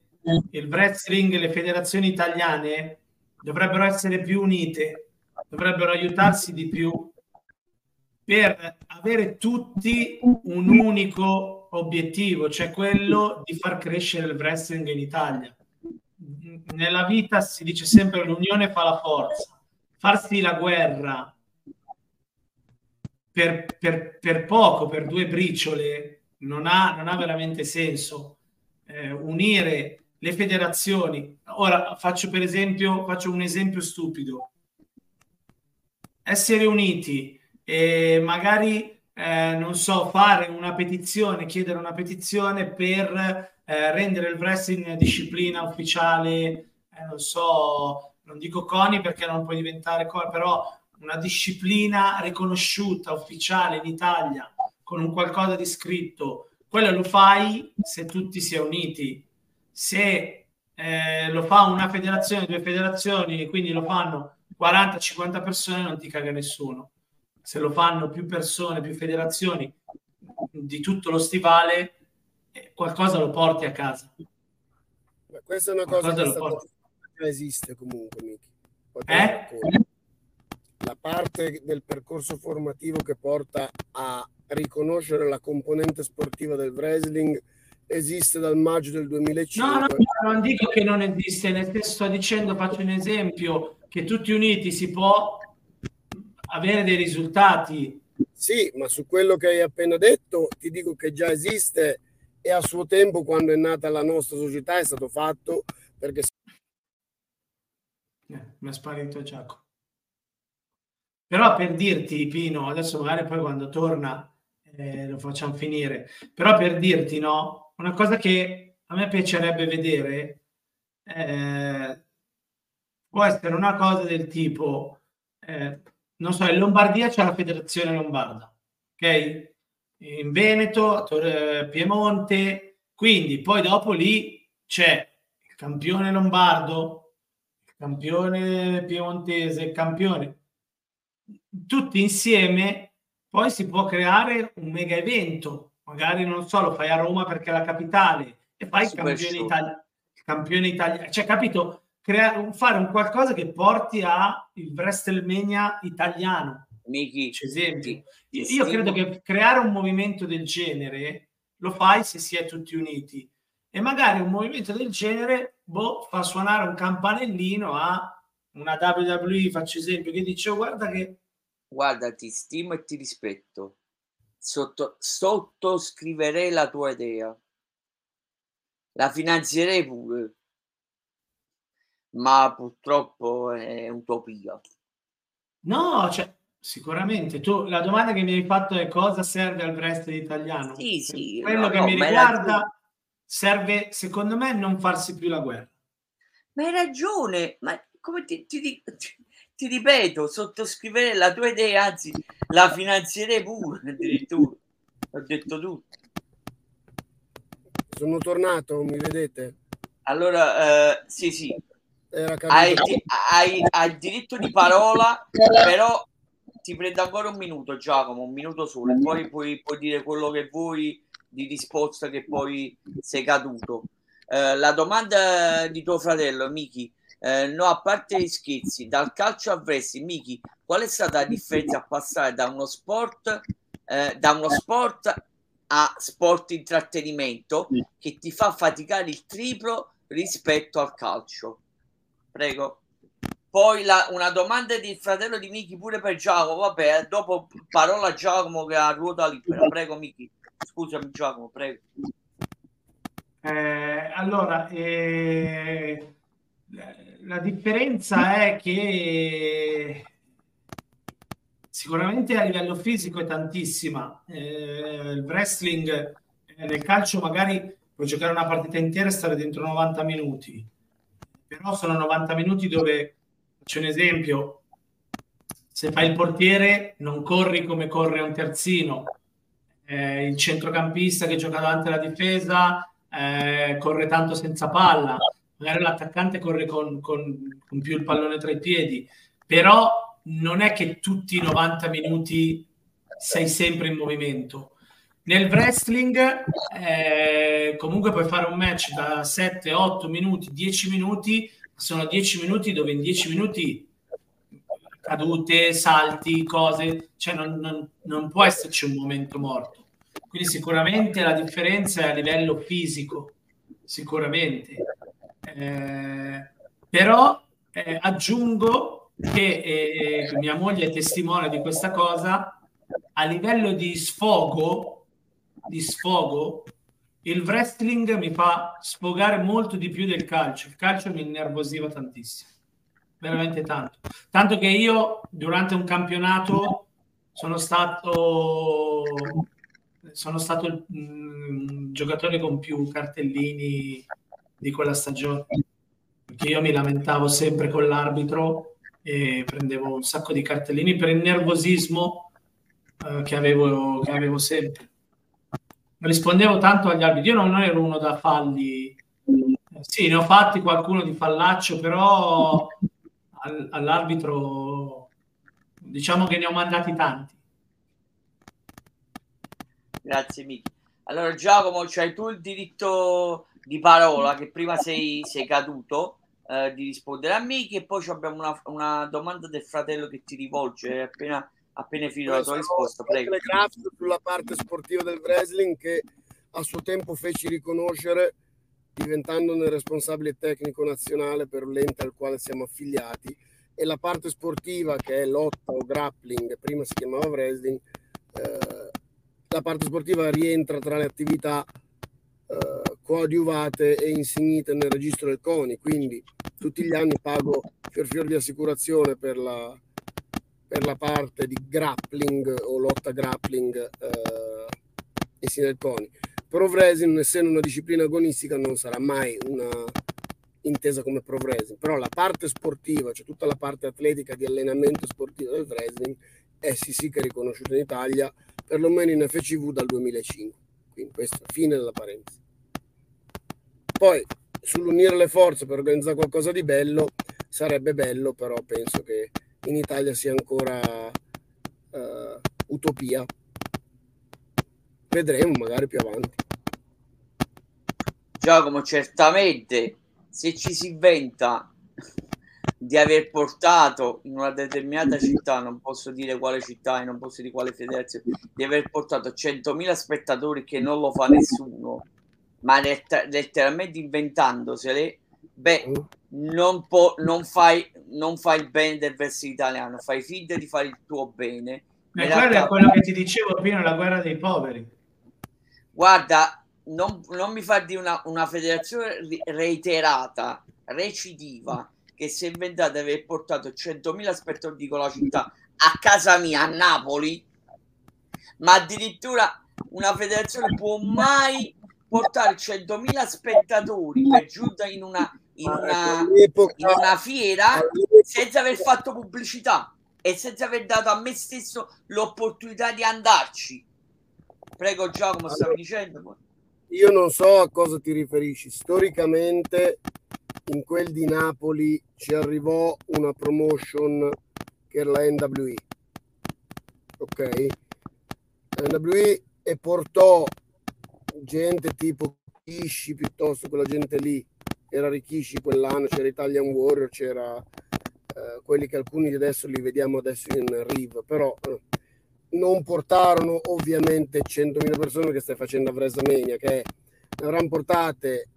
il wrestling e le federazioni italiane dovrebbero essere più unite, dovrebbero aiutarsi di più per avere tutti un unico obiettivo, cioè quello di far crescere il wrestling in Italia. Nella vita si dice sempre l'unione fa la forza. Farsi la guerra per, per, per poco, per due briciole, non ha, non ha veramente senso. Eh, unire le federazioni. Ora faccio per esempio, faccio un esempio stupido. Essere uniti e magari eh, non so, fare una petizione, chiedere una petizione per eh, rendere il wrestling disciplina ufficiale, eh, non so, non dico CONI perché non può diventare CONI, però una disciplina riconosciuta ufficiale in Italia con un qualcosa di scritto, quello lo fai se tutti si è uniti. Se eh, lo fa una federazione, due federazioni, quindi lo fanno 40-50 persone, non ti caga nessuno se lo fanno più persone, più federazioni di tutto lo stivale, eh, qualcosa lo porti a casa. Ma questa è una cosa qualcosa che esiste comunque, Miki. Eh? La parte del percorso formativo che porta a riconoscere la componente sportiva del wrestling esiste dal maggio del 2005. No, no, no, non dico che non esiste, nel senso sto dicendo, faccio un esempio, che tutti uniti si può avere dei risultati. Sì, ma su quello che hai appena detto ti dico che già esiste e a suo tempo quando è nata la nostra società è stato fatto perché... Eh, mi è sparito Giacomo. Però per dirti, Pino, adesso magari poi quando torna eh, lo facciamo finire, però per dirti, no, una cosa che a me piacerebbe vedere eh, può essere una cosa del tipo, eh, non so, in Lombardia c'è la federazione lombarda, ok? In Veneto, Piemonte, quindi poi dopo lì c'è il campione lombardo, il campione piemontese, il campione. Tutti insieme poi si può creare un mega evento, magari non so, lo fai a Roma perché è la capitale e fai il campione, Italia, il campione italiano, cioè capito? crea- fare un qualcosa che porti a il WrestleMania italiano. Miki, esempio. Io, io credo che creare un movimento del genere lo fai se si è tutti uniti e magari un movimento del genere boh, fa suonare un campanellino a una WWE, faccio esempio, che dice oh, guarda che... Guarda, ti stimo e ti rispetto. Sotto, sottoscriverei la tua idea. La finanzierei pure ma purtroppo è utopia. No, cioè, sicuramente. Tu, la domanda che mi hai fatto è cosa serve al wrestling italiano? Sì, sì. Quello no, che no, mi riguarda serve, secondo me, non farsi più la guerra. Ma hai ragione, ma come ti, ti, ti, ti ripeto, sottoscrivere la tua idea, anzi, la finanzierei pure addirittura. Ho detto tutto. Sono tornato, mi vedete? Allora, eh, sì, sì, hai, hai, hai, diritto di parola, però ti prendo ancora un minuto, Giacomo, un minuto solo, e poi puoi, puoi dire quello che vuoi di risposta che poi sei caduto. Eh, la domanda di tuo fratello, Miki, eh, no, a parte gli scherzi, dal calcio a wrestling, Miki, qual è stata la differenza a passare da uno sport, eh, da uno sport a sport intrattenimento che ti fa faticare il triplo rispetto al calcio? Prego. Poi la, una domanda di fratello di Miki pure per Giacomo. Vabbè, dopo parola a Giacomo che ha ruota libera. Prego, Miki. Scusami, Giacomo, prego. Eh, allora, eh, la differenza è che sicuramente a livello fisico è tantissima. Eh, il wrestling eh, nel calcio magari puoi giocare una partita intera e stare dentro 90 minuti. Però sono 90 minuti dove, faccio un esempio, se fai il portiere non corri come corre un terzino, eh, il centrocampista che gioca davanti alla difesa eh, corre tanto senza palla, magari l'attaccante corre con, con, con più il pallone tra i piedi, però non è che tutti i 90 minuti sei sempre in movimento. Nel wrestling eh, comunque puoi fare un match da 7, 8 minuti, 10 minuti, sono 10 minuti dove in 10 minuti cadute, salti, cose, cioè non, non, non può esserci un momento morto. Quindi sicuramente la differenza è a livello fisico, sicuramente. Eh, però eh, aggiungo che eh, mia moglie è testimone di questa cosa, a livello di sfogo, di sfogo, il wrestling mi fa sfogare molto di più del calcio. Il calcio mi innervosiva tantissimo, veramente tanto. Tanto che io durante un campionato sono stato sono stato il mm, giocatore con più cartellini di quella stagione. Perché io mi lamentavo sempre con l'arbitro e prendevo un sacco di cartellini per il nervosismo eh, che, avevo, che avevo sempre. Rispondevo tanto agli arbitri. Io non ero uno da falli. Sì, ne ho fatti qualcuno di fallaccio, però al, all'arbitro diciamo che ne ho mandati tanti. Grazie Miki. Allora Giacomo, c'hai tu il diritto di parola che prima sei, sei caduto eh, di rispondere a Miki e poi abbiamo una, una, domanda del fratello che ti rivolge appena, appena finito la tua risposta. Prego. sulla parte sportiva del wrestling che a suo tempo feci riconoscere diventandone responsabile tecnico nazionale per l'ente al quale siamo affiliati e la parte sportiva che è lotta o grappling, prima si chiamava wrestling, eh, la parte sportiva rientra tra le attività eh, coadiuvate e insignite nel registro del CONI, quindi tutti gli anni pago fior fior di assicurazione per la, per la parte di grappling o lotta grappling eh, insieme al CONI. Pro wrestling, essendo una disciplina agonistica, non sarà mai una intesa come pro wrestling, però la parte sportiva, cioè tutta la parte atletica di allenamento sportivo del wrestling, è sì sì che è riconosciuta in Italia perlomeno in FCV dal 2005. Quindi questa fine della parentesi. Poi sull'unire le forze per organizzare qualcosa di bello sarebbe bello, però penso che in Italia sia ancora uh, utopia. Vedremo magari più avanti. Giacomo, certamente se ci si inventa di aver portato in una determinata città, non posso dire quale città e non posso dire quale federazione, di aver portato 100.000 spettatori che non lo fa nessuno, ma letteralmente inventandosele, beh, non, po- non, fai, non fai il bene del verso italiano, fai finta di fare il tuo bene. E quello è quello che ti dicevo prima, la guerra dei poveri. Guarda, non, non mi fa di una, una federazione reiterata, recidiva, che si è inventato di aver portato 100.000 spettatori con la città a casa mia a Napoli, ma addirittura una federazione può mai portare 100.000 spettatori per giunta in una, in una, in una fiera senza aver fatto pubblicità e senza aver dato a me stesso l'opportunità di andarci. Prego Giacomo, stavi dicendo? Io non so a cosa ti riferisci. Storicamente in quel di Napoli ci arrivò una promotion che era la NWE. Ok? La NWE e portò gente tipo Kishi piuttosto quella gente lì. Era Rikishi quell'anno, c'era Italian Warrior, c'era eh, quelli che alcuni di adesso li vediamo adesso in Riv, però eh, non portarono ovviamente 100.000 persone che stai facendo a WrestleMania, che ne avranno portate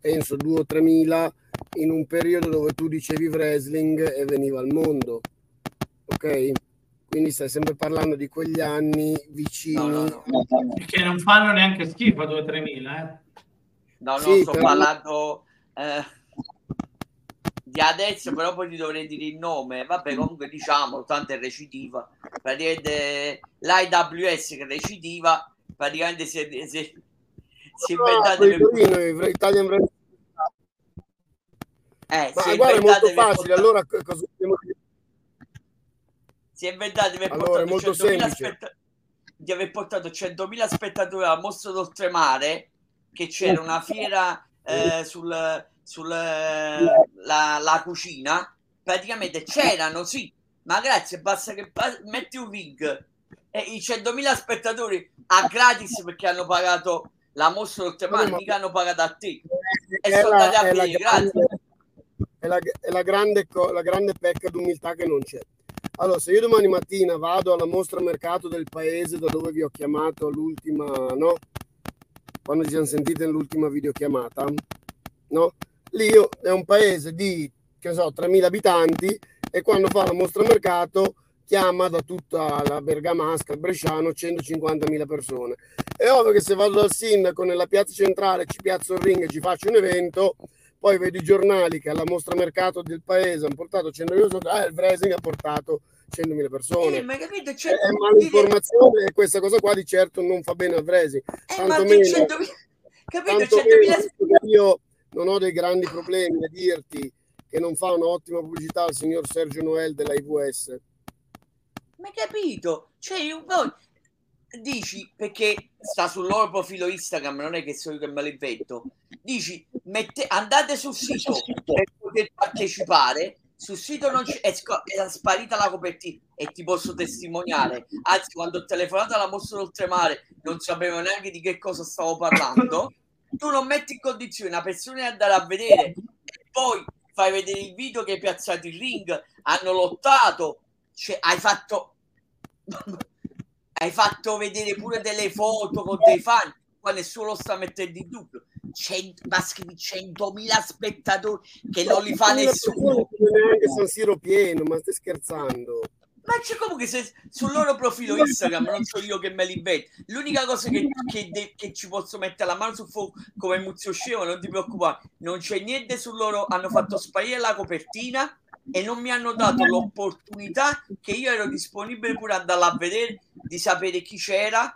penso 2 o 3 mila in un periodo dove tu dicevi wrestling e veniva al mondo. Ok? Quindi stai sempre parlando di quegli anni vicini. No, no, no. Che non fanno neanche schifo a 2-3 mila. Eh? No, no, sì, sto però... parlando eh, di adesso, però poi ti dovrei dire il nome. Vabbè, comunque diciamo, tanto è recidiva. Praticamente l'IWS che recidiva, praticamente si è, si è, si è inventato... No, Italian eh, Ma guarda, è molto facile. Allora, cosa dobbiamo dire? Si è di aver Allora, portato molto 100.000 semplice. spetta- di aver portato 100.000 spettatori alla mostra d'oltremare che c'era una fiera eh, sul, sul la, la cucina praticamente c'erano sì ma grazie basta che metti un rig e i 100.000 spettatori a gratis perché hanno pagato la mostra d'oltremare mica hanno pagato a te E sono la, andati a vedere, grande, grazie. è la- è la grande la grande pecca d'umiltà che non c'è. Allora, se io domani mattina vado alla mostra mercato del paese da dove vi ho chiamato all'ultima, no? Quando ci siamo sentiti nell'ultima videochiamata, no? Lì è un paese di, che so, 3.000 abitanti e quando fa la mostra mercato chiama da tutta la Bergamasca, il Bresciano, 150.000 persone. È ovvio che se vado dal sindaco nella piazza centrale, ci piazzo il ring e ci faccio un evento, poi vedo i giornali che alla mostra mercato del paese hanno portato 100.000 persone, ah, il Vresing ha portato 100.000 persone. Eh, ma capito? Cioè, È malinformazione e questa cosa qua di certo non fa bene al Vresing. Eh, tanto meno- 100.000 capito? Tanto 100.000 meno, visto che io non ho dei grandi problemi a dirti che non fa un'ottima pubblicità il signor Sergio Noel della IVS. Ma capito? Cioè, io poi dici perché sta sul loro profilo Instagram, non è che sono io che me lo invento. Dici mette, andate sul sito per poter partecipare. Sul sito non c'è, è, è sparita la copertina e ti posso testimoniare. Anzi, quando ho telefonato alla mostra d'oltremare non sapevo neanche di che cosa stavo parlando. Tu non metti in condizione una persona di andare a vedere e poi fai vedere il video che hai piazzato il ring, hanno lottato, cioè, hai fatto hai fatto vedere pure delle foto con dei fan qua nessuno lo sta mettendo in dubbio Cent- ma scrivi 100.000 spettatori che non li fa nessuno. neanche San Siro pieno, ma stai scherzando. ma c'è comunque se sul loro profilo Instagram non so io che me li invento. L'unica cosa che, che, de- che ci posso mettere la mano sul fuoco come Muzio Scemo non ti preoccupare non c'è niente sul loro hanno fatto sparire la copertina e non mi hanno dato l'opportunità che io ero disponibile pure ad andare a vedere di sapere chi c'era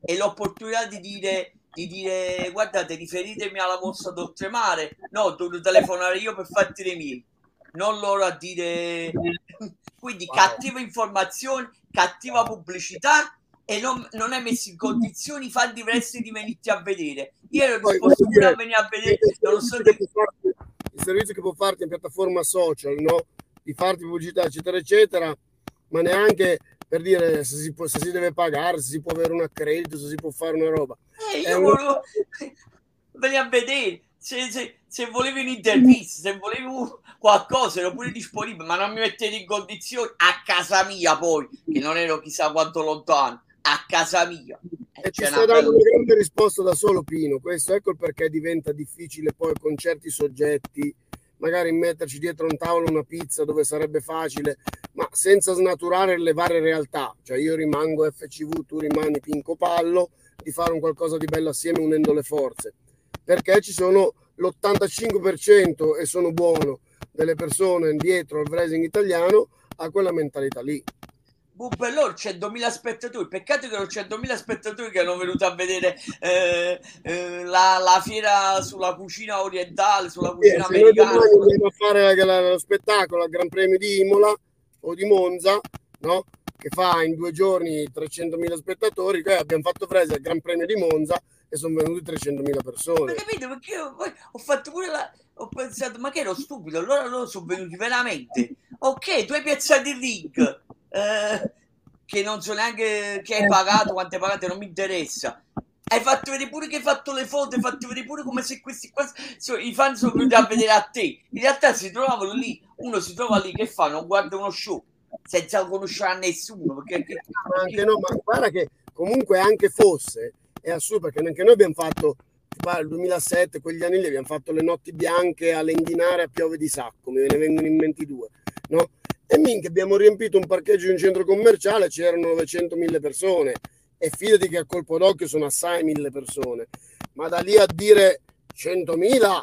e l'opportunità di dire di dire guardate riferitemi alla mostra d'oltremare no ho dovuto telefonare io per farti le mie non loro a dire quindi Wow. cattiva informazione cattiva pubblicità e non, non è messo in condizioni fan diversi di venirti a vedere io ero disposto pure a venire a vedere il nonostante servizio che può farti- il servizio che può farti in piattaforma social, no? Di farti pubblicità, eccetera, eccetera, ma neanche per dire se si, può- se si deve pagare, se si può avere un accredito, se si può fare una roba. Eh, io una- volevo venire a vedere se, se, se volevi un'intervista, se volevi qualcosa, ero pure disponibile, ma non mi mettete in condizioni a casa mia poi, che non ero chissà quanto lontano, a casa mia. Eh, E stai una dando una grande risposta da solo, Pino. Questo ecco perché diventa difficile poi con certi soggetti, magari metterci dietro un tavolo una pizza dove sarebbe facile, ma senza snaturare le varie realtà. Cioè io rimango FCV, tu rimani Pinco Pallo, di fare un qualcosa di bello assieme unendo le forze. Perché ci sono l'85% e sono buono delle persone dietro al wrestling italiano a quella mentalità lì. Bubbellor 100.000 spettatori. Peccato che non 100.000 spettatori che hanno venuto a vedere eh, eh, la, la fiera sulla cucina orientale, sulla Sì, cucina se noi americana. sulla- andiamo a fare lo spettacolo al Gran Premio di Imola o di Monza, no? che fa in due giorni 300.000 spettatori, eh, abbiamo fatto Frese al Gran Premio di Monza e sono venuti 300.000 Ma persone. capito? Perché io poi ho fatto pure la. Ho pensato, ma che ero stupido, allora loro sono venuti veramente. Ok, tu hai piazzato il link, eh, che non so neanche che hai pagato, quante hai pagato, non mi interessa. Hai fatto vedere pure che hai fatto le foto, hai fatto vedere pure come se questi qua, so- i fan sono venuti a vedere a te. In realtà si trovavano lì, uno si trova lì che fa, non guarda uno show, senza conoscere a nessuno. Perché, anche no, ma guarda che comunque anche fosse, è assurdo perché anche noi abbiamo fatto tipo, nel 2007, quegli anni lì abbiamo fatto le notti bianche a Lenghinare a Piove di Sacco, me ne vengono in mente due, no? E minchia, abbiamo riempito un parcheggio in un centro commerciale, c'erano 900.000 persone e fidati che a colpo d'occhio sono assai mille persone, ma da lì a dire 100.000,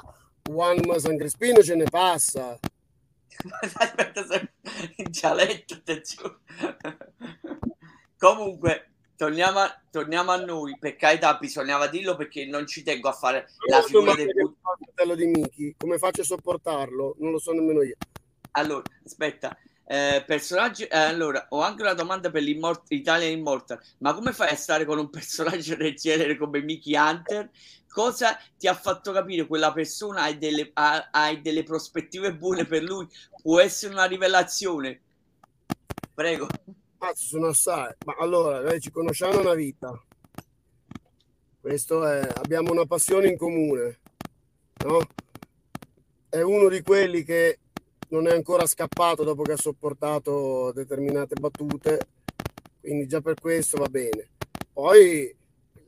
One San Crispino ce ne passa. Aspetta, se- in dialetto, attenzione. Comunque, torniamo a, torniamo a noi. Per carità, bisognava dirlo perché non ci tengo a fare la figura del fratello di Miki, come faccio a sopportarlo? Non lo so nemmeno io. Allora, aspetta, Eh, personaggi, eh, allora, ho anche una domanda per l'Italia Immortal, ma come fai a stare con un personaggio del genere come Mickey Hunter? Cosa ti ha fatto capire quella persona hai delle, ha, hai delle prospettive buone per lui? Può essere una rivelazione? Prego. Mazzo, sono assai. Ma allora, noi ci conosciamo una vita. Questo è, abbiamo una passione in comune, no? È uno di quelli che non è ancora scappato dopo che ha sopportato determinate battute, quindi già per questo va bene. Poi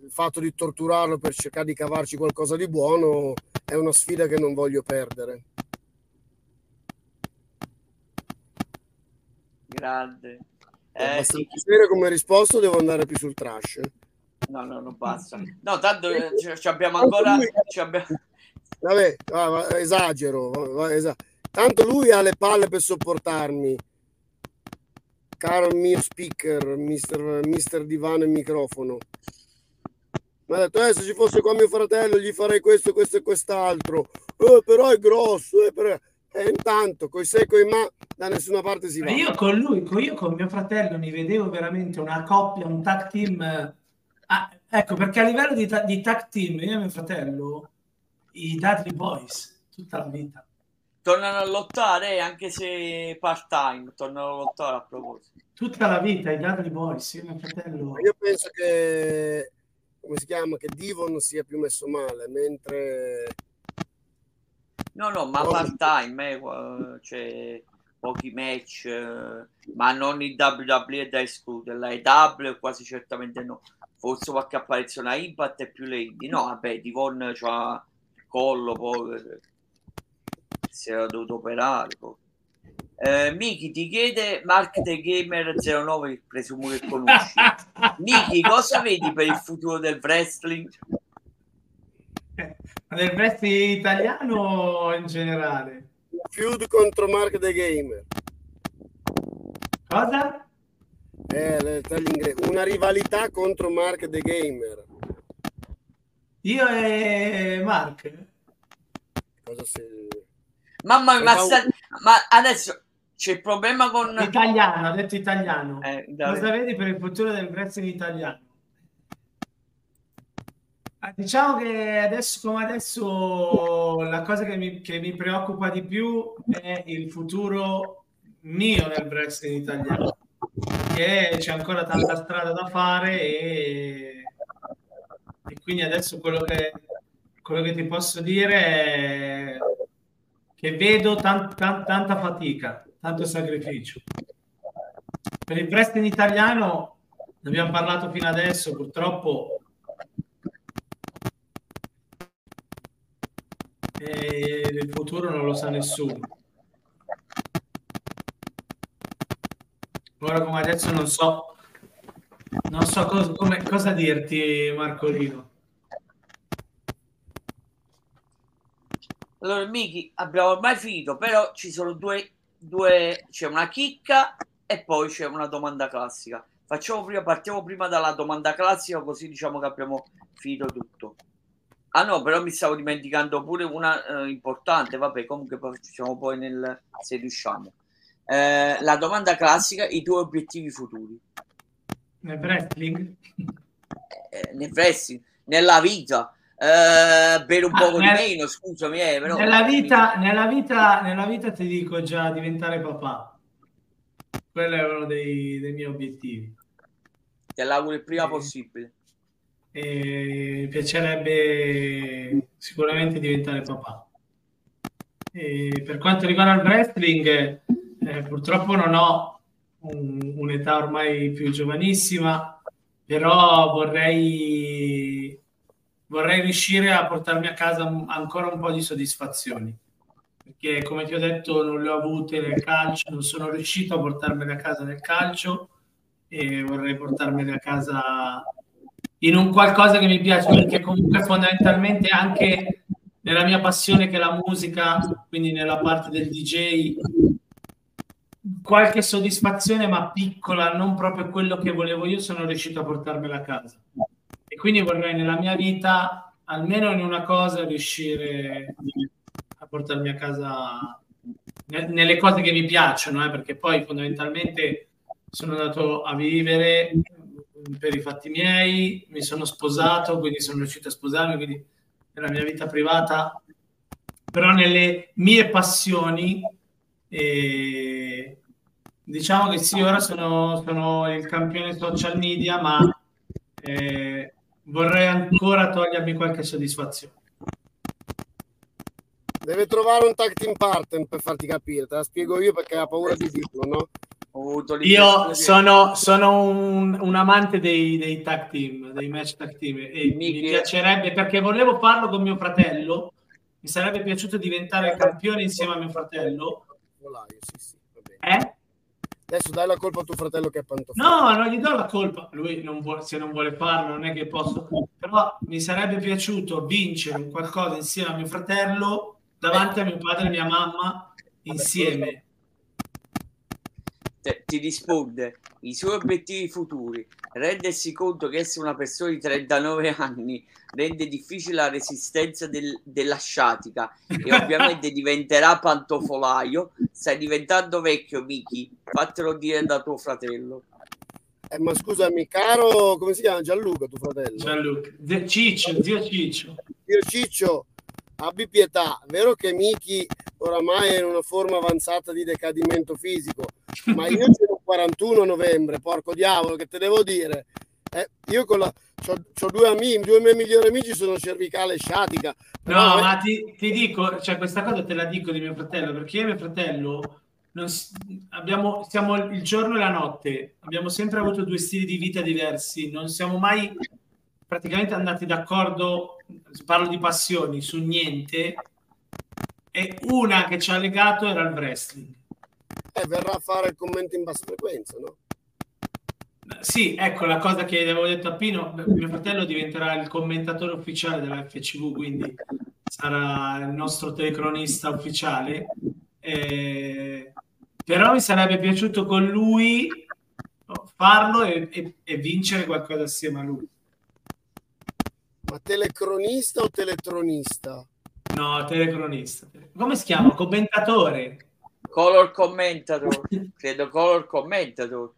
il fatto di torturarlo per cercare di cavarci qualcosa di buono è una sfida che non voglio perdere. Grande. Eh, sì. come risposto devo andare più sul trash. No, no, non basta. No, tanto eh, ci abbiamo ancora... Ci abbiamo... Vabbè, va, va, esagero, va, esagero Tanto lui ha le palle per sopportarmi. Caro mio speaker, mister, mister divano e microfono. Mi ha detto, eh, se ci fosse qua mio fratello gli farei questo, questo e quest'altro. Eh, però è grosso. Eh, però... E intanto, coi se coi ma, da nessuna parte si va. Io con lui, io con mio fratello mi vedevo veramente una coppia, un tag team. Ah, ecco, perché a livello di, ta- di tag team, io e mio fratello, i Dudley Boys, tutta la vita tornano a lottare anche se part time tornano a lottare a proposito tutta la vita i Dudley Boys io mio fratello io penso che come si chiama che Divon sia più messo male mentre no no ma part time eh, cioè pochi match eh, ma non il WWE da escludere la EW quasi certamente no forse qualche apparizione a Impact e più lady no vabbè Divon c'ha collo poi si era dovuto operare. Eh, Miki ti chiede Mark the Gamer 09 presumo che conosci Miki cosa vedi per il futuro del wrestling? Del wrestling italiano o in generale? Feud contro Mark the Gamer cosa? Eh, una rivalità contro Mark the Gamer io e Mark cosa sei Mamma mia, ma, ma, adesso c'è il problema con... Italiano, ha detto italiano. Eh, Cosa vedi per il futuro del wrestling italiano? Ah, diciamo che adesso come adesso la cosa che mi, che mi preoccupa di più è il futuro mio nel wrestling italiano perché c'è ancora tanta strada da fare e, e quindi adesso quello che, quello che ti posso dire è che vedo tan, tan, tanta fatica, tanto sacrificio. Per il wrestling italiano, ne abbiamo parlato fino adesso, purtroppo e il futuro non lo sa nessuno. Ora come adesso non so, non so cosa, come, cosa dirti Marcolino. Allora, Miki, abbiamo ormai finito, però ci sono due, due, c'è una chicca e poi c'è una domanda classica. Facciamo prima, partiamo prima dalla domanda classica, così diciamo che abbiamo finito tutto. Ah no, però mi stavo dimenticando pure una eh, importante, vabbè, comunque facciamo poi nel, se riusciamo. Eh, la domanda classica, i tuoi obiettivi futuri. Nel wrestling? Eh, nel wrestling, nella vita eh, bere un ah, po' nel, di meno, scusami. Eh, però... nella, vita, nella, vita, nella vita ti dico già diventare papà. Quello è uno dei, dei miei obiettivi. Te l'auguro il prima possibile. E piacerebbe sicuramente diventare papà. E per quanto riguarda il wrestling, eh, purtroppo non ho un, un'età ormai più giovanissima, però vorrei vorrei riuscire a portarmi a casa ancora un po' di soddisfazioni perché come ti ho detto non le ho avute nel calcio, non sono riuscito a portarmele a casa nel calcio e vorrei portarmele a casa in un qualcosa che mi piace perché comunque fondamentalmente anche nella mia passione che è la musica, quindi nella parte del DJ qualche soddisfazione ma piccola, non proprio quello che volevo io, sono riuscito a portarmela a casa. E quindi vorrei nella mia vita, almeno in una cosa, riuscire a portarmi a casa nelle cose che mi piacciono, eh, perché poi fondamentalmente sono andato a vivere per i fatti miei, mi sono sposato, quindi sono riuscito a sposarmi, quindi nella mia vita privata, però nelle mie passioni, eh, diciamo che sì, ora sono, sono, il campione social media, ma eh, vorrei ancora togliermi qualche soddisfazione. Deve trovare un tag team partner per farti capire, te la spiego io perché ha paura di dirlo, no? Io sono, sono un, un, amante dei, dei, tag team, dei match tag team e mi, mi piacerebbe perché volevo farlo con mio fratello. Mi sarebbe piaciuto diventare campione insieme a mio fratello. Eh? Adesso dai la colpa a tuo fratello che è pantofano. No, non gli do la colpa. Lui non vuole, se non vuole farlo, non è che posso. Però mi sarebbe piaciuto vincere qualcosa insieme a mio fratello davanti a mio padre e mia mamma insieme ti risponde i suoi obiettivi futuri, rendersi conto che essere una persona di 39 anni rende difficile la resistenza del, della sciatica e ovviamente diventerà pantofolaio, stai diventando vecchio Miki, fatelo dire da tuo fratello. Eh, ma scusami, caro, come si chiama? Gianluca, tuo fratello? Gianluca, Ciccio, zio Ciccio. Zio Ciccio, abbi pietà, vero che Miki oramai è in una forma avanzata di decadimento fisico, ma io sono 41 a novembre, porco diavolo, che te devo dire? Eh, io con la, ho due amici, due miei migliori amici sono cervicale e sciatica. No, ma ti, ti, dico, cioè questa cosa te la dico di mio fratello, perché io e mio fratello non, abbiamo, siamo il giorno e la notte, abbiamo sempre avuto due stili di vita diversi, non siamo mai praticamente andati d'accordo, parlo di passioni, su niente, e una che ci ha legato era il wrestling. Eh, verrà a fare il commento in bassa frequenza, no? Sì, ecco la cosa che avevo detto a Pino, mio fratello diventerà il commentatore ufficiale della FCV, quindi sarà il nostro telecronista ufficiale. Eh, però mi sarebbe piaciuto con lui farlo e, e, e vincere qualcosa assieme a lui. Ma telecronista o teletronista? No, telecronista. Come si chiama? Commentatore. Color commentator. credo color commentator.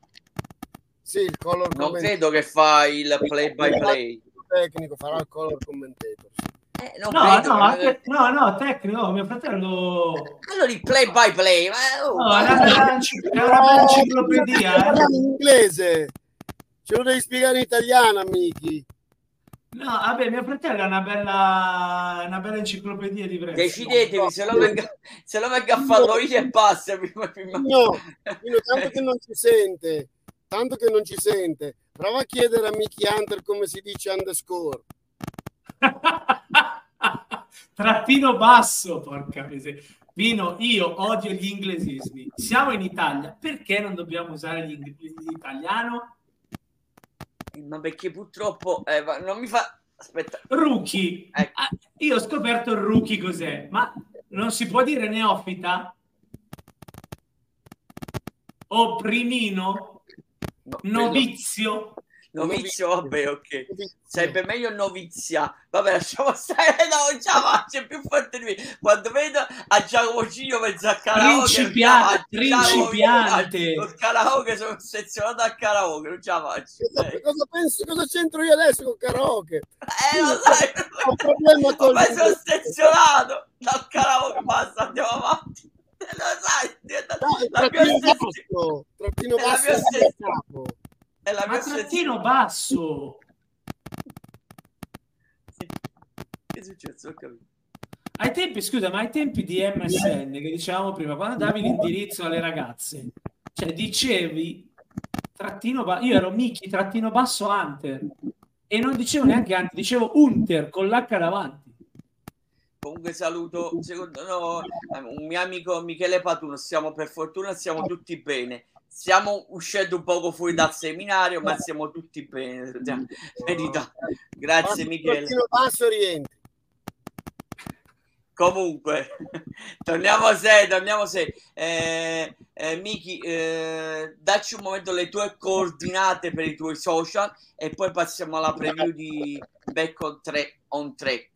Sì, il color Non credo che fa il play by play. Tecnico farà il color commentator. Eh, no, no, che... no, no, tecnico, mio fratello. Allora il play by play, ma oh, no, è una bella, è una bella enciclopedia. In inglese, ce lo devi spiegare in italiano, amici. No, vabbè, mio fratello è una bella, una bella enciclopedia di wrestling. Decidetevi, se lo venga, se lo venga a farlo io e basta. Prima, prima. No, tanto che non ci sente, tanto che non ci sente. Prova a chiedere a Mickey Hunter come si dice underscore. Trattino basso, porca miseria. Pino, io odio gli inglesismi. Siamo in Italia, perché non dobbiamo usare l'italiano? Ma perché purtroppo eh, non mi fa aspetta. Rookie. Ecco. ah, io ho scoperto il rookie cos'è ma non si può dire neofita? O primino? No, novizio Novizio, vabbè, ok. Sarebbe meglio novizia. Vabbè, lasciamo stare. No, non ce la faccio, è più forte di me. Quando vedo a Giacomo Cigno penso a karaoke. Principiante. principiante. Il karaoke sono ossessionato al karaoke, non ce la faccio. Cosa, cosa, pensi, cosa c'entro io adesso con karaoke? Eh, lo sai. Ho problema con Ma sono ossessionato dal karaoke, basta, andiamo avanti. Lo sai, la, la mia ossessione. È la Ma trattino basso. Che è successo? Ho capito. Ai tempi, scusa, ma ai tempi di MSN che dicevamo prima, quando davi l'indirizzo alle ragazze, cioè dicevi trattino basso, io ero Miki trattino basso Hunter e non dicevo neanche Hunter, dicevo Hunter con l'H davanti. Comunque saluto, secondo no, un mio amico Michele Patuno, siamo per fortuna siamo tutti bene stiamo uscendo un poco fuori dal seminario, ma siamo tutti bene. Verità. Grazie, Michele. Passo rientri. Comunque, torniamo a sé, torniamo a sé. Eh, eh, Miki, eh, dacci un momento le tue coordinate per i tuoi social e poi passiamo alla preview di Back on Track. On track.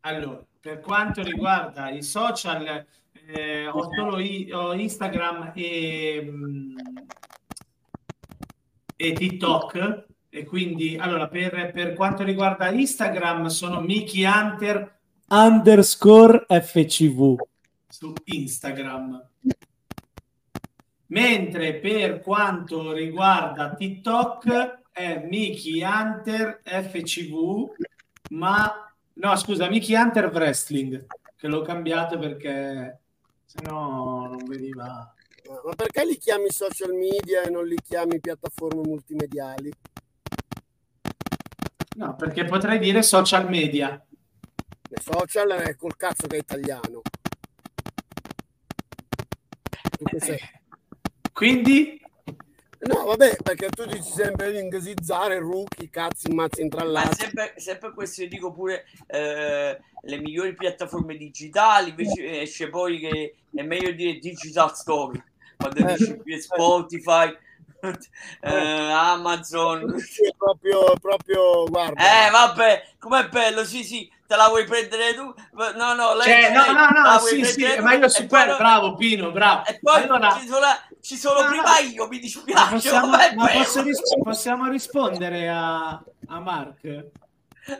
Allora, per quanto riguarda i social, eh, ho solo i, ho Instagram e, mm, e TikTok. E quindi allora per, per quanto riguarda Instagram sono Mickey Hunter underscore FCV su Instagram. Mentre per quanto riguarda TikTok è Mickey Hunter FCV ma no scusa Mickey Hunter Wrestling che l'ho cambiato perché se no non veniva ma perché li chiami social media e non li chiami piattaforme multimediali? No, perché potrei dire social media. Le social è col cazzo che è italiano. Eh, quindi? No, vabbè, perché tu dici sempre l'inghesizzare, rookie, cazzi, mazzi intrallati. Ma sempre, sempre questo io dico pure eh, le migliori piattaforme digitali, invece esce poi che è meglio dire digital store quando eh, dici Spotify, eh, Amazon. Sì, proprio, proprio, guarda. Eh, vabbè, com'è bello, sì, sì, te la vuoi prendere tu? No, no, lei, cioè, no, no, no, sì, sì, tu, ma io super, poi, bravo Pino, bravo. E poi allora, ci sono, ci sono no, prima io, mi dispiace. Possiamo, ma posso ris- possiamo rispondere a, a Mark?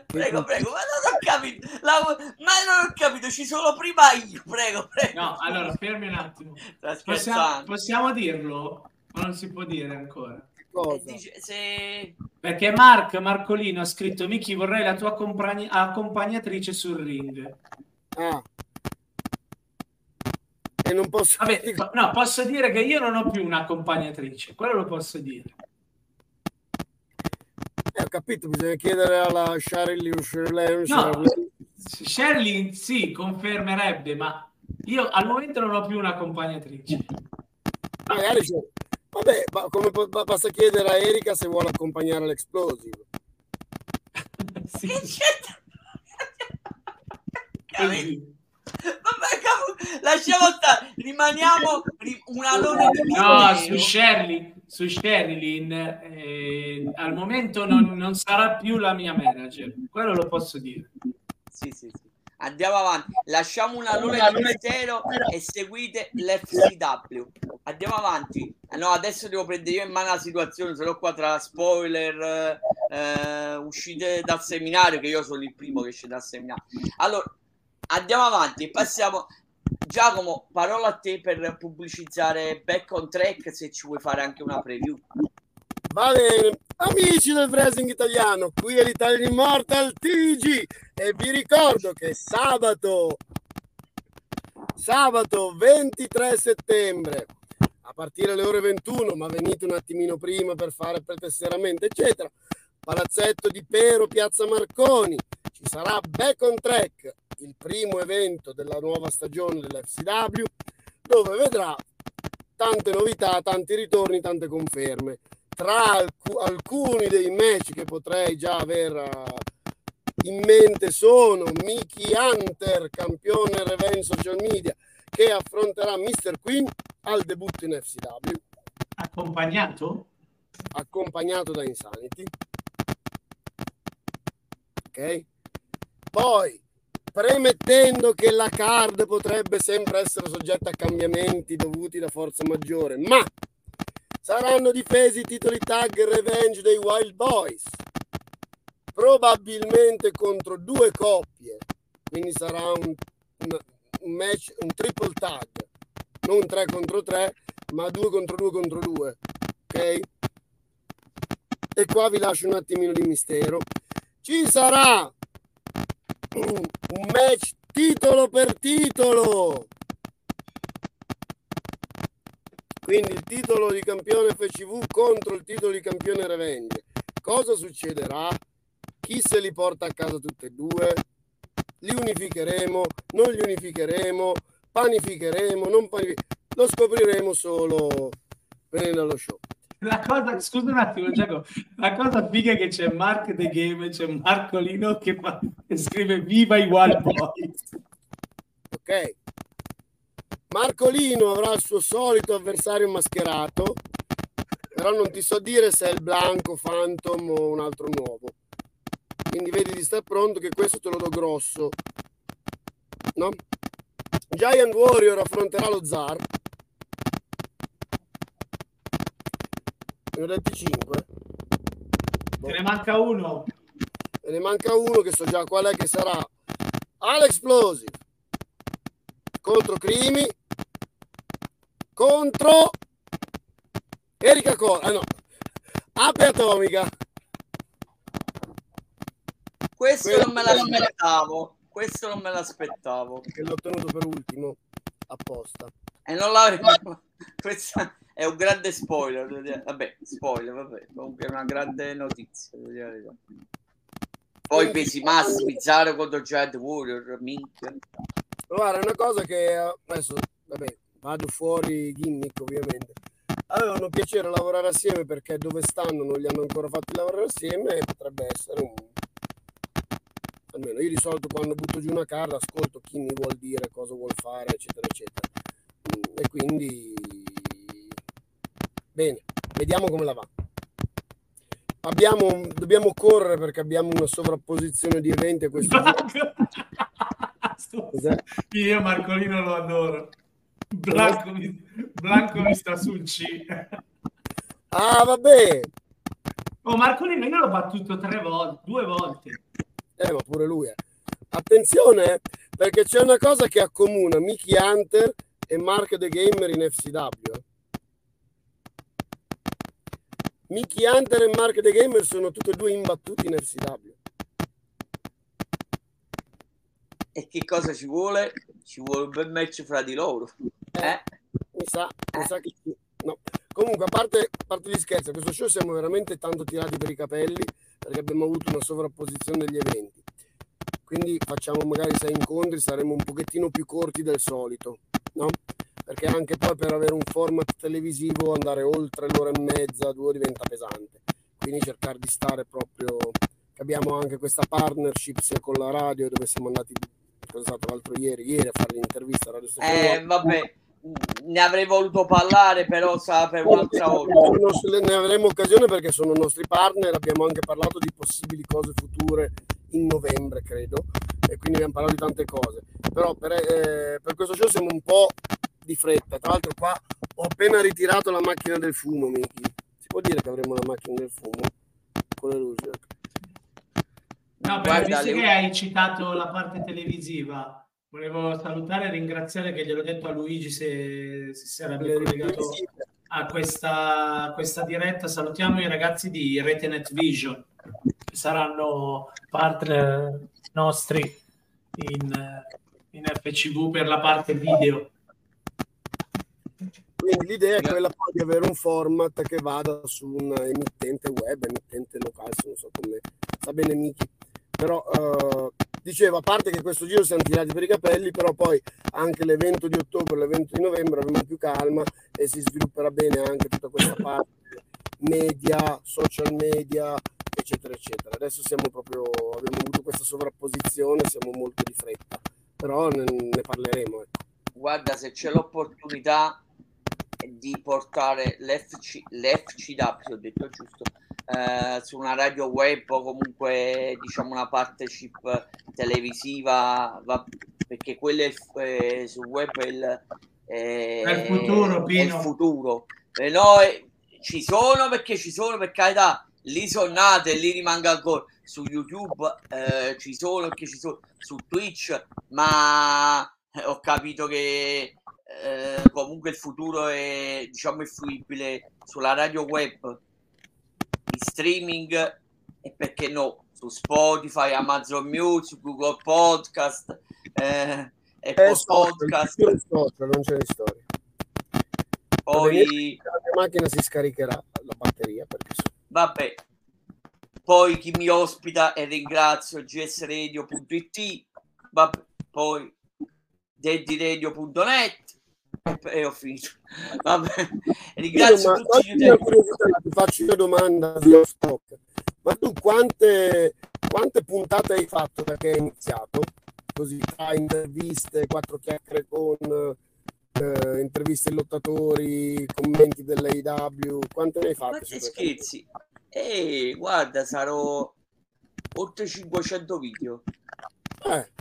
Prego, prego, ma non ho capito, la, ma non ho capito, ci sono prima io, prego, prego. No, allora, fermi un attimo. Possiamo, possiamo dirlo? O non si può dire ancora? Dice, se... Perché Mark Marcolino ha scritto Miki vorrei la tua compagni- accompagnatrice sul ring. Ah. E non posso Vabbè, no, posso dire che io non ho più un'accompagnatrice, quello lo posso dire. Eh, ho capito, bisogna chiedere alla Shirley o Shirley. No, Shirley sì, confermerebbe, ma io al momento non ho più un'accompagnatrice. Magari c'è. Vabbè, ma come basta chiedere a Erika se vuole accompagnare l'explosive. sì. Capito? Vabbè, lasciamo stare, rimaniamo un alone di No, su Shirley, su Sherilyn eh, al momento non, non, sarà più la mia manager, quello lo posso dire. Sì, sì, sì. Andiamo avanti, lasciamo un alone di mistero e seguite l'FCW. Andiamo avanti. No, adesso devo prendere io in mano la situazione, se no qua tra spoiler, eh, uscite dal seminario, che io sono il primo che esce dal seminario. Allora, andiamo avanti, passiamo. Giacomo, parola a te per pubblicizzare Back on Track se ci vuoi fare anche una preview. Va bene, amici del wrestling italiano, qui è l'Italian Immortal TG e vi ricordo che sabato, sabato 23 settembre, a partire alle ore 21, ma venite un attimino prima per fare pretesseramento, eccetera, Palazzetto di Pero, Piazza Marconi, ci sarà Back on Track, il primo evento della nuova stagione dell'FCW, dove vedrà tante novità, tanti ritorni, tante conferme. Tra alc- alcuni dei match che potrei già aver uh, in mente sono Mickey Hunter, campione Revenge Social Media, che affronterà Mr. Queen al debutto in FCW. Accompagnato? Accompagnato da Insanity. Ok? Poi premettendo che la card potrebbe sempre essere soggetta a cambiamenti dovuti da forza maggiore, ma saranno difesi i titoli tag revenge dei Wild Boys, probabilmente contro due coppie, quindi sarà un, un, match, un triple tag, non 3 contro 3, ma 2 contro 2 contro 2, ok? E qua vi lascio un attimino di mistero. Ci sarà un match titolo per titolo. Quindi il titolo di campione FCV contro il titolo di campione Revenge. Cosa succederà? Chi se li porta a casa tutti e due? Li unificheremo? Non li unificheremo? Panificheremo? Non panificheremo? Lo scopriremo solo venendo allo show. La cosa, scusa un attimo, Giacomo, la cosa figa è che c'è Mark The Game, c'è Marcolino che, fa, che scrive Viva i Wild Boys. Ok. Marcolino avrà il suo solito avversario mascherato, però non ti so dire se è il Blanco, Phantom o un altro nuovo. Quindi vedi di star pronto che questo te lo do grosso. No? Giant Warrior affronterà lo Zar. Ne ho detti 5. Te ne manca uno. E ne manca uno che so già qual è che sarà. Alex Plosive contro Crimi contro Erika Cola. Ah no. Ape Atomica. Questo Questo non me l'aspettavo. Questo non me l'aspettavo. Che l'ho tenuto per ultimo apposta. E non l'avevo. Questa è un grande spoiler. Vabbè, spoiler, vabbè. Comunque è una grande notizia. Poi pesi massimi, Zaro contro Giant Warrior, minchia. Guarda, è una cosa che eh, adesso, vabbè, vado fuori gimmick ovviamente. Avevano piacere a lavorare assieme perché dove stanno non li hanno ancora fatti lavorare assieme e potrebbe essere un... Almeno io di solito quando butto giù una carta ascolto chi mi vuol dire, cosa vuol fare, eccetera, eccetera. Mm, E quindi... Bene, vediamo come la va. Abbiamo, dobbiamo correre perché abbiamo una sovrapposizione di eventi a questo. Cos'è? Io Marcolino lo adoro. Blanco mi, Blanco mi sta sul C. Ah, vabbè! Oh, Marcolino io l'ho battuto tre volte, due volte. Eh, ma pure lui. eh. Attenzione, perché c'è una cosa che accomuna Mickey Hunter e Mark the Gamer in FCW. eh. Mickey Hunter e Mark the Gamer sono tutti e due imbattuti in FCW. E che cosa ci vuole? Ci vuole un bel match fra di loro. Eh? Mi sa, mi sa che sì. No. Comunque, a parte, a parte gli scherzi, a questo show siamo veramente tanto tirati per i capelli perché abbiamo avuto una sovrapposizione degli eventi. Quindi facciamo magari sei incontri, saremo un pochettino più corti del solito, no? Perché anche poi per avere un format televisivo andare oltre l'ora e mezza, due diventa pesante. Quindi cercare di stare proprio. Abbiamo anche questa partnership sia con la radio dove siamo andati, cosa è stato l'altro ieri, ieri a fare l'intervista a Radio Stefano. Eh, vabbè, ne avrei voluto parlare, però sa per un'altra volta. Ne avremo occasione perché sono nostri partner, abbiamo anche parlato di possibili cose future in novembre, credo, e quindi abbiamo parlato di tante cose. Però per, eh, per questo show siamo un po' di fretta. Tra l'altro qua ho appena ritirato la macchina del fumo, Miki. Si può dire che avremo la macchina del fumo? Con le luci. No, però Guarda, visto le- che hai citato la parte televisiva, volevo salutare e ringraziare che gliel'ho detto a Luigi se, se si sarebbe Le collegato a questa, a questa diretta. Salutiamo i ragazzi di Retenet Vision, che saranno partner nostri in, in FCV per la parte video. Quindi l'idea è quella poi di avere un format che vada su un emittente web, emittente locale, se non so come sa bene Miki. Però eh, dicevo, a parte che questo giro siamo tirati per i capelli, però poi anche l'evento di ottobre, l'evento di novembre avremo più calma e si svilupperà bene anche tutta questa parte media, social media, eccetera, eccetera. Adesso siamo proprio, abbiamo avuto questa sovrapposizione, siamo molto di fretta, però ne, ne parleremo. Ecco. Guarda, se c'è l'opportunità di portare l'FC, l'FCW, ho detto giusto, eh, su una radio web o comunque diciamo una partnership televisiva, va- perché quello è eh, sul web è il, eh, È il futuro, è il futuro. E noi ci sono perché ci sono, per carità, lì sono nate, lì rimango ancora. Su YouTube, eh, ci sono perché ci sono. Su Twitch, ma ho capito che eh, comunque il futuro è diciamo è fruibile sulla radio web in streaming e perché no su Spotify, Amazon Music, Google Podcast eh, Apple Eh, social, Podcast. non social, non c'è di storia. poi La macchina si scaricherà la batteria perché vabbè. Poi chi mi ospita e ringrazio gsradio.it vabbè, poi daddyradio.net e ho finito vabbè ringrazio ma tutti gli ti faccio una domanda di topic. Ma tu quante, quante puntate hai fatto da che hai iniziato? Così tra interviste, quattro chiacchiere con eh, interviste ai lottatori, commenti dell'AW, quante ne hai fatte? questo? scherzi e guarda sarò oltre 500 video Eh,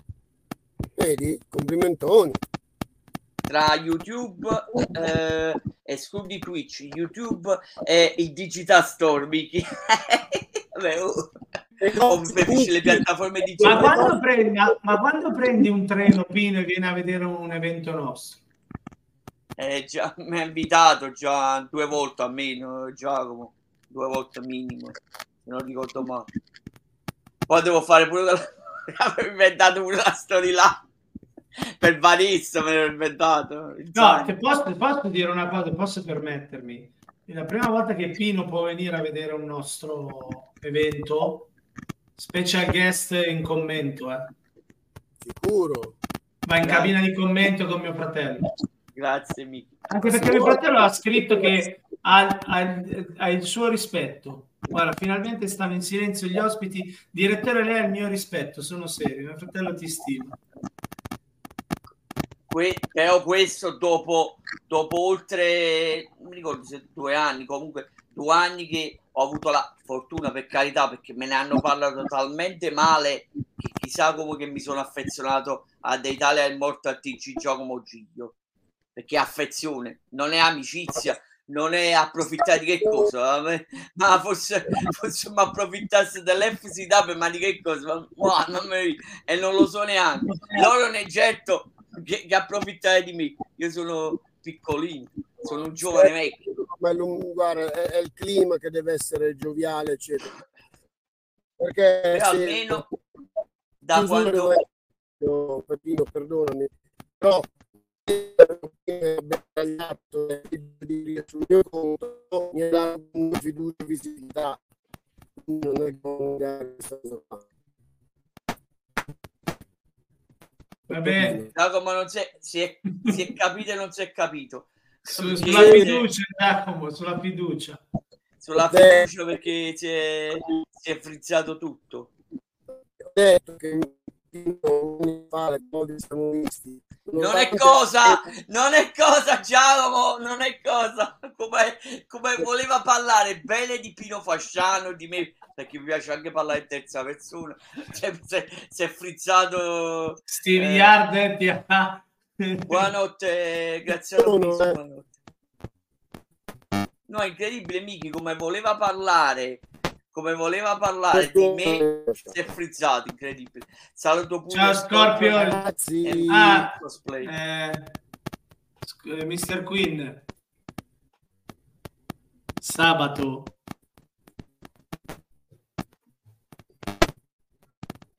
vedi? Complimentoni. Tra YouTube, eh, escludi Twitch, YouTube e il Digital Store, Mickey. Vabbè, oh. o preferisci le piattaforme digitali? Ma quando, prendi, ma quando prendi un treno Pino e vieni a vedere un evento nostro? Eh, già, mi ha invitato già due volte almeno Giacomo, due volte minimo, se non ricordo male. Poi devo fare pure la... avevo inventato pure la storia là per Vanessa me l'ho inventato. No, ti posso, posso, dire una cosa, posso permettermi. La prima volta che Pino può venire a vedere un nostro evento, special guest in commento, eh. Sicuro. Va in cabina di commento con mio fratello. Grazie, Mico. Anche perché mio fratello ha scritto che ha, ha, ha, il suo rispetto. Guarda, finalmente stanno in silenzio gli ospiti. Direttore, lei ha il mio rispetto, sono serio. Mio fratello ti stima que- però questo dopo, dopo oltre, non mi ricordo se due anni, comunque due anni che ho avuto la fortuna, per carità, perché me ne hanno parlato talmente male che chissà come che mi sono affezionato a The Italia è morto a TG Giacomo Giglio. Perché è affezione, non è amicizia, non è approfittare di che cosa? Ma forse, forse mi approfittasse dell'FCW, ma di che cosa? Ma, ma, mi, e non lo so neanche. Loro ne getto che, che approfittare di me. Io sono piccolino, sono un giovane vecchio. Ma guarda, è, è, il clima che deve essere gioviale, eccetera. Perché Però almeno da quando... Io, Peppino, perdonami, però tagliato sul mio conto mi dà una fiducia e visibilità non è come Vabbè. Giacomo non si è, si, è, si è capito e non si è capito. Su, sulla fiducia, Giacomo, sulla fiducia. Sulla fiducia perché si è, si è frizzato tutto. Ho detto che non siamo visti non è cosa, non è cosa Giacomo, non è cosa. Come, come voleva parlare bene di Pino Fasciano, di me, perché mi piace anche parlare in terza persona, si è frizzato Stevie eh, Yard buonanotte, grazie a tutti no, è incredibile Miki come voleva parlare come voleva parlare di me si è frizzato incredibile. Saluto pure ciao Scorpio. ah, eh, eh Mr. Queen. Sabato.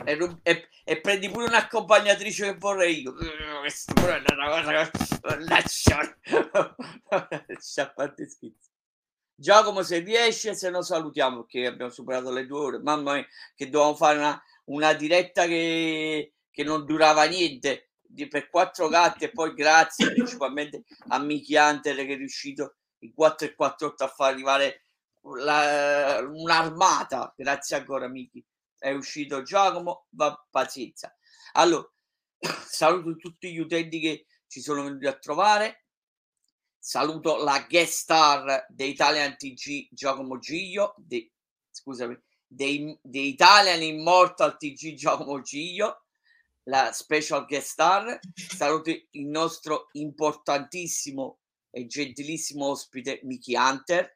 E, e, e, prendi pure un'accompagnatrice che vorrei io. Questa è una cosa a parte schizzo Giacomo se riesce, se no salutiamo perché abbiamo superato le due ore. Mamma mia, che dovevamo fare una, una diretta che, che non durava niente di, per quattro gatti e poi grazie principalmente a Michi Hunter che è riuscito in 4 e 48 a far arrivare la, un'armata. Grazie ancora Michi. È uscito Giacomo, va pazienza. Allora, saluto tutti gli utenti che ci sono venuti a trovare Saluto la guest star di Italian TG Giacomo Giglio, di, scusami, di, di Italian Immortal TG Giacomo Giglio, la special guest star. Saluto il nostro importantissimo e gentilissimo ospite Mickey Hunter,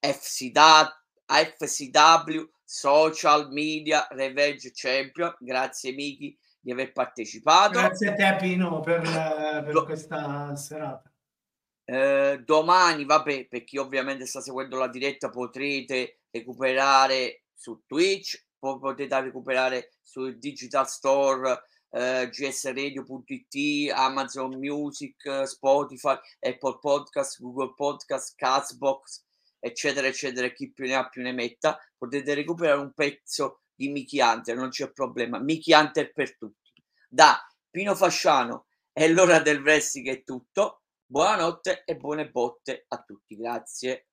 FCW, FCW Social Media Revenge Champion. Grazie Miki di aver partecipato. Grazie a te Pino per, per questa serata. Eh, domani, vabbè, per chi ovviamente sta seguendo la diretta, potrete recuperare su Twitch, potete recuperare sul Digital Store eh, gsradio.it, Amazon Music, Spotify, Apple Podcast, Google Podcast, Castbox, eccetera, eccetera. Chi più ne ha più ne metta, potete recuperare un pezzo di Mickey Hunter, non c'è problema. Mickey Hunter per tutti. Da Pino Fasciano è l'ora del wrestling è tutto Buonanotte e buone botte a tutti, grazie.